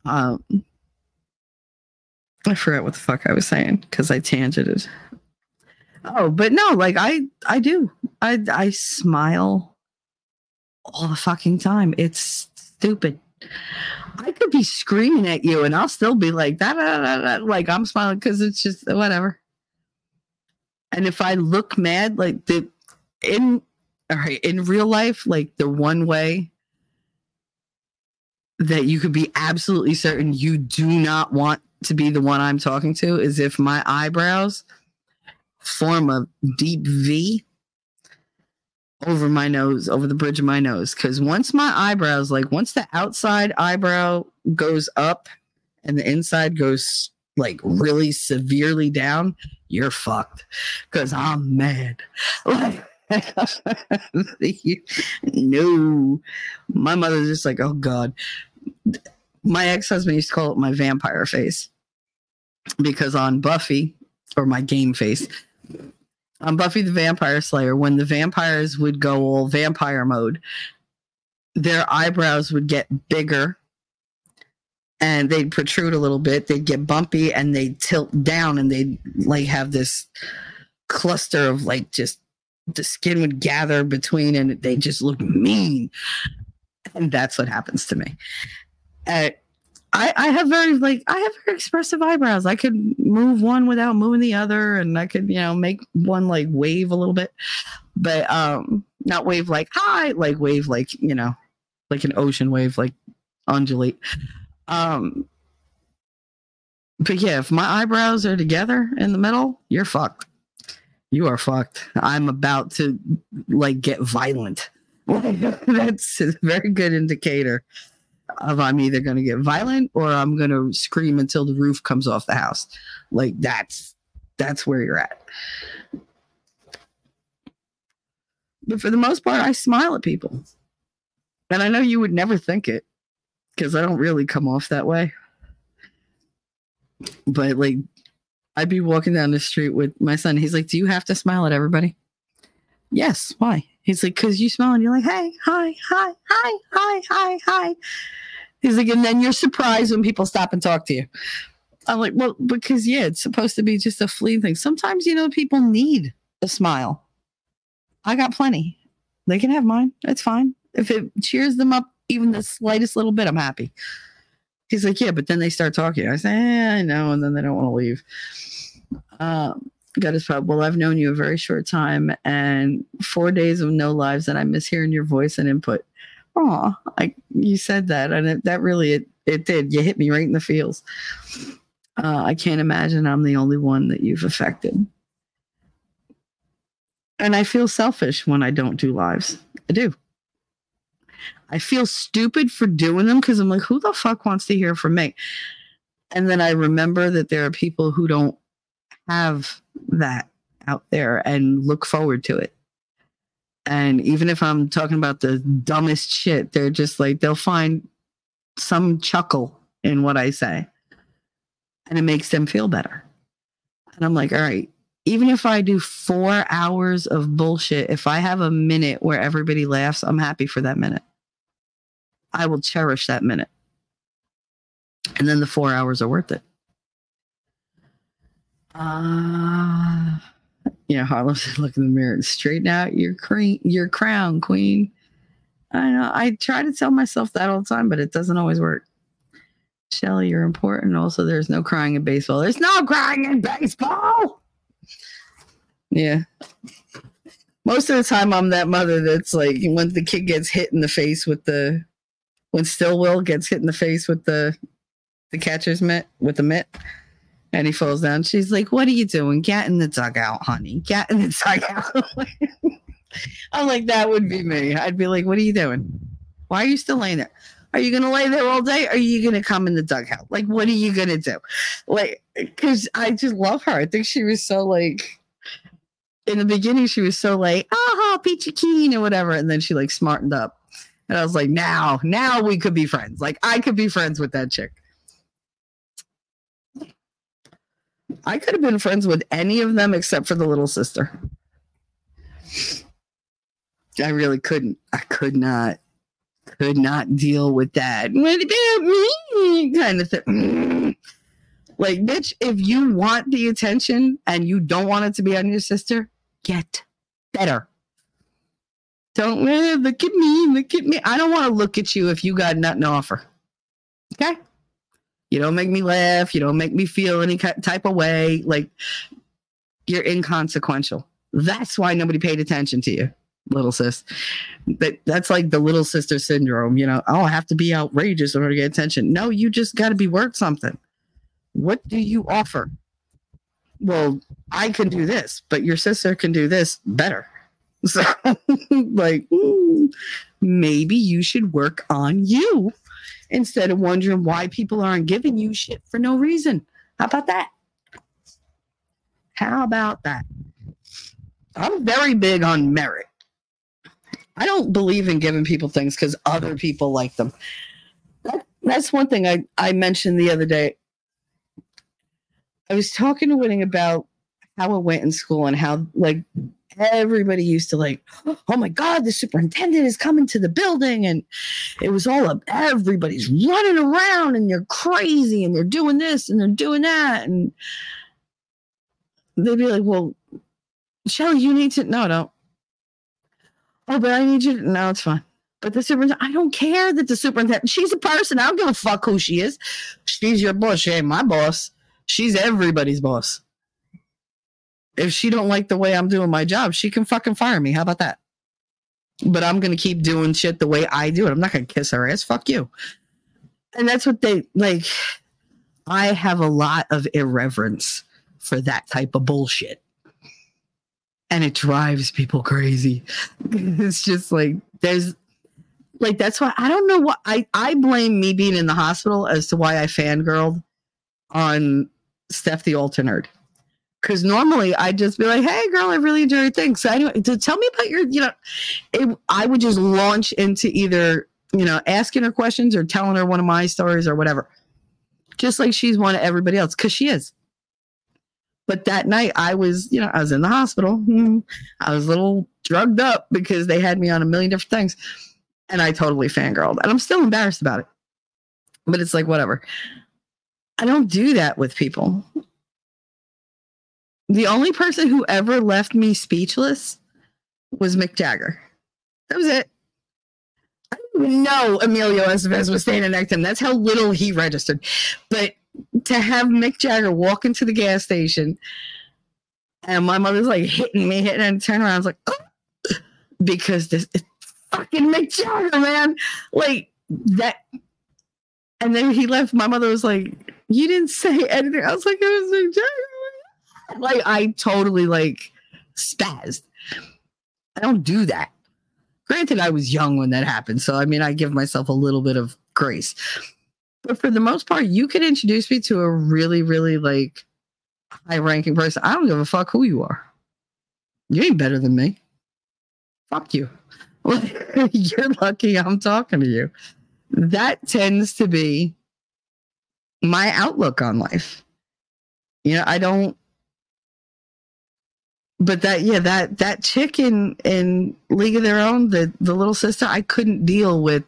Um I forgot what the fuck I was saying because I tangented. Oh, but no, like I I do. I I smile all the fucking time. It's stupid. I could be screaming at you and I'll still be like that, like I'm smiling because it's just whatever. And if I look mad, like the in all right, in real life, like the one way that you could be absolutely certain you do not want to be the one I'm talking to is if my eyebrows form a deep V over my nose, over the bridge of my nose. Because once my eyebrows, like once the outside eyebrow goes up and the inside goes like really severely down, you're fucked. Because I'm mad. <laughs> Like, no, my mother's just like, oh God. My ex husband used to call it my vampire face because on Buffy, or my game face, on Buffy the Vampire Slayer, when the vampires would go all vampire mode, their eyebrows would get bigger and they'd protrude a little bit. They'd get bumpy and they'd tilt down and they'd like have this cluster of like just the skin would gather between and they just look mean. And that's what happens to me. I, I have very like I have very expressive eyebrows. I could move one without moving the other, and I could you know make one like wave a little bit, but um not wave like high, like wave like you know like an ocean wave, like undulate. Um, but yeah, if my eyebrows are together in the middle, you're fucked. You are fucked. I'm about to like get violent. <laughs> That's a very good indicator of I'm either going to get violent or I'm going to scream until the roof comes off the house. Like that's that's where you're at. But for the most part, I smile at people. And I know you would never think it because I don't really come off that way. But like, I'd be walking down the street with my son. He's like, Do you have to smile at everybody? Yes. Why? He's like, Because you smile and you're like, Hey, hi, hi, hi, hi, hi, hi. He's like, and then you're surprised when people stop and talk to you. I'm like, well, because yeah, it's supposed to be just a fleeting thing. Sometimes, you know, people need a smile. I got plenty. They can have mine. It's fine. If it cheers them up even the slightest little bit, I'm happy. He's like, yeah, but then they start talking. I say, eh, I know, and then they don't want to leave. Um, got his pub. Well, I've known you a very short time and four days of no lives, and I miss hearing your voice and input. Oh, I you said that, and it, that really it it did. You hit me right in the feels. Uh, I can't imagine I'm the only one that you've affected, and I feel selfish when I don't do lives. I do. I feel stupid for doing them because I'm like, who the fuck wants to hear from me? And then I remember that there are people who don't have that out there and look forward to it. And even if I'm talking about the dumbest shit, they're just like, they'll find some chuckle in what I say. And it makes them feel better. And I'm like, all right, even if I do four hours of bullshit, if I have a minute where everybody laughs, I'm happy for that minute. I will cherish that minute. And then the four hours are worth it. Uh, yeah, Harlem said, look in the mirror and straighten out your cream, your crown, queen. I know. I try to tell myself that all the time, but it doesn't always work. Shelly, you're important. Also, there's no crying in baseball. There's no crying in baseball. Yeah. most of the time I'm that mother that's like when the kid gets hit in the face with the when Stilwell gets hit in the face with the the catcher's mitt with the mitt and he falls down. She's like, What are you doing? Get in the dugout, honey. Get in the dugout. <laughs> I'm like, that would be me. I'd be like, What are you doing? Why are you still laying there? Are you gonna lay there all day? Or are you gonna come in the dugout? Like, what are you gonna do? Like, because I just love her. I think she was so like in the beginning she was so like, aha, peachy keen or whatever, and then she like smartened up. And I was like, now, now we could be friends. Like I could be friends with that chick. I could have been friends with any of them except for the little sister. I really couldn't. I could not, could not deal with that. What about me? Kind of thing. Like, bitch, if you want the attention and you don't want it to be on your sister, get better. Don't look at me, look at me. I don't want to look at you if you got nothing to offer. Okay? You don't make me laugh. You don't make me feel any type of way. Like you're inconsequential. That's why nobody paid attention to you, little sis. But that's like the little sister syndrome. You know, oh, I have to be outrageous in order to get attention. No, you just got to be worth something. What do you offer? Well, I can do this, but your sister can do this better. <laughs> So, like, maybe you should work on you instead of wondering why people aren't giving you shit for no reason. How about that? How about that? I'm very big on merit. I don't believe in giving people things because other people like them. That, that's one thing I, I mentioned the other day. I was talking to Winning about how it went in school and how like everybody used to like, oh my God, the superintendent is coming to the building. And it was all up, everybody's running around and they're crazy and they're doing this and they're doing that. And they'd be like, well, Shelly, you need to, no, don't. Oh, but I need you to, no, it's fine. But the superintendent, I don't care that the superintendent, she's a person. I don't give a fuck who she is. She's your boss. She ain't my boss. She's everybody's boss if she don't like the way I'm doing my job, she can fucking fire me. How about that? But I'm gonna keep doing shit the way I do it. I'm not gonna kiss her ass. Fuck you. And that's what they like. I have a lot of irreverence for that type of bullshit. And it drives people crazy. <laughs> it's just like there's like that's why I don't know what I I blame me being in the hospital as to why I fangirled on Steph the alternate because normally I'd just be like, "Hey, girl, I really enjoy your thing." So anyway, to tell me about your, you know, it, I would just launch into either you know asking her questions or telling her one of my stories or whatever, just like she's one of everybody else because she is. But that night, I was, you know, I was in the hospital. Hmm, I was a little drugged up because they had me on a million different things, and I totally fangirled, and I'm still embarrassed about it. But it's like whatever. I don't do that with people. The only person who ever left me speechless was Mick Jagger. That was it. I didn't even know Emilio Estevez was standing next to him. That's how little he registered. But to have Mick Jagger walk into the gas station and my mother's like hitting me, hitting and turn around, I was like, oh, because this is fucking Mick Jagger, man. Like that. And then he left. My mother was like, You didn't say anything. I was like, It was Mick Jagger like I totally like spazzed. I don't do that. Granted, I was young when that happened, so I mean, I give myself a little bit of grace. But for the most part, you could introduce me to a really, really like high ranking person. I don't give a fuck who you are. You ain't better than me. Fuck you. <laughs> You're lucky I'm talking to you. That tends to be my outlook on life. You know, I don't but that yeah that that chick in in league of their own the the little sister i couldn't deal with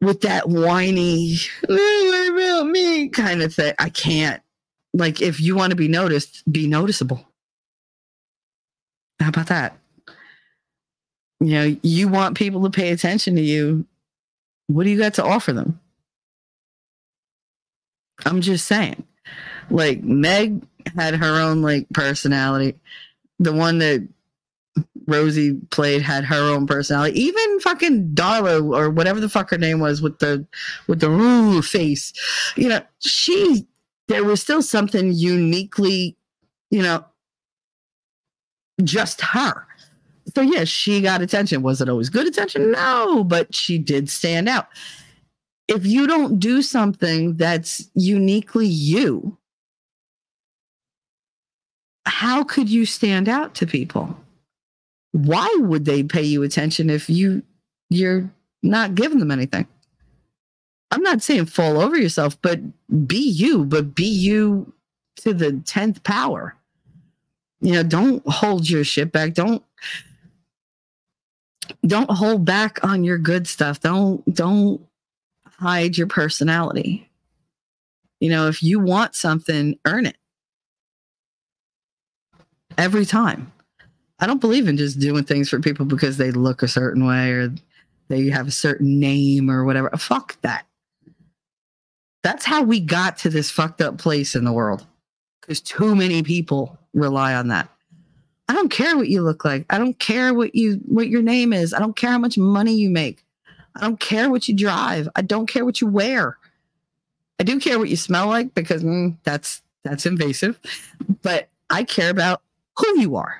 with that whiny about me? kind of thing. I can't like if you want to be noticed be noticeable. How about that? You know you want people to pay attention to you. What do you got to offer them? I'm just saying like meg had her own like personality. The one that Rosie played had her own personality. Even fucking Darla or whatever the fuck her name was with the with the ooh face. You know, she there was still something uniquely, you know, just her. So yes, yeah, she got attention. Was it always good attention? No, but she did stand out. If you don't do something that's uniquely you, how could you stand out to people? Why would they pay you attention if you you're not giving them anything? I'm not saying fall over yourself, but be you, but be you to the 10th power. You know, don't hold your shit back. Don't don't hold back on your good stuff. Don't don't hide your personality. You know, if you want something, earn it. Every time. I don't believe in just doing things for people because they look a certain way or they have a certain name or whatever. Fuck that. That's how we got to this fucked up place in the world. Because too many people rely on that. I don't care what you look like. I don't care what you what your name is. I don't care how much money you make. I don't care what you drive. I don't care what you wear. I do care what you smell like because mm, that's that's invasive. But I care about who you are.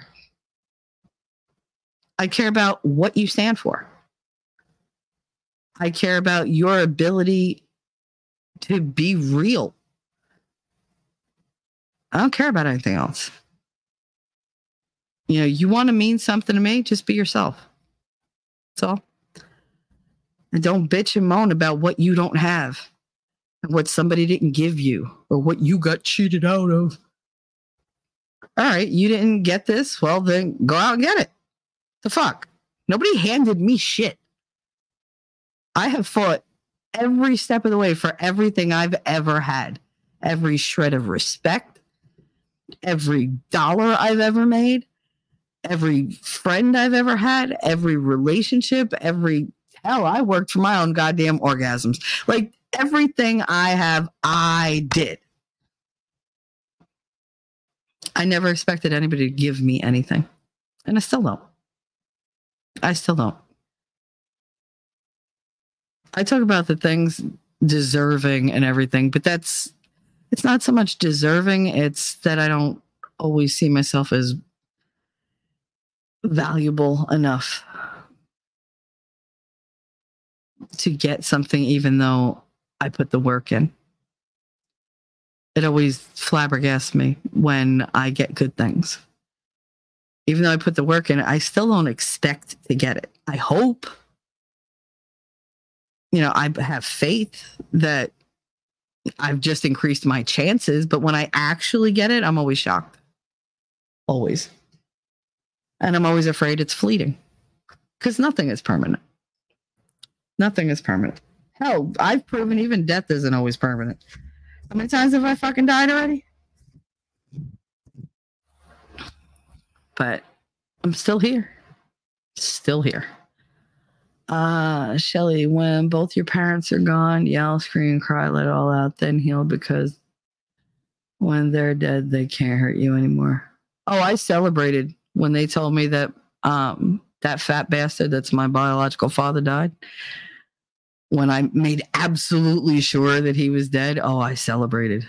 I care about what you stand for. I care about your ability to be real. I don't care about anything else. You know, you want to mean something to me, just be yourself. That's all. And don't bitch and moan about what you don't have and what somebody didn't give you or what you got cheated out of. All right, you didn't get this. Well, then go out and get it. The fuck? Nobody handed me shit. I have fought every step of the way for everything I've ever had. Every shred of respect, every dollar I've ever made, every friend I've ever had, every relationship, every hell, I worked for my own goddamn orgasms. Like everything I have, I did. I never expected anybody to give me anything. And I still don't. I still don't. I talk about the things deserving and everything, but that's it's not so much deserving, it's that I don't always see myself as valuable enough to get something even though I put the work in. It always flabbergasts me when I get good things. Even though I put the work in, I still don't expect to get it. I hope you know, I have faith that I've just increased my chances, but when I actually get it, I'm always shocked. Always. And I'm always afraid it's fleeting because nothing is permanent. Nothing is permanent. Hell, I've proven even death isn't always permanent. How many times have I fucking died already? But I'm still here. Still here. Uh, Shelly, when both your parents are gone, yell, scream, cry, let it all out, then heal because when they're dead, they can't hurt you anymore. Oh, I celebrated when they told me that um that fat bastard that's my biological father died. When I made absolutely sure that he was dead, oh, I celebrated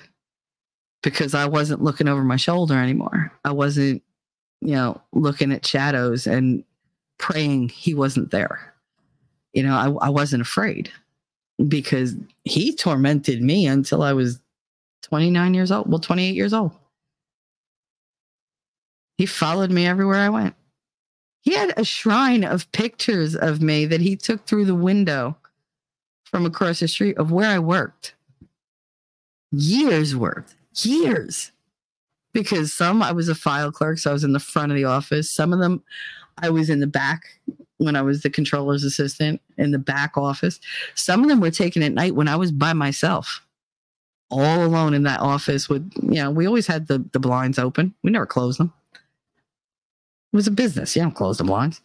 because I wasn't looking over my shoulder anymore. I wasn't, you know, looking at shadows and praying he wasn't there you know, I, I wasn't afraid because he tormented me until I was 29 years old. Well, 28 years old. He followed me everywhere I went. He had a shrine of pictures of me that he took through the window from across the street of where I worked. Years worth, years. Because some I was a file clerk, so I was in the front of the office. Some of them I was in the back when I was the controller's assistant in the back office. Some of them were taken at night when I was by myself, all alone in that office with, you know, we always had the, the blinds open. We never closed them. It was a business. You don't close the blinds.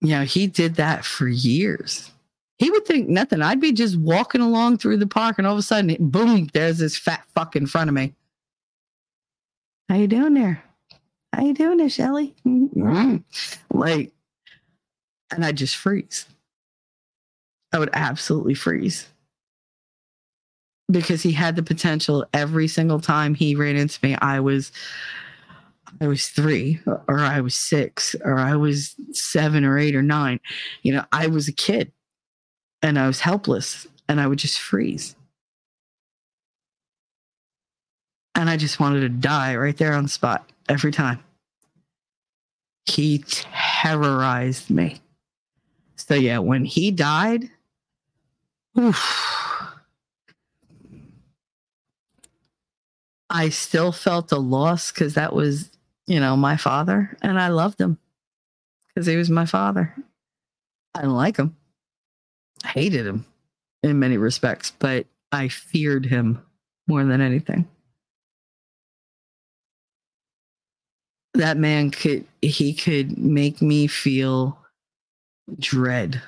You know, he did that for years. He would think nothing. I'd be just walking along through the park and all of a sudden, boom, there's this fat fuck in front of me. How you doing there? how you doing there, Shelly? Mm-hmm. Like, and I just freeze. I would absolutely freeze because he had the potential every single time he ran into me. I was, I was three, or I was six, or I was seven, or eight, or nine. You know, I was a kid, and I was helpless, and I would just freeze. And I just wanted to die right there on the spot every time. He terrorized me. So, yeah, when he died, oof, I still felt a loss because that was, you know, my father. And I loved him because he was my father. I didn't like him, I hated him in many respects, but I feared him more than anything. that man could he could make me feel dread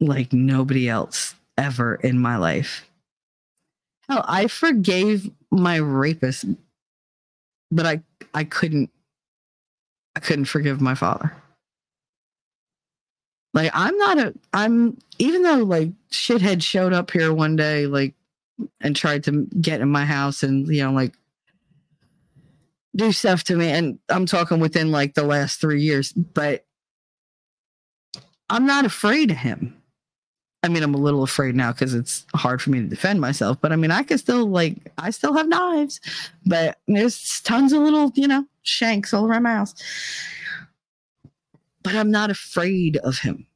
like nobody else ever in my life. Hell, I forgave my rapist, but I I couldn't I couldn't forgive my father. Like I'm not a I'm even though like shithead showed up here one day like and tried to get in my house and you know like do stuff to me and i'm talking within like the last three years but i'm not afraid of him i mean i'm a little afraid now because it's hard for me to defend myself but i mean i can still like i still have knives but there's tons of little you know shanks all around my house. But i'm not afraid of him.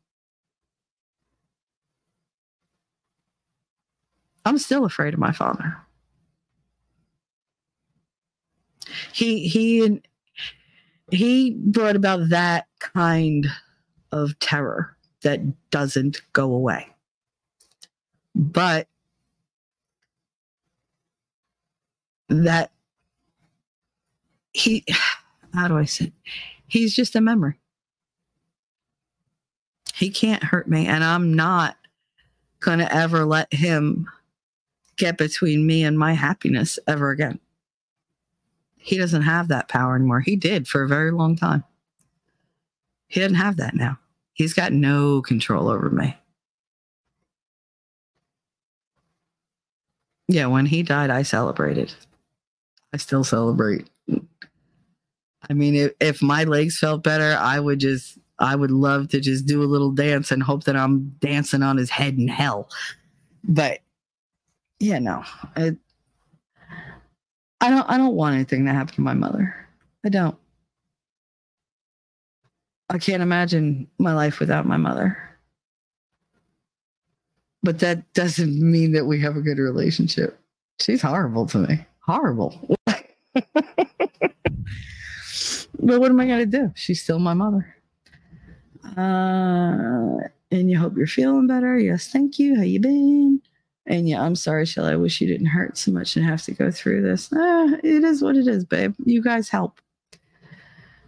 I'm still afraid of my father. He he he brought about that kind of terror that doesn't go away but that he how do i say he's just a memory he can't hurt me and i'm not going to ever let him get between me and my happiness ever again he doesn't have that power anymore. He did for a very long time. He doesn't have that now. He's got no control over me. Yeah, when he died, I celebrated. I still celebrate. I mean, if, if my legs felt better, I would just, I would love to just do a little dance and hope that I'm dancing on his head in hell. But yeah, no, it, I don't I don't want anything to happen to my mother. I don't. I can't imagine my life without my mother. But that doesn't mean that we have a good relationship. She's horrible to me. Horrible. <laughs> but what am I going to do? She's still my mother. Uh, and you hope you're feeling better. Yes, thank you. How you been? And yeah, I'm sorry, Shelly. I wish you didn't hurt so much and have to go through this. Eh, it is what it is, babe. You guys help.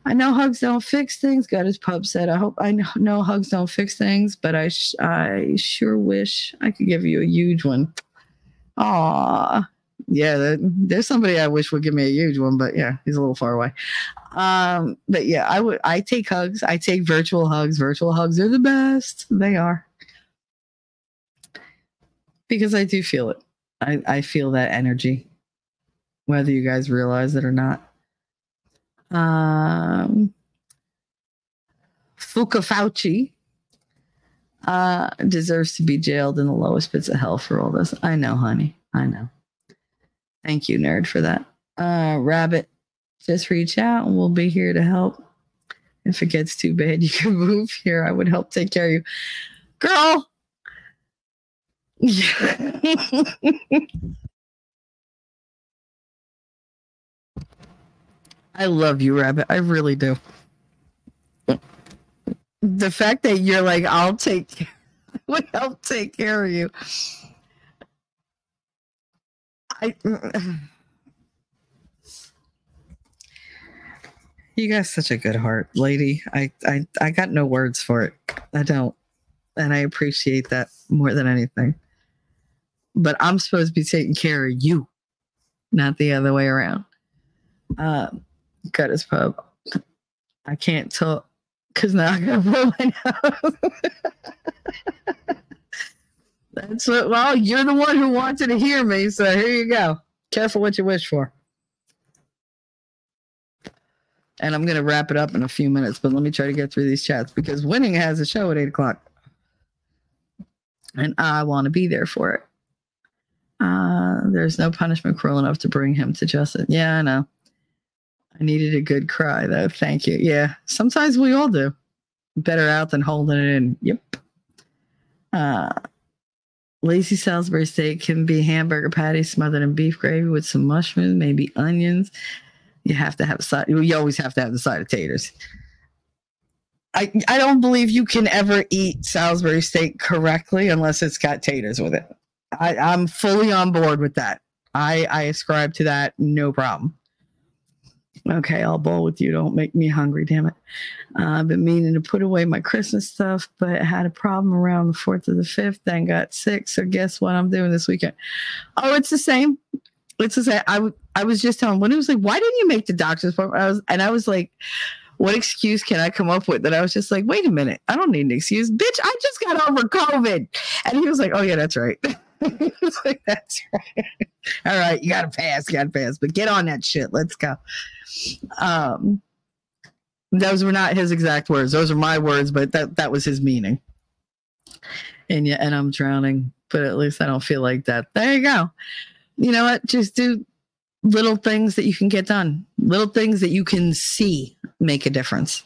I know hugs don't fix things. God, as Pub said, I hope I know hugs don't fix things, but I sh- I sure wish I could give you a huge one. Aw, yeah. there's somebody I wish would give me a huge one, but yeah, he's a little far away. Um, but yeah, I would. I take hugs. I take virtual hugs. Virtual hugs are the best. They are because I do feel it. I, I feel that energy, whether you guys realize it or not. Um, Fuka Fauci uh, deserves to be jailed in the lowest pits of hell for all this. I know, honey. I know. Thank you, nerd, for that. Uh, Rabbit, just reach out and we'll be here to help. If it gets too bad, <laughs> you can move here. I would help take care of you. Girl, <laughs> <laughs> I love you, Rabbit. I really do. The fact that you're like, I'll take, help <laughs> take care of you. I. You got such a good heart, lady. I, I I got no words for it. I don't. And I appreciate that more than anything but I'm supposed to be taking care of you, not the other way around. Um, his pub. I can't talk because now I gotta blow my nose. <laughs> That's what. Well, you're the one who wanted to hear me, so here you go. Careful what you wish for. And I'm gonna wrap it up in a few minutes, but let me try to get through these chats because winning has a show at eight o'clock, and I want to be there for it. Uh, there's no punishment cruel enough to bring him to justice. Yeah, I know. I needed a good cry though. Thank you. Yeah, sometimes we all do. Better out than holding it in. Yep. Uh, lazy Salisbury steak can be hamburger patty smothered in beef gravy with some mushrooms, maybe onions. You have to have a side. You always have to have the side of taters. I I don't believe you can ever eat Salisbury steak correctly unless it's got taters with it. I, I'm fully on board with that. I I ascribe to that, no problem. Okay, I'll bowl with you. Don't make me hungry, damn it. Uh, I've been meaning to put away my Christmas stuff, but had a problem around the 4th or the 5th, then got sick. So, guess what I'm doing this weekend? Oh, it's the same. It's the same. I, w- I was just telling when it was like, why didn't you make the doctor's appointment? I was, and I was like, what excuse can I come up with? That I was just like, wait a minute, I don't need an excuse. Bitch, I just got over COVID. And he was like, oh, yeah, that's right. <laughs> like, that's right. <laughs> All right, you got to pass, you got to pass, but get on that shit. Let's go. Um, those were not his exact words. Those are my words, but that that was his meaning. And yeah, and I'm drowning, but at least I don't feel like that. There you go. You know what? Just do little things that you can get done. Little things that you can see make a difference.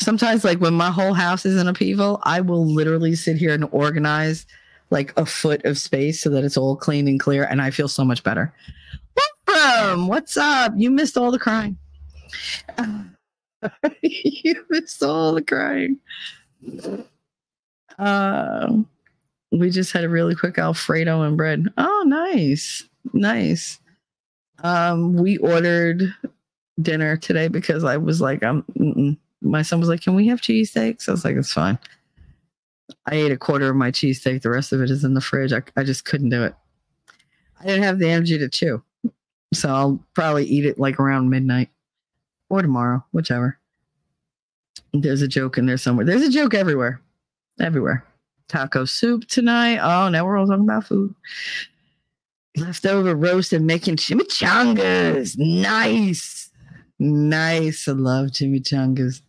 Sometimes, like when my whole house is in upheaval, I will literally sit here and organize like a foot of space so that it's all clean and clear, and I feel so much better. Welcome. What's up? You missed all the crying. <laughs> you missed all the crying. Uh, we just had a really quick Alfredo and bread. Oh, nice, nice. Um, we ordered dinner today because I was like, I'm. Mm-mm. My son was like, "Can we have cheesesteaks?" I was like, "It's fine." I ate a quarter of my cheesesteak. The rest of it is in the fridge. I, I just couldn't do it. I didn't have the energy to chew. So I'll probably eat it like around midnight or tomorrow, whichever. There's a joke in there somewhere. There's a joke everywhere. Everywhere. Taco soup tonight. Oh, now we're all talking about food. Leftover roast and making chimichangas. Nice. Nice. I love chimichangas.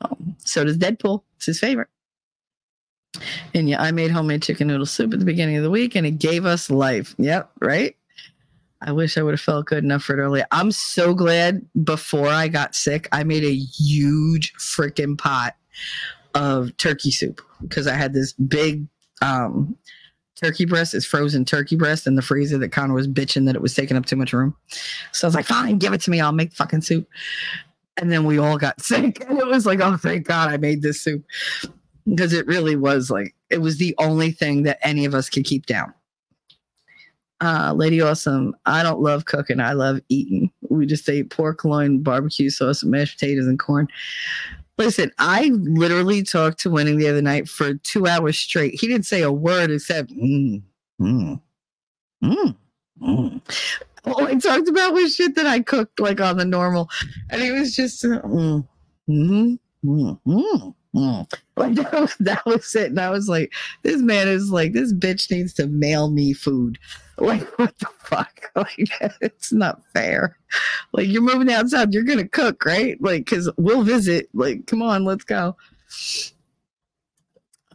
Um, so does Deadpool. It's his favorite. And yeah, I made homemade chicken noodle soup at the beginning of the week and it gave us life. Yep, right? I wish I would have felt good enough for it earlier. I'm so glad before I got sick, I made a huge freaking pot of turkey soup because I had this big um, turkey breast, it's frozen turkey breast in the freezer that Connor was bitching that it was taking up too much room. So I was like, fine, give it to me. I'll make fucking soup. And then we all got <laughs> sick. And it was like, oh, thank God I made this soup. Because it really was like, it was the only thing that any of us could keep down uh, Lady Awesome, I don't love cooking. I love eating. We just ate pork loin, barbecue sauce, mashed potatoes, and corn. Listen, I literally talked to Winning the other night for two hours straight. He didn't say a word except, mm, mm, mm, mm. All I talked about was shit that I cooked like on the normal. And he was just, uh, mm, mm, mm, mm. Mm. Like <laughs> that was, that was it. And I was like, this man is like, this bitch needs to mail me food. <laughs> Like, what the fuck? <laughs> Like, it's not fair. Like, you're moving outside, you're gonna cook, right? Like, cause we'll visit. Like, come on, let's go.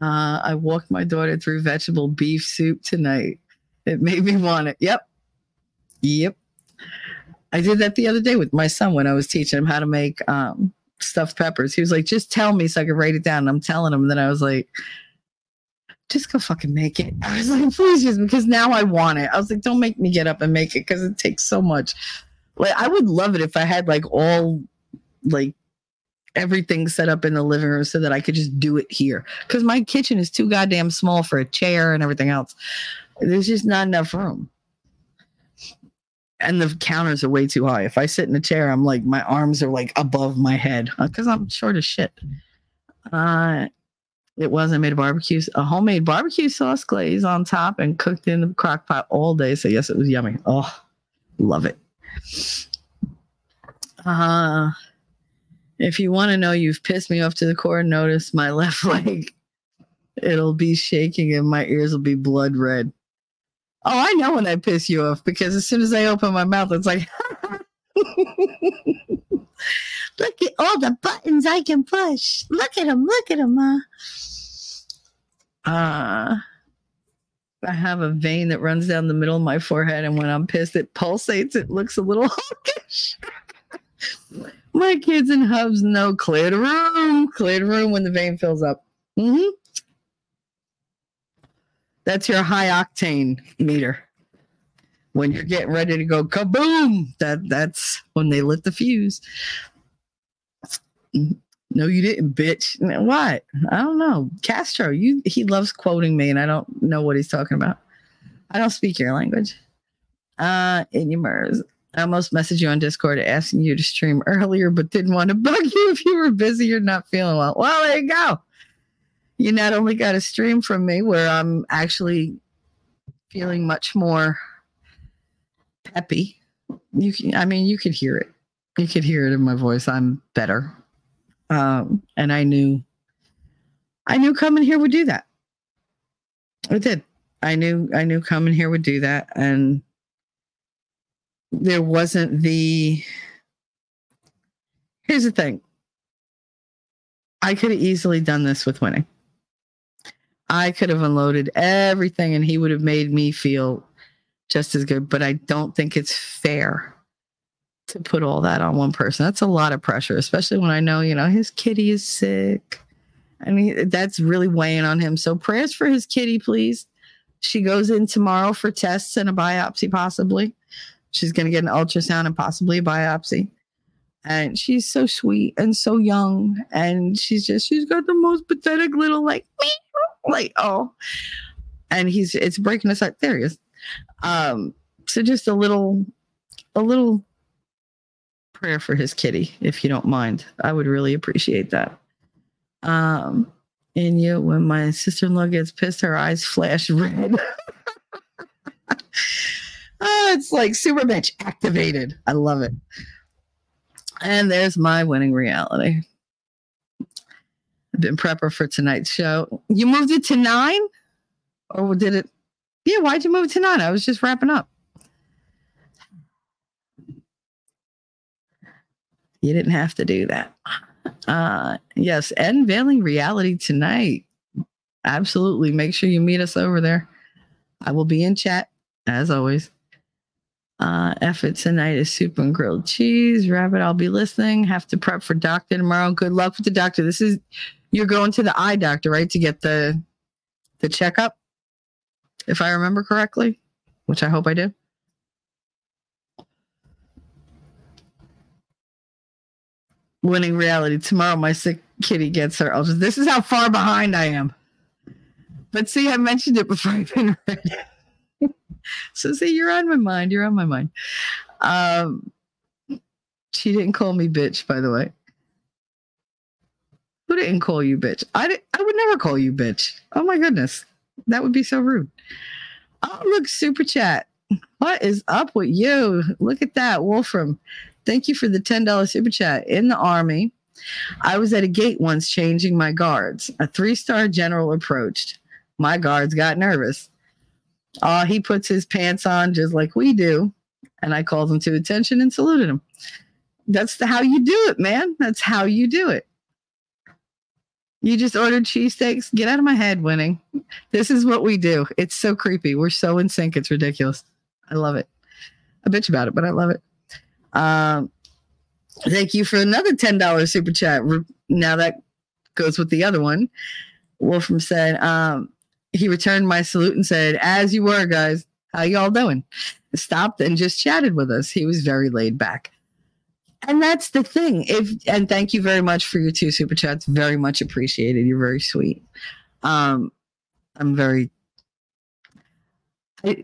Uh, I walked my daughter through vegetable beef soup tonight. It made me want it. Yep. Yep. I did that the other day with my son when I was teaching him how to make um, stuffed peppers. He was like, just tell me so I can write it down. And I'm telling him. And then I was like, just go fucking make it. <laughs> I was like, please just because now I want it. I was like, don't make me get up and make it because it takes so much. Like I would love it if I had like all like everything set up in the living room so that I could just do it here. Because my kitchen is too goddamn small for a chair and everything else. There's just not enough room. And the counters are way too high. If I sit in a chair, I'm like my arms are like above my head because I'm short as shit. Uh it was. I made a barbecue, a homemade barbecue sauce glaze on top and cooked in the crock pot all day. So, yes, it was yummy. Oh, love it. Uh, if you want to know you've pissed me off to the core, notice my <laughs> left leg. It'll be shaking and my ears will be blood red. Oh, I know when I piss you off because as soon as I open my mouth, it's like, <laughs> look at all the buttons I can push. Look at them. Look at them, Ma. Uh, I have a vein that runs down the middle of my forehead, and when I'm pissed, it pulsates. It looks a little <laughs> hawkish. my kids and hubs know clear the room, clear the room when the vein fills up. Mm-hmm. That's your high octane meter. When you're getting ready to go kaboom, that that's when they lit the fuse. No, you didn't, bitch. What? I don't know. Castro, you he loves quoting me, and I don't know what he's talking about. I don't speak your language. Uh, in your MERS. I almost messaged you on Discord asking you to stream earlier, but didn't want to <laughs> bug you if you were busy or not feeling well. Well, there you go. You not only got a stream from me where I'm actually feeling much more peppy. You can, I mean, you could hear it. You could hear it in my voice. I'm better. Um, and I knew, I knew coming here would do that. It did. I knew, I knew coming here would do that. And there wasn't the, here's the thing. I could have easily done this with winning. I could have unloaded everything and he would have made me feel just as good, but I don't think it's fair to put all that on one person. That's a lot of pressure, especially when I know, you know, his kitty is sick. I mean, that's really weighing on him. So prayers for his kitty, please. She goes in tomorrow for tests and a biopsy, possibly. She's going to get an ultrasound and possibly a biopsy. And she's so sweet and so young. And she's just, she's got the most pathetic little, like, <laughs> like, oh. And he's, it's breaking us up. There he is. Um, so just a little, a little prayer for his kitty, if you don't mind. I would really appreciate that. Um, and you, when my sister in law gets pissed, her eyes flash <laughs> red. oh, <laughs> it's like super bench activated. I love it. And there's my winning reality. I've been prepper for tonight's show. You moved it to nine? Or did it? Yeah, why'd you move it to nine? I was just wrapping up. You didn't have to do that. Uh, yes, unveiling reality tonight. Absolutely. Make sure you meet us over there. I will be in chat as always. Uh, effort tonight is soup and grilled cheese. Rabbit, I'll be listening. Have to prep for doctor tomorrow. Good luck with the doctor. This is you're going to the eye doctor, right? To get the the checkup, if I remember correctly, which I hope I do. winning reality. Tomorrow, my sick kitty gets her ultras. This is how far behind I am. But see, I mentioned it before I <laughs> even read it. <laughs> so see, you're on my mind. You're on my mind. Um, she didn't call me bitch, by the way. Who didn't call you bitch? I I would never call you bitch. Oh my goodness, that would be so rude. Oh look, super chat. What is up with you? Look at that, Wolfram. Thank you for the $10 super chat. In the Army, I was at a gate once changing my guards. A three star general approached. My guards got nervous. Uh, he puts his pants on just like we do. And I called him to attention and saluted him. That's the, how you do it, man. That's how you do it. You just ordered cheesesteaks. Get out of my head, winning. This is what we do. It's so creepy. We're so in sync. It's ridiculous. I love it. I bitch about it, but I love it. Um, thank you for another $10 super chat. Now that goes with the other one. Wolfram said, um, he returned my salute and said, as you were, guys, how y'all doing? Stopped and just chatted with us. He was very laid back. And that's the thing. If and thank you very much for your two super chats. Very much appreciated. You're very sweet. Um, I'm very I,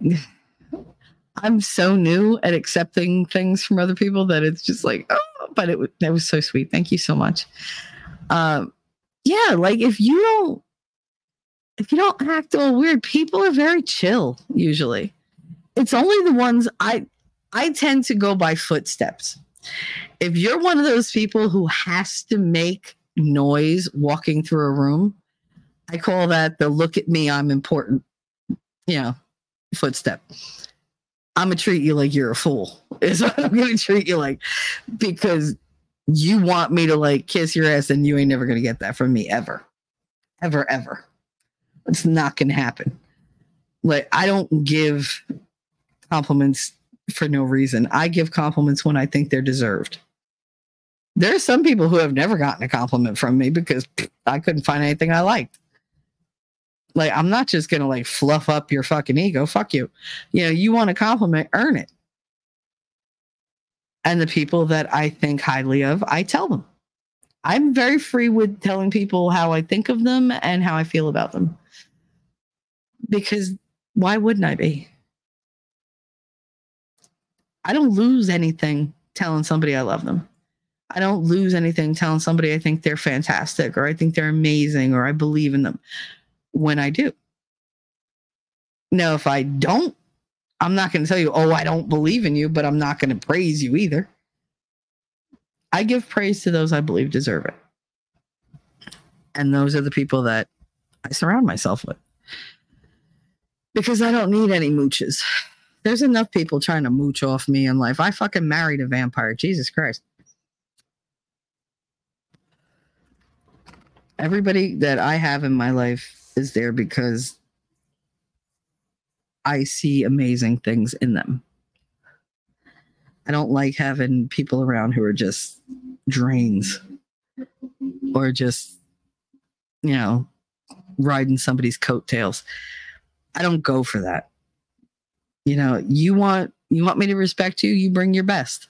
I'm so new at accepting things from other people that it's just like, oh, but it that was so sweet. Thank you so much. Um, yeah, like if you don't, if you don't act all weird, people are very chill usually. It's only the ones I, I tend to go by footsteps. If you're one of those people who has to make noise walking through a room, I call that the look at me, I'm important, you know, footstep. I'm gonna treat you like you're a fool. <laughs> Is what I'm gonna treat you like because you want me to like kiss your ass and you ain't never gonna get that from me ever. Ever, ever. It's not gonna happen. Like I don't give compliments for no reason. I give compliments when I think they're deserved. There are some people who have never gotten a compliment from me because I couldn't find anything I liked. Like, I'm not just going to like fluff up your fucking ego. Fuck you. You know, you want a compliment, earn it. And the people that I think highly of, I tell them. I'm very free with telling people how I think of them and how I feel about them. Because why wouldn't I be? I don't lose anything telling somebody I love them. I don't lose anything telling somebody I think they're fantastic or I think they're amazing or I believe in them when I do. Now, if I don't, I'm not going to tell you, oh, I don't believe in you, but I'm not going to praise you either. I give praise to those I believe deserve it. And those are the people that I surround myself with. Because I don't need any mooches. There's enough people trying to mooch off me in life. I fucking married a vampire. Jesus Christ. Everybody that I have in my life is there because I see amazing things in them. I don't like having people around who are just drains or just, you know, riding somebody's coattails. I don't go for that. You know, you want you want me to respect you, you bring your best.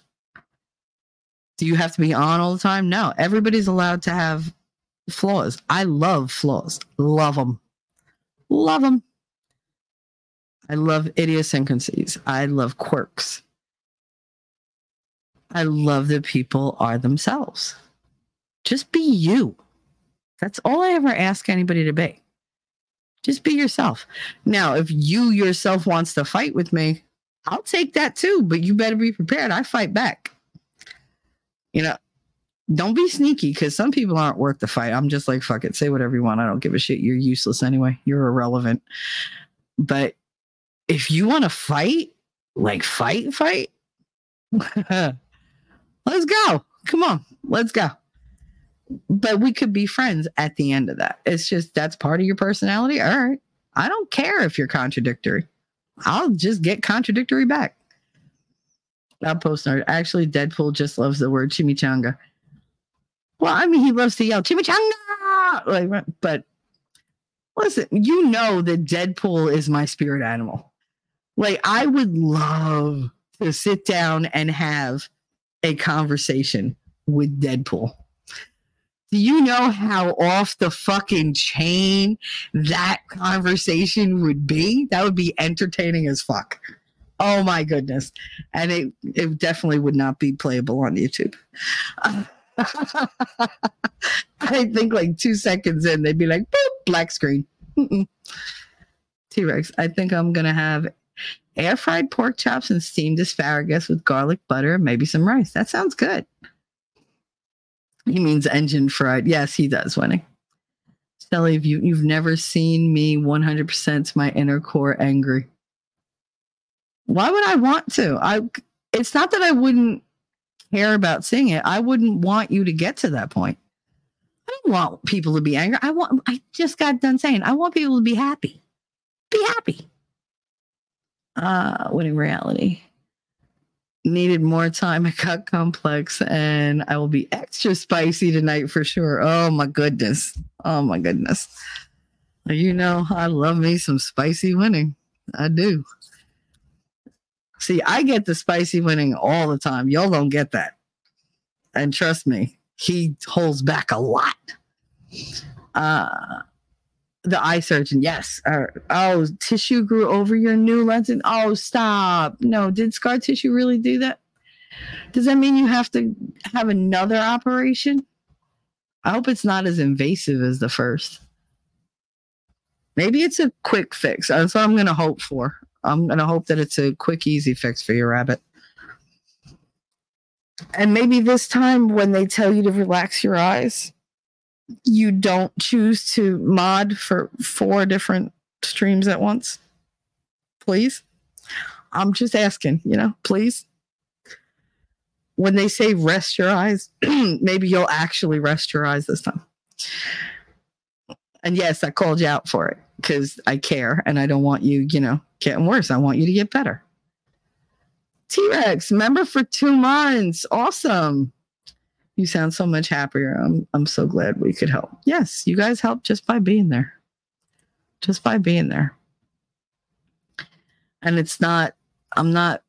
Do you have to be on all the time? No. Everybody's allowed to have flaws. I love flaws. Love them. Love them. I love idiosyncrasies. I love quirks. I love that people are themselves. Just be you. That's all I ever ask anybody to be. Just be yourself. Now, if you yourself wants to fight with me, I'll take that too, but you better be prepared. I fight back. You know, don't be sneaky because some people aren't worth the fight. I'm just like, fuck it, say whatever you want. I don't give a shit. You're useless anyway. You're irrelevant. But if you want to fight, like fight, fight, <laughs> let's go. Come on, let's go. But we could be friends at the end of that. It's just that's part of your personality. All right. I don't care if you're contradictory. I'll just get contradictory back. I'll post art. Actually, Deadpool just loves the word chimichanga. Well, I mean, he loves to yell chimichanga, like, but listen, you know that Deadpool is my spirit animal. Like, I would love to sit down and have a conversation with Deadpool. Do you know how off the fucking chain that conversation would be? That would be entertaining as fuck. Oh my goodness. And it, it definitely would not be playable on YouTube. <laughs> I think like two seconds in, they'd be like, boop, black screen. T Rex, I think I'm going to have air fried pork chops and steamed asparagus with garlic butter, maybe some rice. That sounds good. He means engine fried. Yes, he does, Winnie. Shelly, you, you've never seen me 100% my inner core angry. Why would I want to? I. It's not that I wouldn't care about seeing it. I wouldn't want you to get to that point. I don't want people to be angry. I want, I just got done saying, I want people to be happy. Be happy. Uh, winning reality. Needed more time. <laughs> It got complex and I will be extra spicy tonight for sure. Oh my goodness. Oh my goodness. You know, I love me some spicy winning. I do. See, I get the spicy winning all the time. Y'all don't get that. And trust me, he holds back a lot. Uh, the eye surgeon, yes. Uh, oh, tissue grew over your new lens. And, oh, stop. No, did scar tissue really do that? Does that mean you have to have another operation? I hope it's not as invasive as the first. Maybe it's a quick fix. That's what I'm going to hope for. I'm going to hope that it's a quick, easy fix for your rabbit. And maybe this time when they tell you to relax your eyes, you don't choose to mod for four different streams at once. Please. I'm just asking, you know, please. When they say rest your eyes, <clears throat> maybe you'll actually rest your eyes this time. And yes, I called you out for it because I care and I don't want you, you know, getting worse. I want you to get better. T Rex, member for two months. Awesome. You sound so much happier. I'm, I'm so glad we could help. Yes, you guys help just by being there. Just by being there. And it's not, I'm not,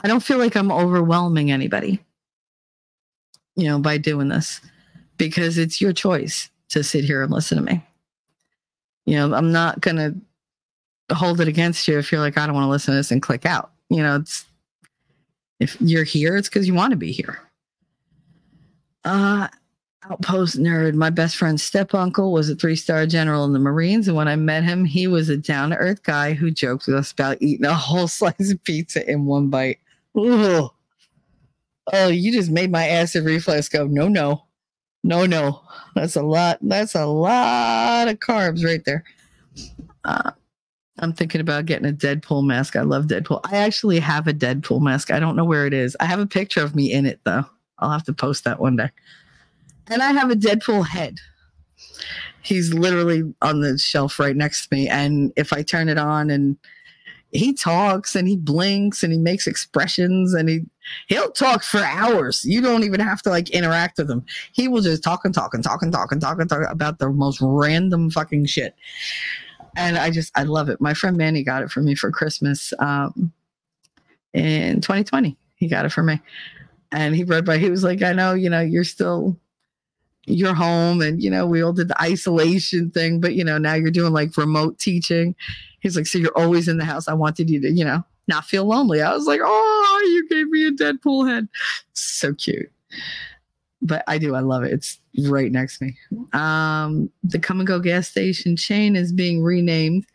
I don't feel like I'm overwhelming anybody, you know, by doing this because it's your choice to sit here and listen to me you know, I'm not going to hold it against you if you're like, I don't want to listen to this and click out. You know, it's if you're here, it's because you want to be here. Uh, outpost nerd. My best friend's step uncle was a three star general in the Marines. And when I met him, he was a down to earth guy who joked with us about eating a whole <laughs> slice of pizza in one bite. Ugh. Oh, you just made my acid reflex go, no, no. No, no, that's a lot. That's a lot of carbs right there. Uh, I'm thinking about getting a Deadpool mask. I love Deadpool. I actually have a Deadpool mask. I don't know where it is. I have a picture of me in it though. I'll have to post that one day. And I have a Deadpool head. He's literally on the shelf right next to me. And if I turn it on and he talks and he blinks and he makes expressions and he he'll talk for hours. You don't even have to like interact with him. He will just talk and talk and talk and talk and talk and talk about the most random fucking shit. And I just I love it. My friend Manny got it for me for Christmas um, in 2020. He got it for me. And he read by he was like, I know, you know, you're still you're home and you know we all did the isolation thing but you know now you're doing like remote teaching. He's like so you're always in the house. I wanted you to you know not feel lonely. I was like oh you gave me a deadpool head. So cute. But i do i love it. It's right next to me. Um the Kum & Go gas station chain is being renamed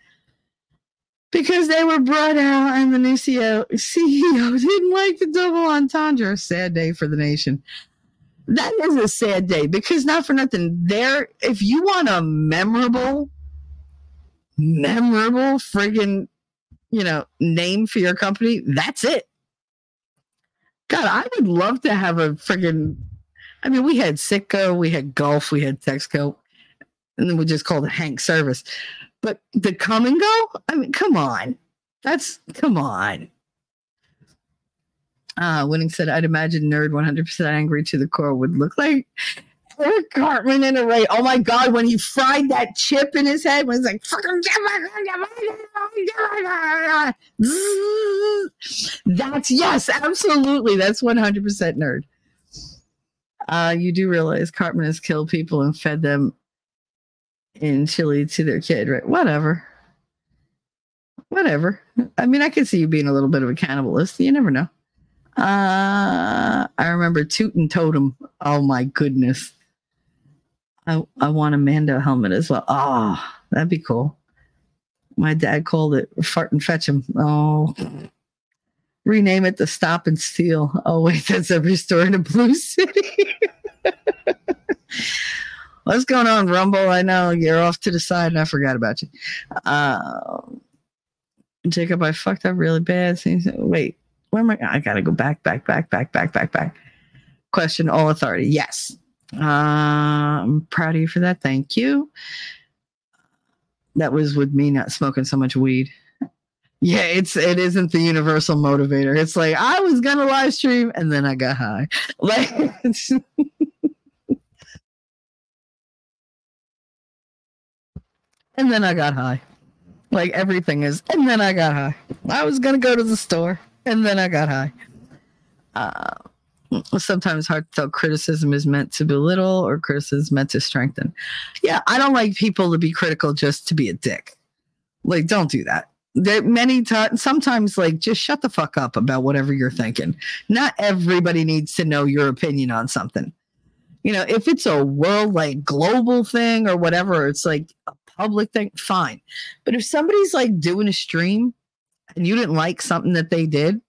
because they were brought out and the new CEO, CEO <laughs> didn't like the double entendre. Sad day for the nation. That is a sad day because not for nothing there if you want a memorable memorable friggin you know name for your company that's it. God i would love to have a friggin i mean we had Citgo we had Gulf we had Texaco and then we just called it hank service but the Kum & Go i mean come on that's come on uh, Winning said, I'd imagine Nerd 100% angry to the core would look like Eric Cartman in a raid. Oh my God, when he fried that chip in his head, when he's like, that's yes, absolutely. That's 100% nerd. Uh, you do realize Cartman has killed people and fed them in chili to their kid, right? Whatever. Whatever. I mean, I can see you being a little bit of a cannibalist. You never know. Uh, I remember Toot'n Totum. Oh my goodness. I, I want a Mando helmet as well. Oh, that'd be cool. My dad called it Fart and Fetch him. Oh, rename it the Stop and Steal. Oh, wait, <laughs> that's every store in a blue city. <laughs> What's going on, Rumble? I know you're off to the side and I forgot about you. Uh, Jacob, I fucked up really bad. Wait, where am I? I gotta go back, back, back, back, back, back, back. Question all authority. Yes. Uh, I'm proud of you for that. Thank you. That was with me not smoking so much weed. Yeah, it's it isn't the universal motivator. It's like I was gonna live stream and then I got high. <laughs> Like and then I got high. Like everything is, and then I got high. I was gonna go to the store and then I got high. Uh, sometimes hard to tell criticism is meant to belittle or criticism is meant to strengthen. Yeah, I don't like people to be critical just to be a dick. Like, don't do that. There many times, sometimes, like, just shut the fuck up about whatever you're thinking. Not everybody needs to know your opinion on something. You know, if it's a world like global thing or whatever, it's like public thing, fine. But if somebody's like doing a stream and you didn't like something that they did,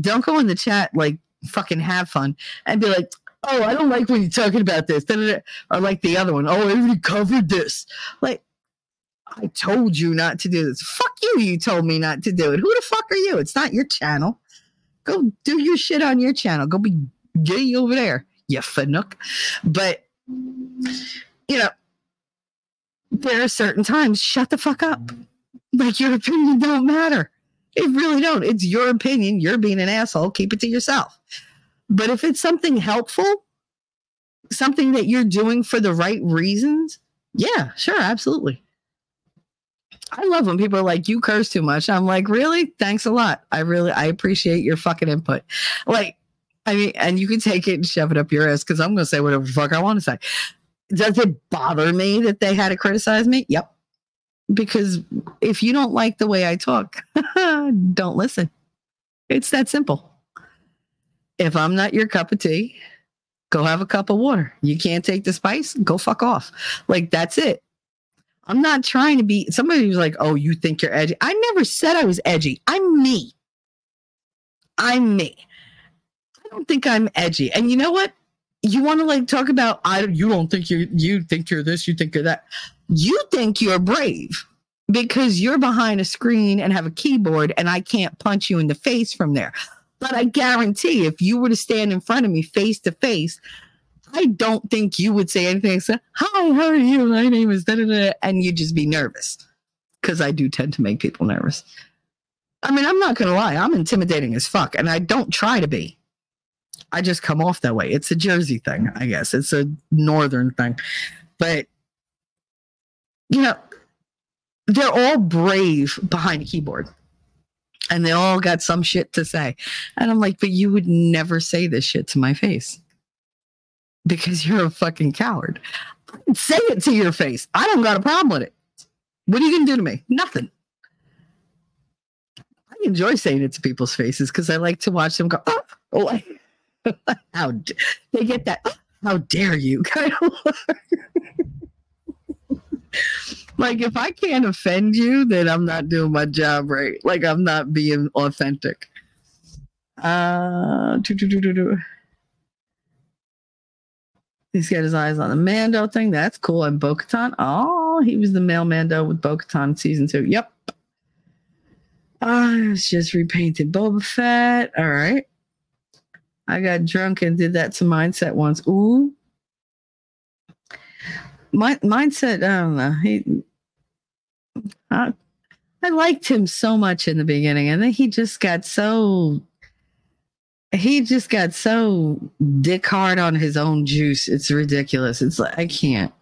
don't go in the chat like fucking have fun and be like, oh, I don't like when you're talking about this. Or like the other one, oh, already covered this. Like, I told you not to do this. Fuck you, you told me not to do it. Who the fuck are you? It's not your channel. Go do your shit on your channel. Go be gay over there, you fanook. But, you know, there are certain times, shut the fuck up. Like your opinion don't matter. It really don't. It's your opinion. You're being an asshole. Keep it to yourself. But if it's something helpful, something that you're doing for the right reasons, yeah, sure, absolutely. I love when people are like, you curse too much. I'm like, really? Thanks a lot. I really, I appreciate your fucking input. Like, I mean, and you can take it and shove it up your ass because I'm going to say whatever fuck I want to say. Does it bother me that they had to criticize me? Yep. Because if you don't like the way I talk, <laughs> don't listen. It's that simple. If I'm not your cup of tea, go have a cup of water. You can't take the spice, go fuck off. Like, that's it. I'm not trying to be somebody who's like, oh, you think you're edgy. I never said I was edgy. I'm me. I'm me. I don't think I'm edgy. And you know what? You want to like talk about I you don't think you you think you're this, you think you're that. You think you're brave because you're behind a screen and have a keyboard and I can't punch you in the face from there. But I guarantee if you were to stand in front of me face to face, I don't think you would say anything except, Hi, how are you? My name is da da da. And you'd just be nervous because I do tend to make people nervous. I mean, I'm not going to lie, I'm intimidating as fuck, and I don't try to be. I just come off that way. It's a Jersey thing, I guess. It's a northern thing. But, you know, they're all brave behind a keyboard and they all got some shit to say. And I'm like, but you would never say this shit to my face because you're a fucking coward. Say it to your face. I don't got a problem with it. What are you going to do to me? Nothing. I enjoy saying it to people's faces because I like to watch them go, oh, oh <laughs> how they get that, oh, how dare you <laughs> kind of like if I can't offend you, then I'm not doing my job right. Like I'm not being authentic. Uh, He's got his eyes on the Mando thing. That's cool. And Bo Oh, he was the male Mando with Bo season two. Yep. Oh, it's just repainted Boba Fett. All right. I got drunk and did that to mindset once. Ooh. My mindset, I don't know. He I, I liked him so much in the beginning, and then he just got so he just got so dick hard on his own juice. It's ridiculous. It's like I can't.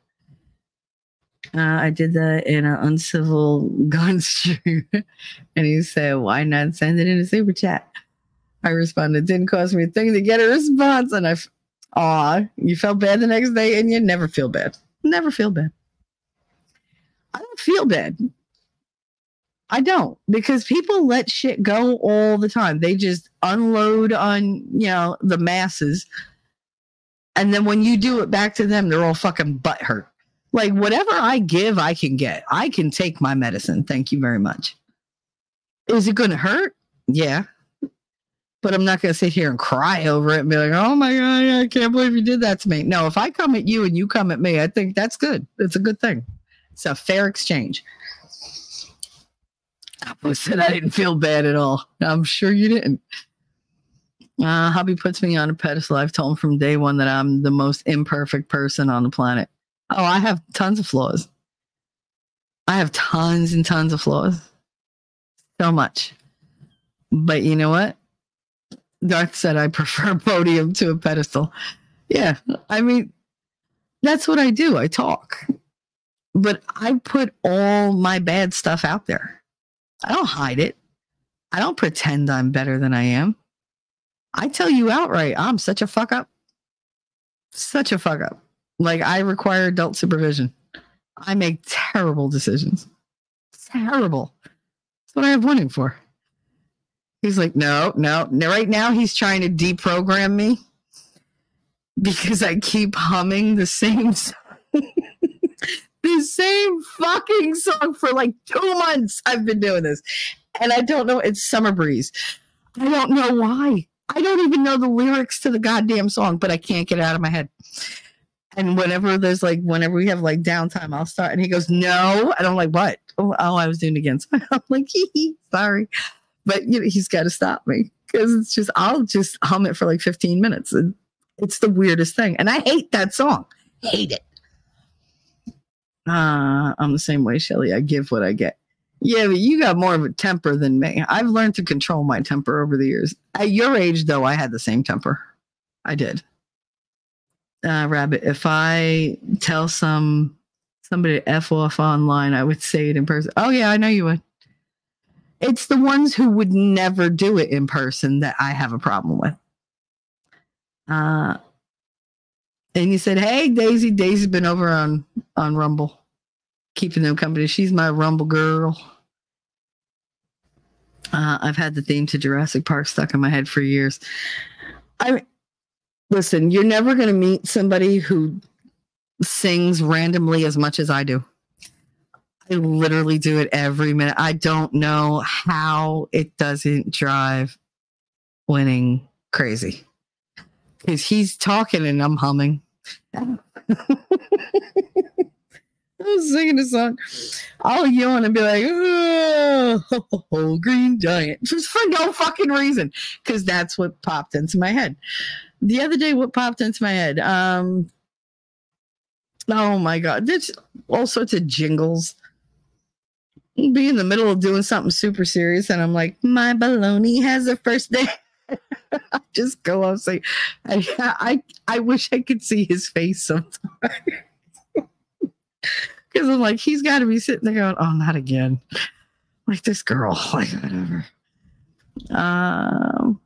Uh, I did that in an uncivil <laughs> gun stream, and he said, "Why not send it in a super chat?" I responded, "Didn't cost me a thing to get a response," and I, aw, you felt bad the next day, and you never feel bad. Never feel bad. I don't feel bad. I don't because people let shit go all the time. They just unload on, you know, the masses. And then when you do it back to them, they're all fucking butt hurt. Like whatever I give, I can get. I can take my medicine. Thank you very much. Is it going to hurt? Yeah. But I'm not going to sit here and cry over it and be like, oh my God, I can't believe you did that to me. No, if I come at you and you come at me, I think that's good. It's a good thing. It's a fair exchange. I said <laughs> I didn't feel bad at all. I'm sure you didn't. Uh, hubby puts me on a pedestal. I've told him from day one that I'm the most imperfect person on the planet. Oh, I have tons of flaws. I have tons and tons of flaws. So much. But you know what? Darth said I prefer <laughs> podium to a pedestal. Yeah, I mean, that's what I do. I talk. But I put all my bad stuff out there. I don't hide it. I don't pretend I'm better than I am. I tell you outright, I'm such a fuck up. Such a fuck up. Like I require adult supervision. I make terrible decisions. Terrible. That's what I have winning for. He's like, no, no, no. Right now, he's trying to deprogram me because I keep humming the same song. <laughs> the same fucking song for like two months. I've been doing this. And I don't know. It's Summer Breeze. I don't know why. I don't even know the lyrics to the goddamn song, but I can't get it out of my head. And whenever there's like, whenever we have like downtime, I'll start. And he goes, "No," and I'm like, "What?" Oh, oh I was doing it again. So I'm like, "Sorry," but you know, he's got to stop me because it's just I'll just hum it for like 15 minutes. And it's the weirdest thing, and I hate that song. Hate it. Uh, I'm the same way, Shelly. I give what I get. Yeah, but you got more of a temper than me. I've learned to control my temper over the years. At your age, though, I had the same temper. I did. Uh, Rabbit, if I tell some somebody to F off online, I would say it in person. Oh, yeah, I know you would. It's the ones who would never do it in person that I have a problem with. Uh, and you said, "Hey, Daisy. Daisy's been over on on Rumble, keeping them company. She's my Rumble girl." Uh, I've had the theme to Jurassic Park stuck in my head for years. I listen. You're never going to meet somebody who sings randomly as much as I do. I literally do it every minute. I don't know how it doesn't drive winning crazy because he's talking and I'm humming. <laughs> I was singing a song. I'll yawn and be like, oh, <laughs> green giant. <laughs> Just for no fucking reason. Because that's what popped into my head. The other day, what popped into my head? Um, oh my God. There's all sorts of jingles. Be in the middle of doing something super serious, and I'm like, my baloney has a first day. <laughs> I just go up say, I, I I wish I could see his face sometimes. <laughs> Because I'm like, he's got to be sitting there going, oh, not again. Like this girl, <laughs> like whatever. Um,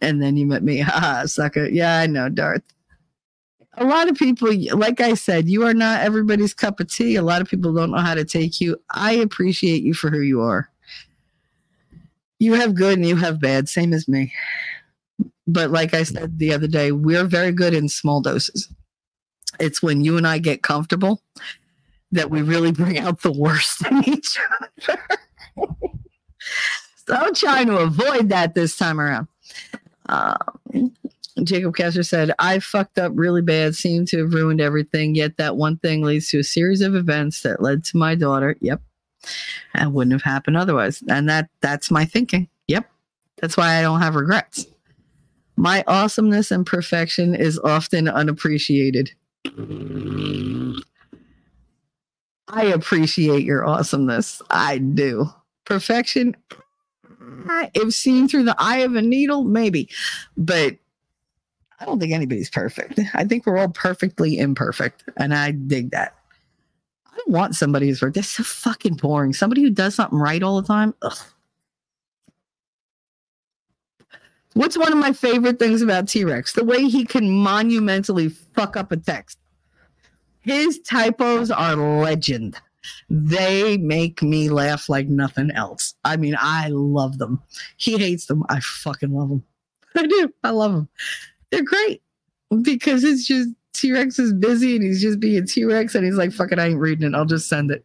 and then you met me, ha, sucker. Yeah, I know, Darth. A lot of people, like I said, you are not everybody's cup of tea. A lot of people don't know how to take you. I appreciate you for who you are you have good and you have bad, same as me. But like I said the other day, we're very good in small doses. It's when you and I get comfortable that we really bring out the worst in each other. so I'm trying to avoid that this time around. Um, Jacob Kessler said, I fucked up really bad, seemed to have ruined everything, yet that one thing leads to a series of events that led to my daughter. Yep, and wouldn't have happened otherwise. And that that's my thinking. Yep. That's why I don't have regrets. My awesomeness and perfection is often unappreciated. I appreciate your awesomeness. I do. Perfection, if seen through the eye of a needle, maybe. But I don't think anybody's perfect. I think we're all perfectly imperfect. And I dig that I want somebody who's That's so fucking boring. Somebody who does something right all the time. Ugh. What's one of my favorite things about T Rex? The way he can monumentally fuck up a text. His typos are legend. They make me laugh like nothing else. I mean, I love them. He hates them. I fucking love them. <laughs> I do. I love them. They're great because it's just T Rex is busy and he's just being T Rex and he's like, fuck it, I ain't reading it. I'll just send it.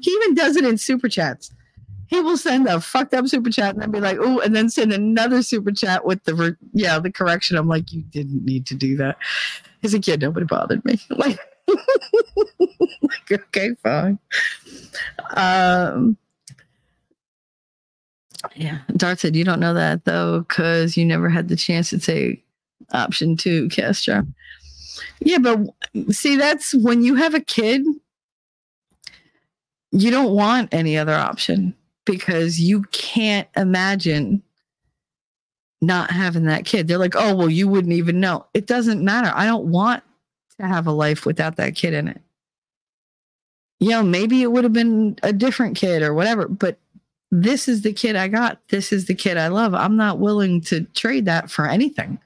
He even does it in super chats. He will send a fucked up super chat and then be like, oh, and then send another super chat with the, yeah, the correction. I'm like, you didn't need to do that. He's a kid, nobody bothered me. <laughs> Like, like okay, fine. Um, yeah, Dart said, you don't know that though, because you never had the chance to take option two, Castro. Yeah, but see, that's when you have a kid, you don't want any other option because you can't imagine not having that kid. They're like, oh, well, you wouldn't even know. It doesn't matter. I don't want to have a life without that kid in it. You know, maybe it would have been a different kid or whatever, but this is the kid I got. This is the kid I love. I'm not willing to trade that for anything.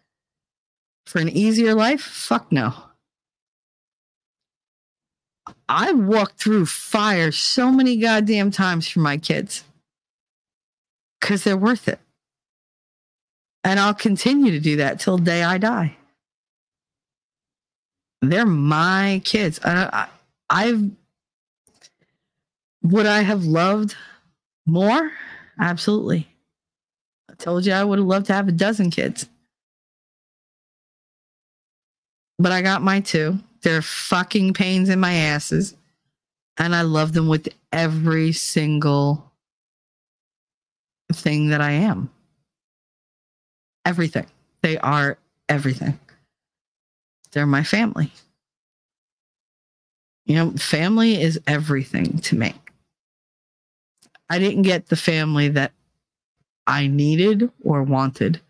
For an easier life? Fuck no. I've walked through fire so many goddamn times for my kids because they're worth it. And I'll continue to do that till the day I die. They're my kids. I, I, I've, would I have loved more? Absolutely. I told you I would have loved to have a dozen kids. But I got my two. They're fucking pains in my asses. And I love them with every single thing that I am. Everything. They are everything. They're my family. You know, family is everything to me. I didn't get the family that I needed or wanted.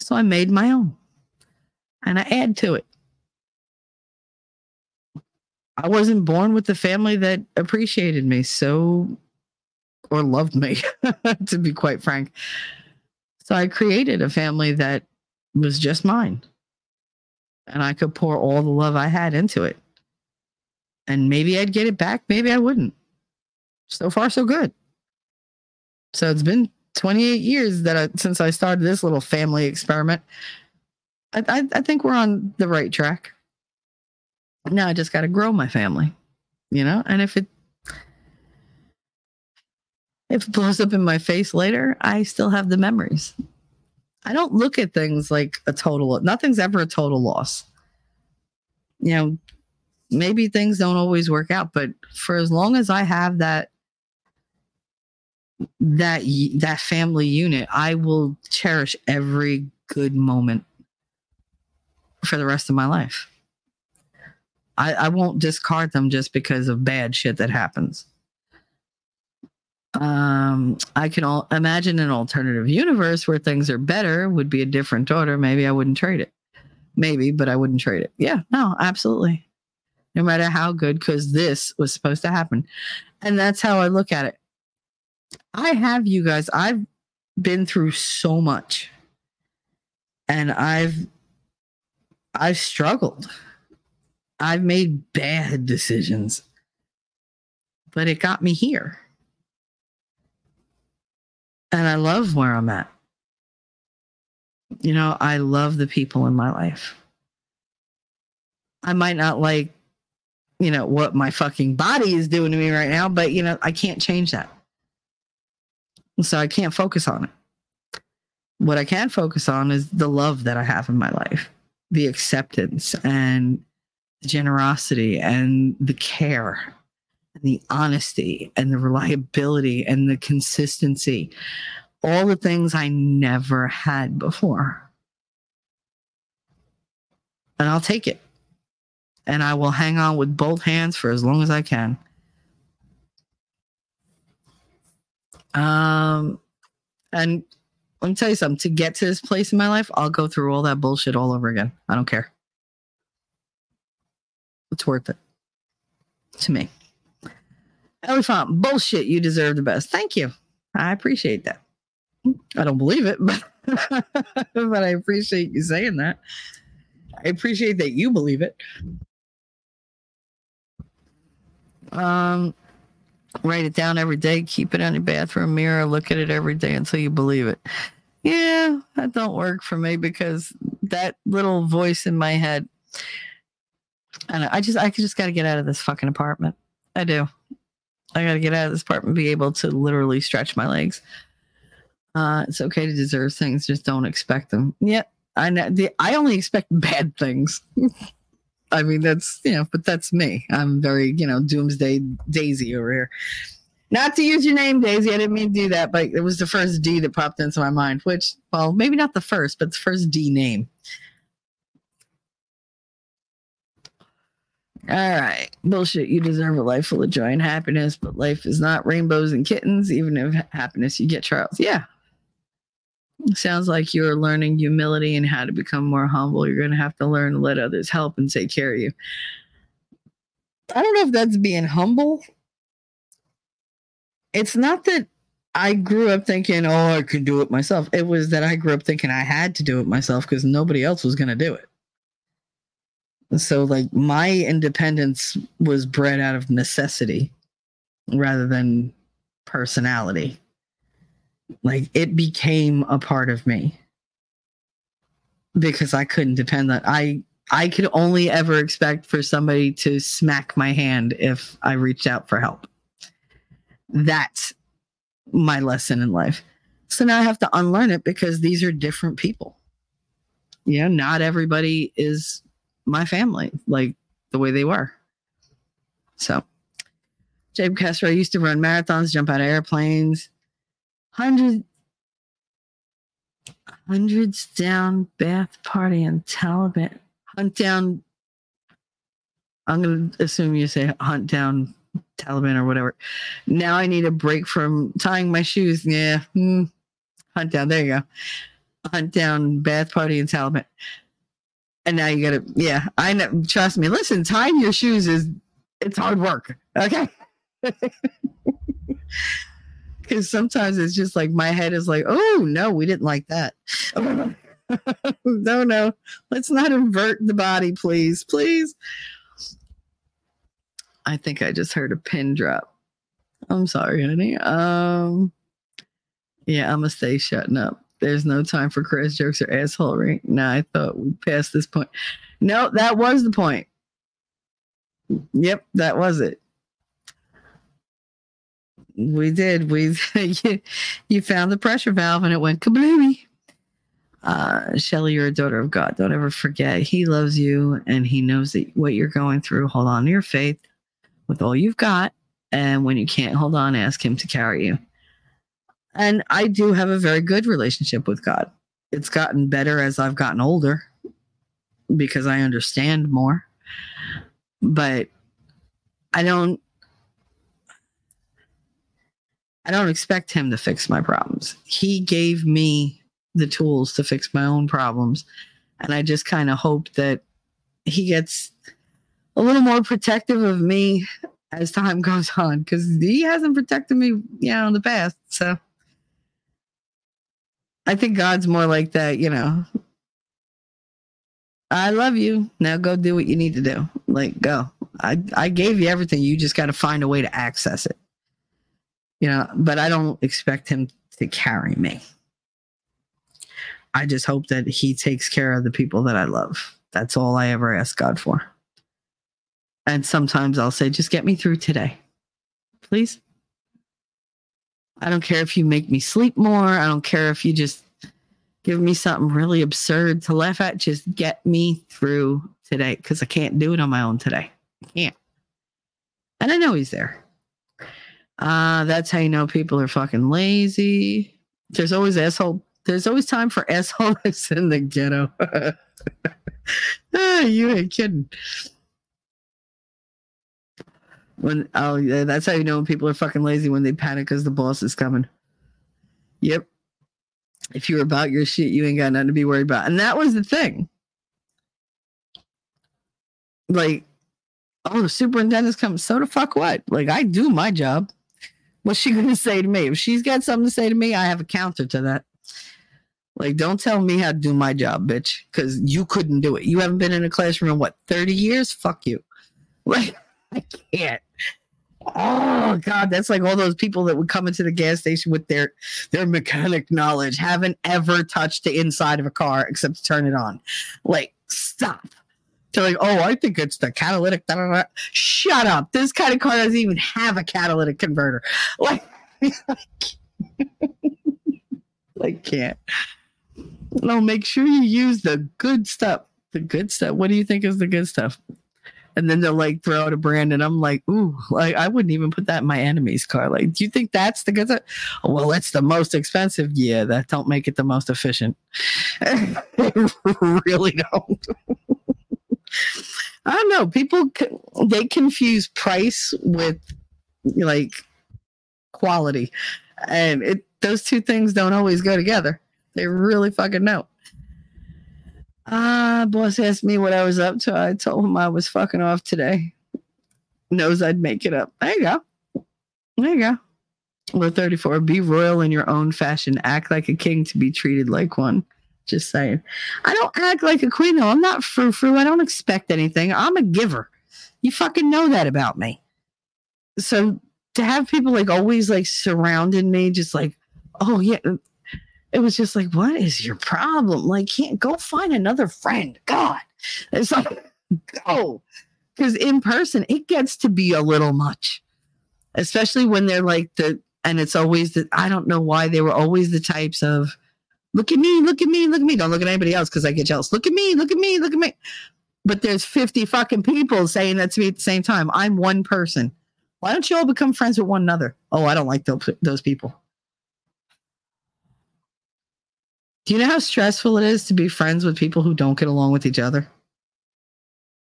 So I made my own and I add to it. I wasn't born with the family that appreciated me so or loved me, <laughs> to be quite frank. So I created a family that was just mine. And I could pour all the love I had into it. And maybe I'd get it back, maybe I wouldn't. So far, so good. So it's been 28 years that I, since I started this little family experiment. I, I, I think we're on the right track. Now I just got to grow my family, you know. And if it if it blows up in my face later, I still have the memories. I don't look at things like a total. Nothing's ever a total loss. You know, maybe things don't always work out, but for as long as I have that that that family unit, I will cherish every good moment for the rest of my life. I, I won't discard them just because of bad shit that happens. Um, I can all imagine an alternative universe where things are better would be a different order. Maybe I wouldn't trade it. Maybe, but I wouldn't trade it. Yeah, no, absolutely. No matter how good, because this was supposed to happen. And that's how I look at it. I have you guys, I've been through so much. And I've I've struggled. I've made bad decisions. But it got me here. And I love where I'm at. You know, I love the people in my life. I might not like, you know, what my fucking body is doing to me right now, but, you know, I can't change that. So I can't focus on it. What I can focus on is the love that I have in my life, the acceptance and the generosity and the care and the honesty and the reliability and the consistency. All the things I never had before. And I'll take it. And I will hang on with both hands for as long as I can. Um, and let me tell you something to get to this place in my life, I'll go through all that bullshit all over again. I don't care. It's worth it to me. Elephant, bullshit. You deserve the best. Thank you. I appreciate that. I don't believe it, <laughs> but, but I appreciate you saying that. I appreciate that you believe it. Um, write it down every day, keep it on your bathroom mirror, look at it every day until you believe it. Yeah, that don't work for me because that little voice in my head. And I just I just gotta get out of this fucking apartment. I do. I gotta get out of this apartment, be able to literally stretch my legs. Uh, it's okay to deserve things, just don't expect them. Yeah, I know. The, I only expect <laughs> bad things. <laughs> I mean, that's you know, but that's me. I'm very you know doomsday Daisy over here. Not to use your name, Daisy. I didn't mean to do that, but it was the first D that popped into my mind. Which, well, maybe not the first, but the first D name. All right. Bullshit. You deserve a life full of joy and happiness, but life is not rainbows and kittens, even if happiness you get trials. Yeah. Sounds like you're learning humility and how to become more humble. You're going to have to learn to let others help and take care of you. I don't know if that's being humble. It's not that I grew up thinking, oh, I can do it myself. It was that I grew up thinking I had to do it myself because nobody else was going to do it. So, like, my independence was bred out of necessity rather than personality like it became a part of me because I couldn't depend on I I could only ever expect for somebody to smack my hand if I reached out for help. That's my lesson in life. So now I have to unlearn it because these are different people. Yeah, not everybody is my family like the way they were. So, Jacob Castro used to run marathons, jump out of airplanes, hundreds, hundreds down Ba'ath party and Taliban hunt down. I'm gonna assume you say hunt down Taliban or whatever. Now I need a break from tying my shoes. Yeah, hmm. hunt down. There you go. Hunt down Ba'ath party and Taliban. And now you gotta, yeah, I know. Trust me. Listen, tying your shoes is it's hard work. Okay. <laughs> Because sometimes it's just like my head is like, oh no, we didn't like that. <laughs> no, no, let's not invert the body, please, please. I think I just heard a pin drop. I'm sorry, honey. Um, yeah, I'm gonna stay shutting up. There's no time for crass jokes or assholery. Nah, I thought we passed this point. No, that was the point. Yep, that was it. We did. We <laughs> you, you found the pressure valve and it went kablooey. Uh, Shelly, you're a daughter of God. Don't ever forget. He loves you and he knows that what you're going through. Hold on to your faith with all you've got. And when you can't hold on, ask him to carry you. And I do have a very good relationship with God. It's gotten better as I've gotten older because I understand more. But I don't I don't expect him to fix my problems. He gave me the tools to fix my own problems. And I just kind of hope that he gets a little more protective of me as time <laughs> goes on because he hasn't protected me, you know, in the past. So I think God's more like that, you know. I love you. Now go do what you need to do. Like go. I I gave you everything. You just got to find a way to access it. You know, but I don't expect him to carry me. I just hope that he takes care of the people that I love. That's all I ever ask God for. And sometimes I'll say, just get me through today. Please. I don't care if you make me sleep more. I don't care if you just give me something really absurd to laugh at. Just get me through today because I can't do it on my own today. I can't. And I know he's there. Uh, that's how you know people are fucking lazy. There's always asshole. There's always time for <laughs> assholes in the ghetto. <laughs> ah, you ain't kidding. When oh yeah, that's how you know when people are fucking lazy when they panic because the boss is coming. Yep. If you're about your shit, you ain't got nothing to be worried about. And that was the thing. Like, oh, the superintendent's coming. So the fuck what? Like, I do my job. What's she gonna <laughs> say to me? If she's got something to say to me, I have a counter to that. Like, don't tell me how to do my job, bitch, because you couldn't do it. You haven't been in a classroom in what, 30 years? Fuck you. <laughs> Like, I can't. Oh God, that's like all those people that would come into the gas station with their their mechanic knowledge, haven't ever touched the inside of a car except to turn it on. Like, stop. They're like, oh, I think it's the catalytic. Da, da, da. Shut up. This kind of car doesn't even have a catalytic converter. <laughs> Like, like can't. No, make sure you use the good stuff. The good stuff. What do you think is the good stuff? And then they'll like throw out a brand and i'm like ooh like i wouldn't even put that in my enemy's car. Like do you think that's the good? Well it's the most expensive? Yeah that don't make it the most efficient. <laughs> Really don't. I don't know. People they confuse price with like quality and it those two things don't always go together. They really fucking know Ah, boss asked me what I was up to. I told him I was fucking off today. Knows I'd make it up. There you go. There you go. Well, 34. Be royal in your own fashion. Act like a king to be treated like one. Just saying. I don't act like a queen, though. I'm not frou frou. I don't expect anything. I'm a giver. You fucking know that about me. So to have people like always like surrounding me, just like, oh, yeah, it was just like, what is your problem? Like, can't go find another friend. God. It's like, <laughs> go. Because in person, it gets to be a little much, especially when they're like the And it's always that I don't know why they were always the types of look at me, look at me, look at me. Don't look at anybody else because I get jealous. Look at me, look at me, look at me. But there's 50 fucking people saying that to me at the same time. I'm one person. Why don't you all become friends with one another? Oh, I don't like those, those people. Do you know how stressful it is to be friends with people who don't get along with each other?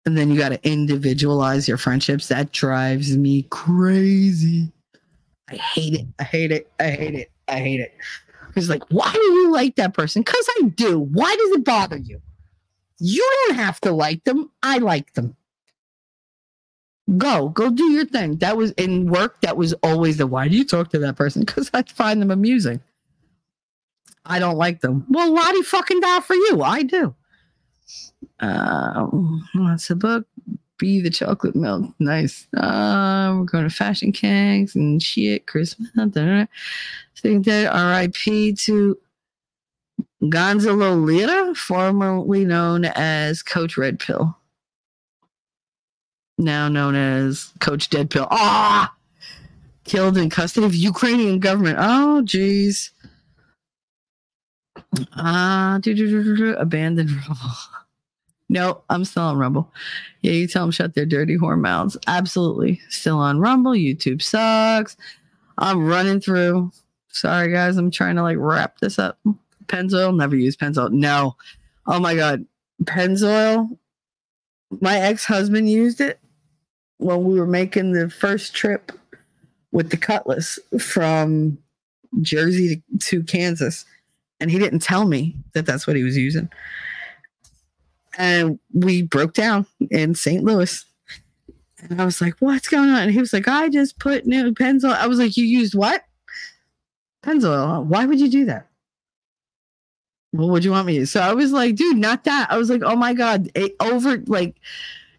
And then you got to individualize your friendships. That drives me crazy. I hate it. I hate it. I hate it. I hate it. It's like, why do you like that person? Because I do. Why does it bother you? You don't have to like them. I like them. Go, go do your thing. That was in work. That was always the why do you talk to that person? Because I find them amusing. I don't like them. Well, Lottie fucking die for you. I do. Um, what's the book? Be the chocolate milk. Nice. Uh, we're going to Fashion Kings and shit. Christmas. Think that R.I.P. to Gonzalo Lira, formerly known as Coach Red Pill, now known as Coach Dead Pill. Ah, killed in custody of Ukrainian government. Oh, jeez. Ah, uh, abandoned. <laughs> No, I'm still on Rumble. Yeah, you tell them shut their dirty whore mouths. Absolutely. Still on Rumble. YouTube sucks. I'm running through. Sorry, guys. I'm trying to like wrap this up. Pennzoil. Never use Pennzoil. No. Oh my God. Pennzoil. My ex husband used it when we were making the first trip with the Cutlass from Jersey to Kansas. And he didn't tell me that that's what he was using and we broke down in St. Louis. And I was like, what's going on? And he was like, I just put new Pennzoil. I was like, you used what? Pennzoil. Why would you do that? What would you want me to? So I was like, dude, not that. I was like, oh my God, it over like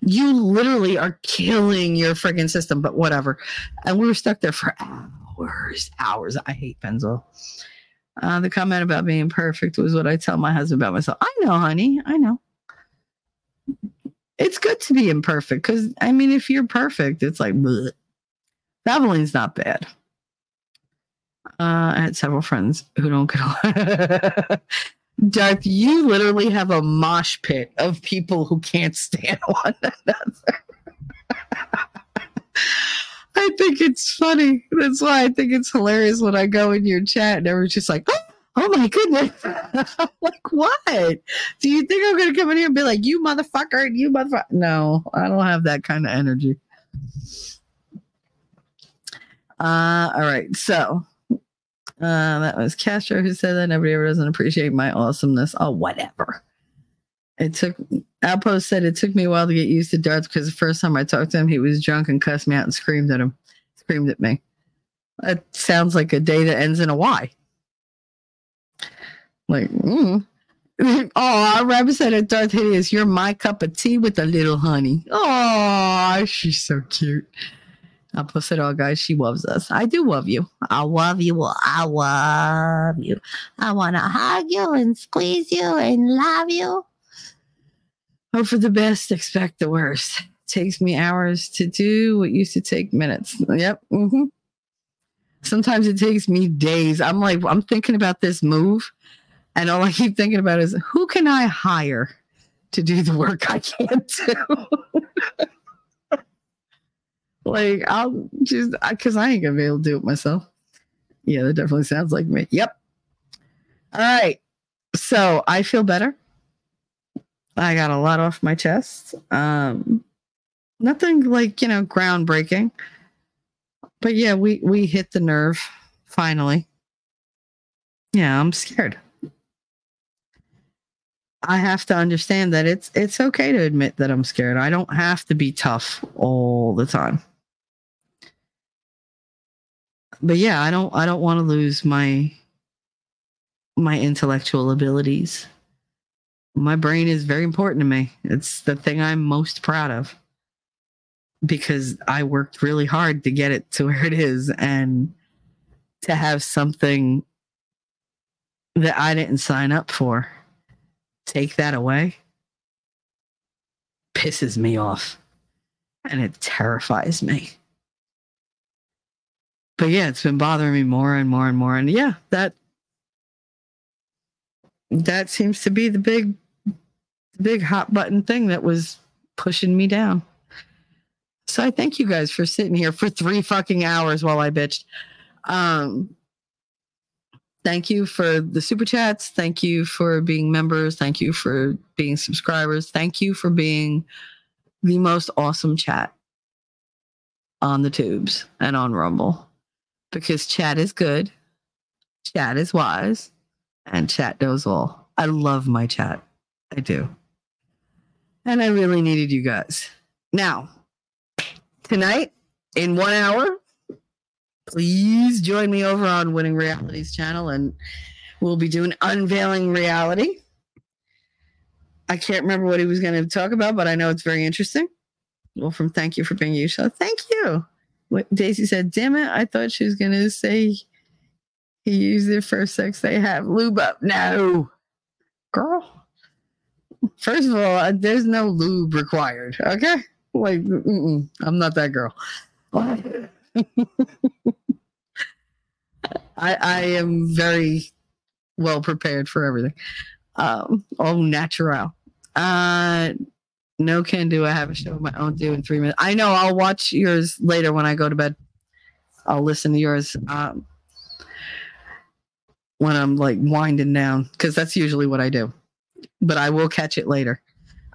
you literally are killing your freaking system, but whatever. And we were stuck there for hours, hours. I hate Pennzoil. Uh, the comment about being perfect was what I tell my husband about myself. I know, honey. I know it's good to be imperfect because I mean, if you're perfect, it's like bleh. Valvoline's not bad. Uh, I had several friends who don't get along. <laughs> Darth, you literally have a mosh pit of people who can't stand <laughs> one another. I think it's funny. That's why I think it's hilarious when I go in your chat and everyone's just like, oh, oh my goodness. <laughs> like, what? Do you think I'm going to come in here and be like, you motherfucker, you motherfucker? No, I don't have that kind of energy. Uh, all right. So uh, that was Castro who said that nobody ever doesn't appreciate my awesomeness. Oh, whatever. It took Outpost said it took me a while to get used to darts because the first time I talked to him, he was drunk and cussed me out and screamed at him, screamed at me. It sounds like a day that ends in a Y. Like, mm. <laughs> oh, Rabbit said it, Darth Hideous, you're my cup of tea with a little honey. Oh, she's so cute. I'll it all, guys. She loves us. I do love you. I love you. I love you. I want to hug you and squeeze you and love you. Hope for the best, expect the worst. takes me hours to do what used to take minutes. Yep. Mm-hmm. Sometimes it takes me days. I'm like, I'm thinking about this move and all I keep thinking about is who can I hire to do the work I can't do? <laughs> like, I'll just, because I ain't going to be able to do it myself. Yeah, that definitely sounds like me. Yep. All right. So I feel better. I got a lot off my chest. Um, nothing like, you know, groundbreaking. But yeah, we we hit the nerve finally. Yeah, I'm scared. I have to understand that it's it's okay to admit that I'm scared. I don't have to be tough all the time. But yeah, I don't I don't want to lose my my intellectual abilities. My brain is very important to me. It's the thing I'm most proud of because I worked really hard to get it to where it is and to have something that I didn't sign up for take that away pisses me off and it terrifies me but yeah, it's been bothering me more and more and more. And yeah, that that seems to be the big the big hot button thing that was pushing me down. So I thank you guys for sitting here for three fucking hours while I bitched. Um thank you for the super chats. Thank you for being members. Thank you for being subscribers. Thank you for being the most awesome chat on the tubes and on Rumble because chat is good, chat is wise, and chat knows all. I love my chat. I do. And I really needed you guys. Now, tonight in one hour, please join me over on Winning Realities channel and we'll be doing Unveiling Reality. I can't remember what he was going to talk about, but I know it's very interesting. Well, from thank you for being you. So thank you. What Daisy said, damn it, I thought she was going to say he used it for sex they have. Lube up. No. Girl. First of all, there's no lube required. Okay. Like, I'm not that girl. <laughs> I, I am very well prepared for everything. Um, all natural. Uh, no can do. I have a show of my own due in three minutes. I know. I'll watch yours later when I go to bed. I'll listen to yours um, when I'm like winding down because that's usually what I do. But I will catch it later.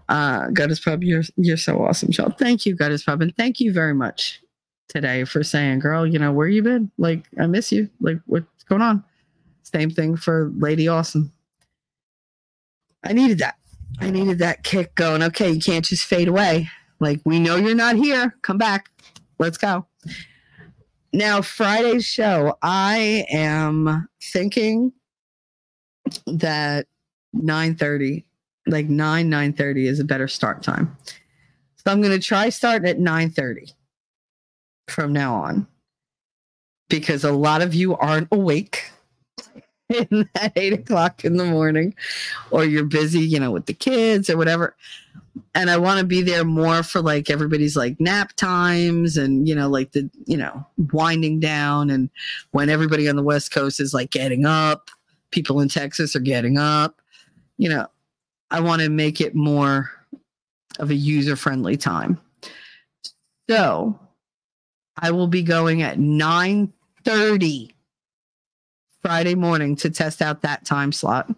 Uh, Gutters Pub, you're you're so awesome, Sean. Thank you, Gutters Pub, and thank you very much today for saying, girl, you know, where you been? Like, I miss you. Like, what's going on? Same thing for Lady Awesome. I needed that. I needed that kick going. Okay, you can't just fade away. Like, we know you're not here. Come back. Let's go. Now, Friday's show, I am thinking that 9:30, like 9, 9:30 is a better start time. So I'm gonna try starting at 9:30 from now on because a lot of you aren't awake <laughs> in at eight o'clock in the morning or you're busy you know with the kids or whatever. And i want to be there more for like everybody's like nap times and you know like the you know winding down. And when everybody on the west coast is like getting up people in texas are getting up you know i want to make it more of a user friendly time. So I will be going at 9:30 Friday morning to test out that time slot.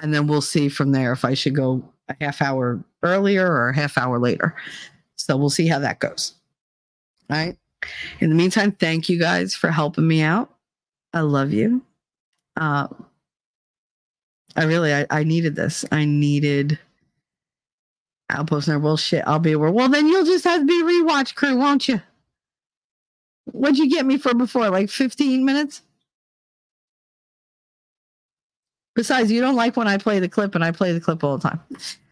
And then we'll see from there if I should go a half hour earlier or a half hour later. So we'll see how that goes. All right. In the meantime, thank you guys for helping me out. I love you. Uh, I really, I, I needed this. I needed Outpost Nerd. Well, shit, I'll be aware. Well, then you'll just have to be rewatch crew, won't you? What'd you get me for before? Like 15 minutes? Besides, you don't like when I play the clip, and I play the clip all the time.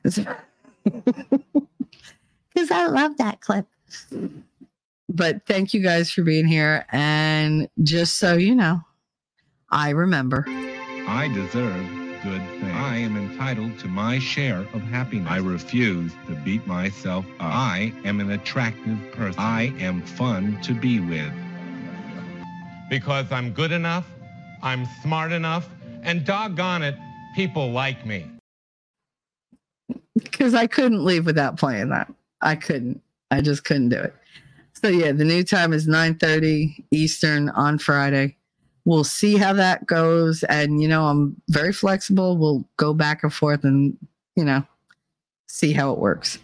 Because <laughs> I love that clip. But thank you guys for being here. And just so you know, I remember. I deserve good things. I am entitled to my share of happiness. I refuse to beat myself up. I am an attractive person. I am fun to be with. Because I'm good enough, I'm smart enough, and doggone it, people like me. Because I couldn't leave without playing that. I couldn't. I just couldn't do it. So yeah, the new time is 9:30 Eastern on Friday. We'll see how that goes. And you know, I'm very flexible. We'll go back and forth and, you know, see how it works.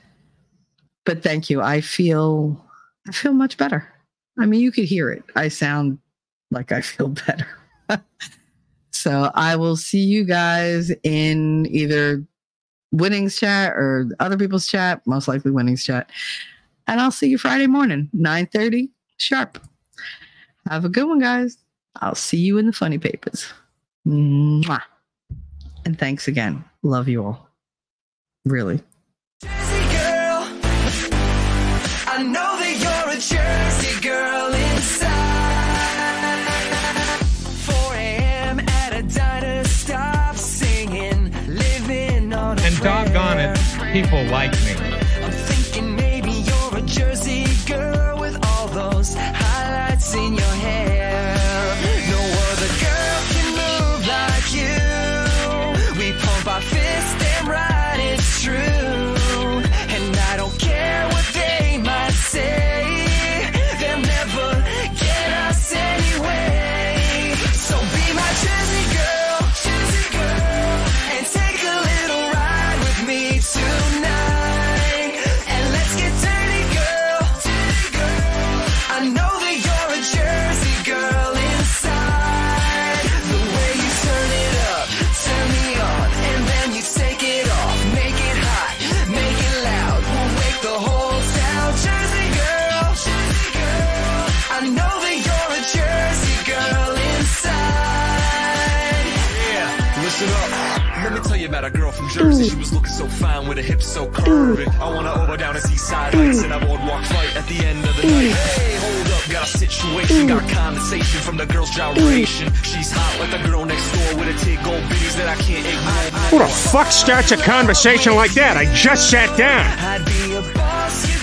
But thank you. I feel I feel much better. I mean, you could hear it. I sound like I feel <laughs> better. So I will see you guys in either winnings chat or other people's chat, most likely winnings chat. And I'll see you Friday morning, 9:30 sharp. Have a good one, guys. I'll see you in the funny papers. Mwah. And thanks again. Love you all. Really. People like me. She was looking so fine with her hips so curvy. I wanna over down to Seaside Heights and a boardwalk fight at the end of the night. Hey, hold up, got a situation, got condensation from the girl's gyration. She's hot like the girl next door with a tig gold bitties that I can't ignore. Who the fuck starts a conversation like that? I just sat down. I'd be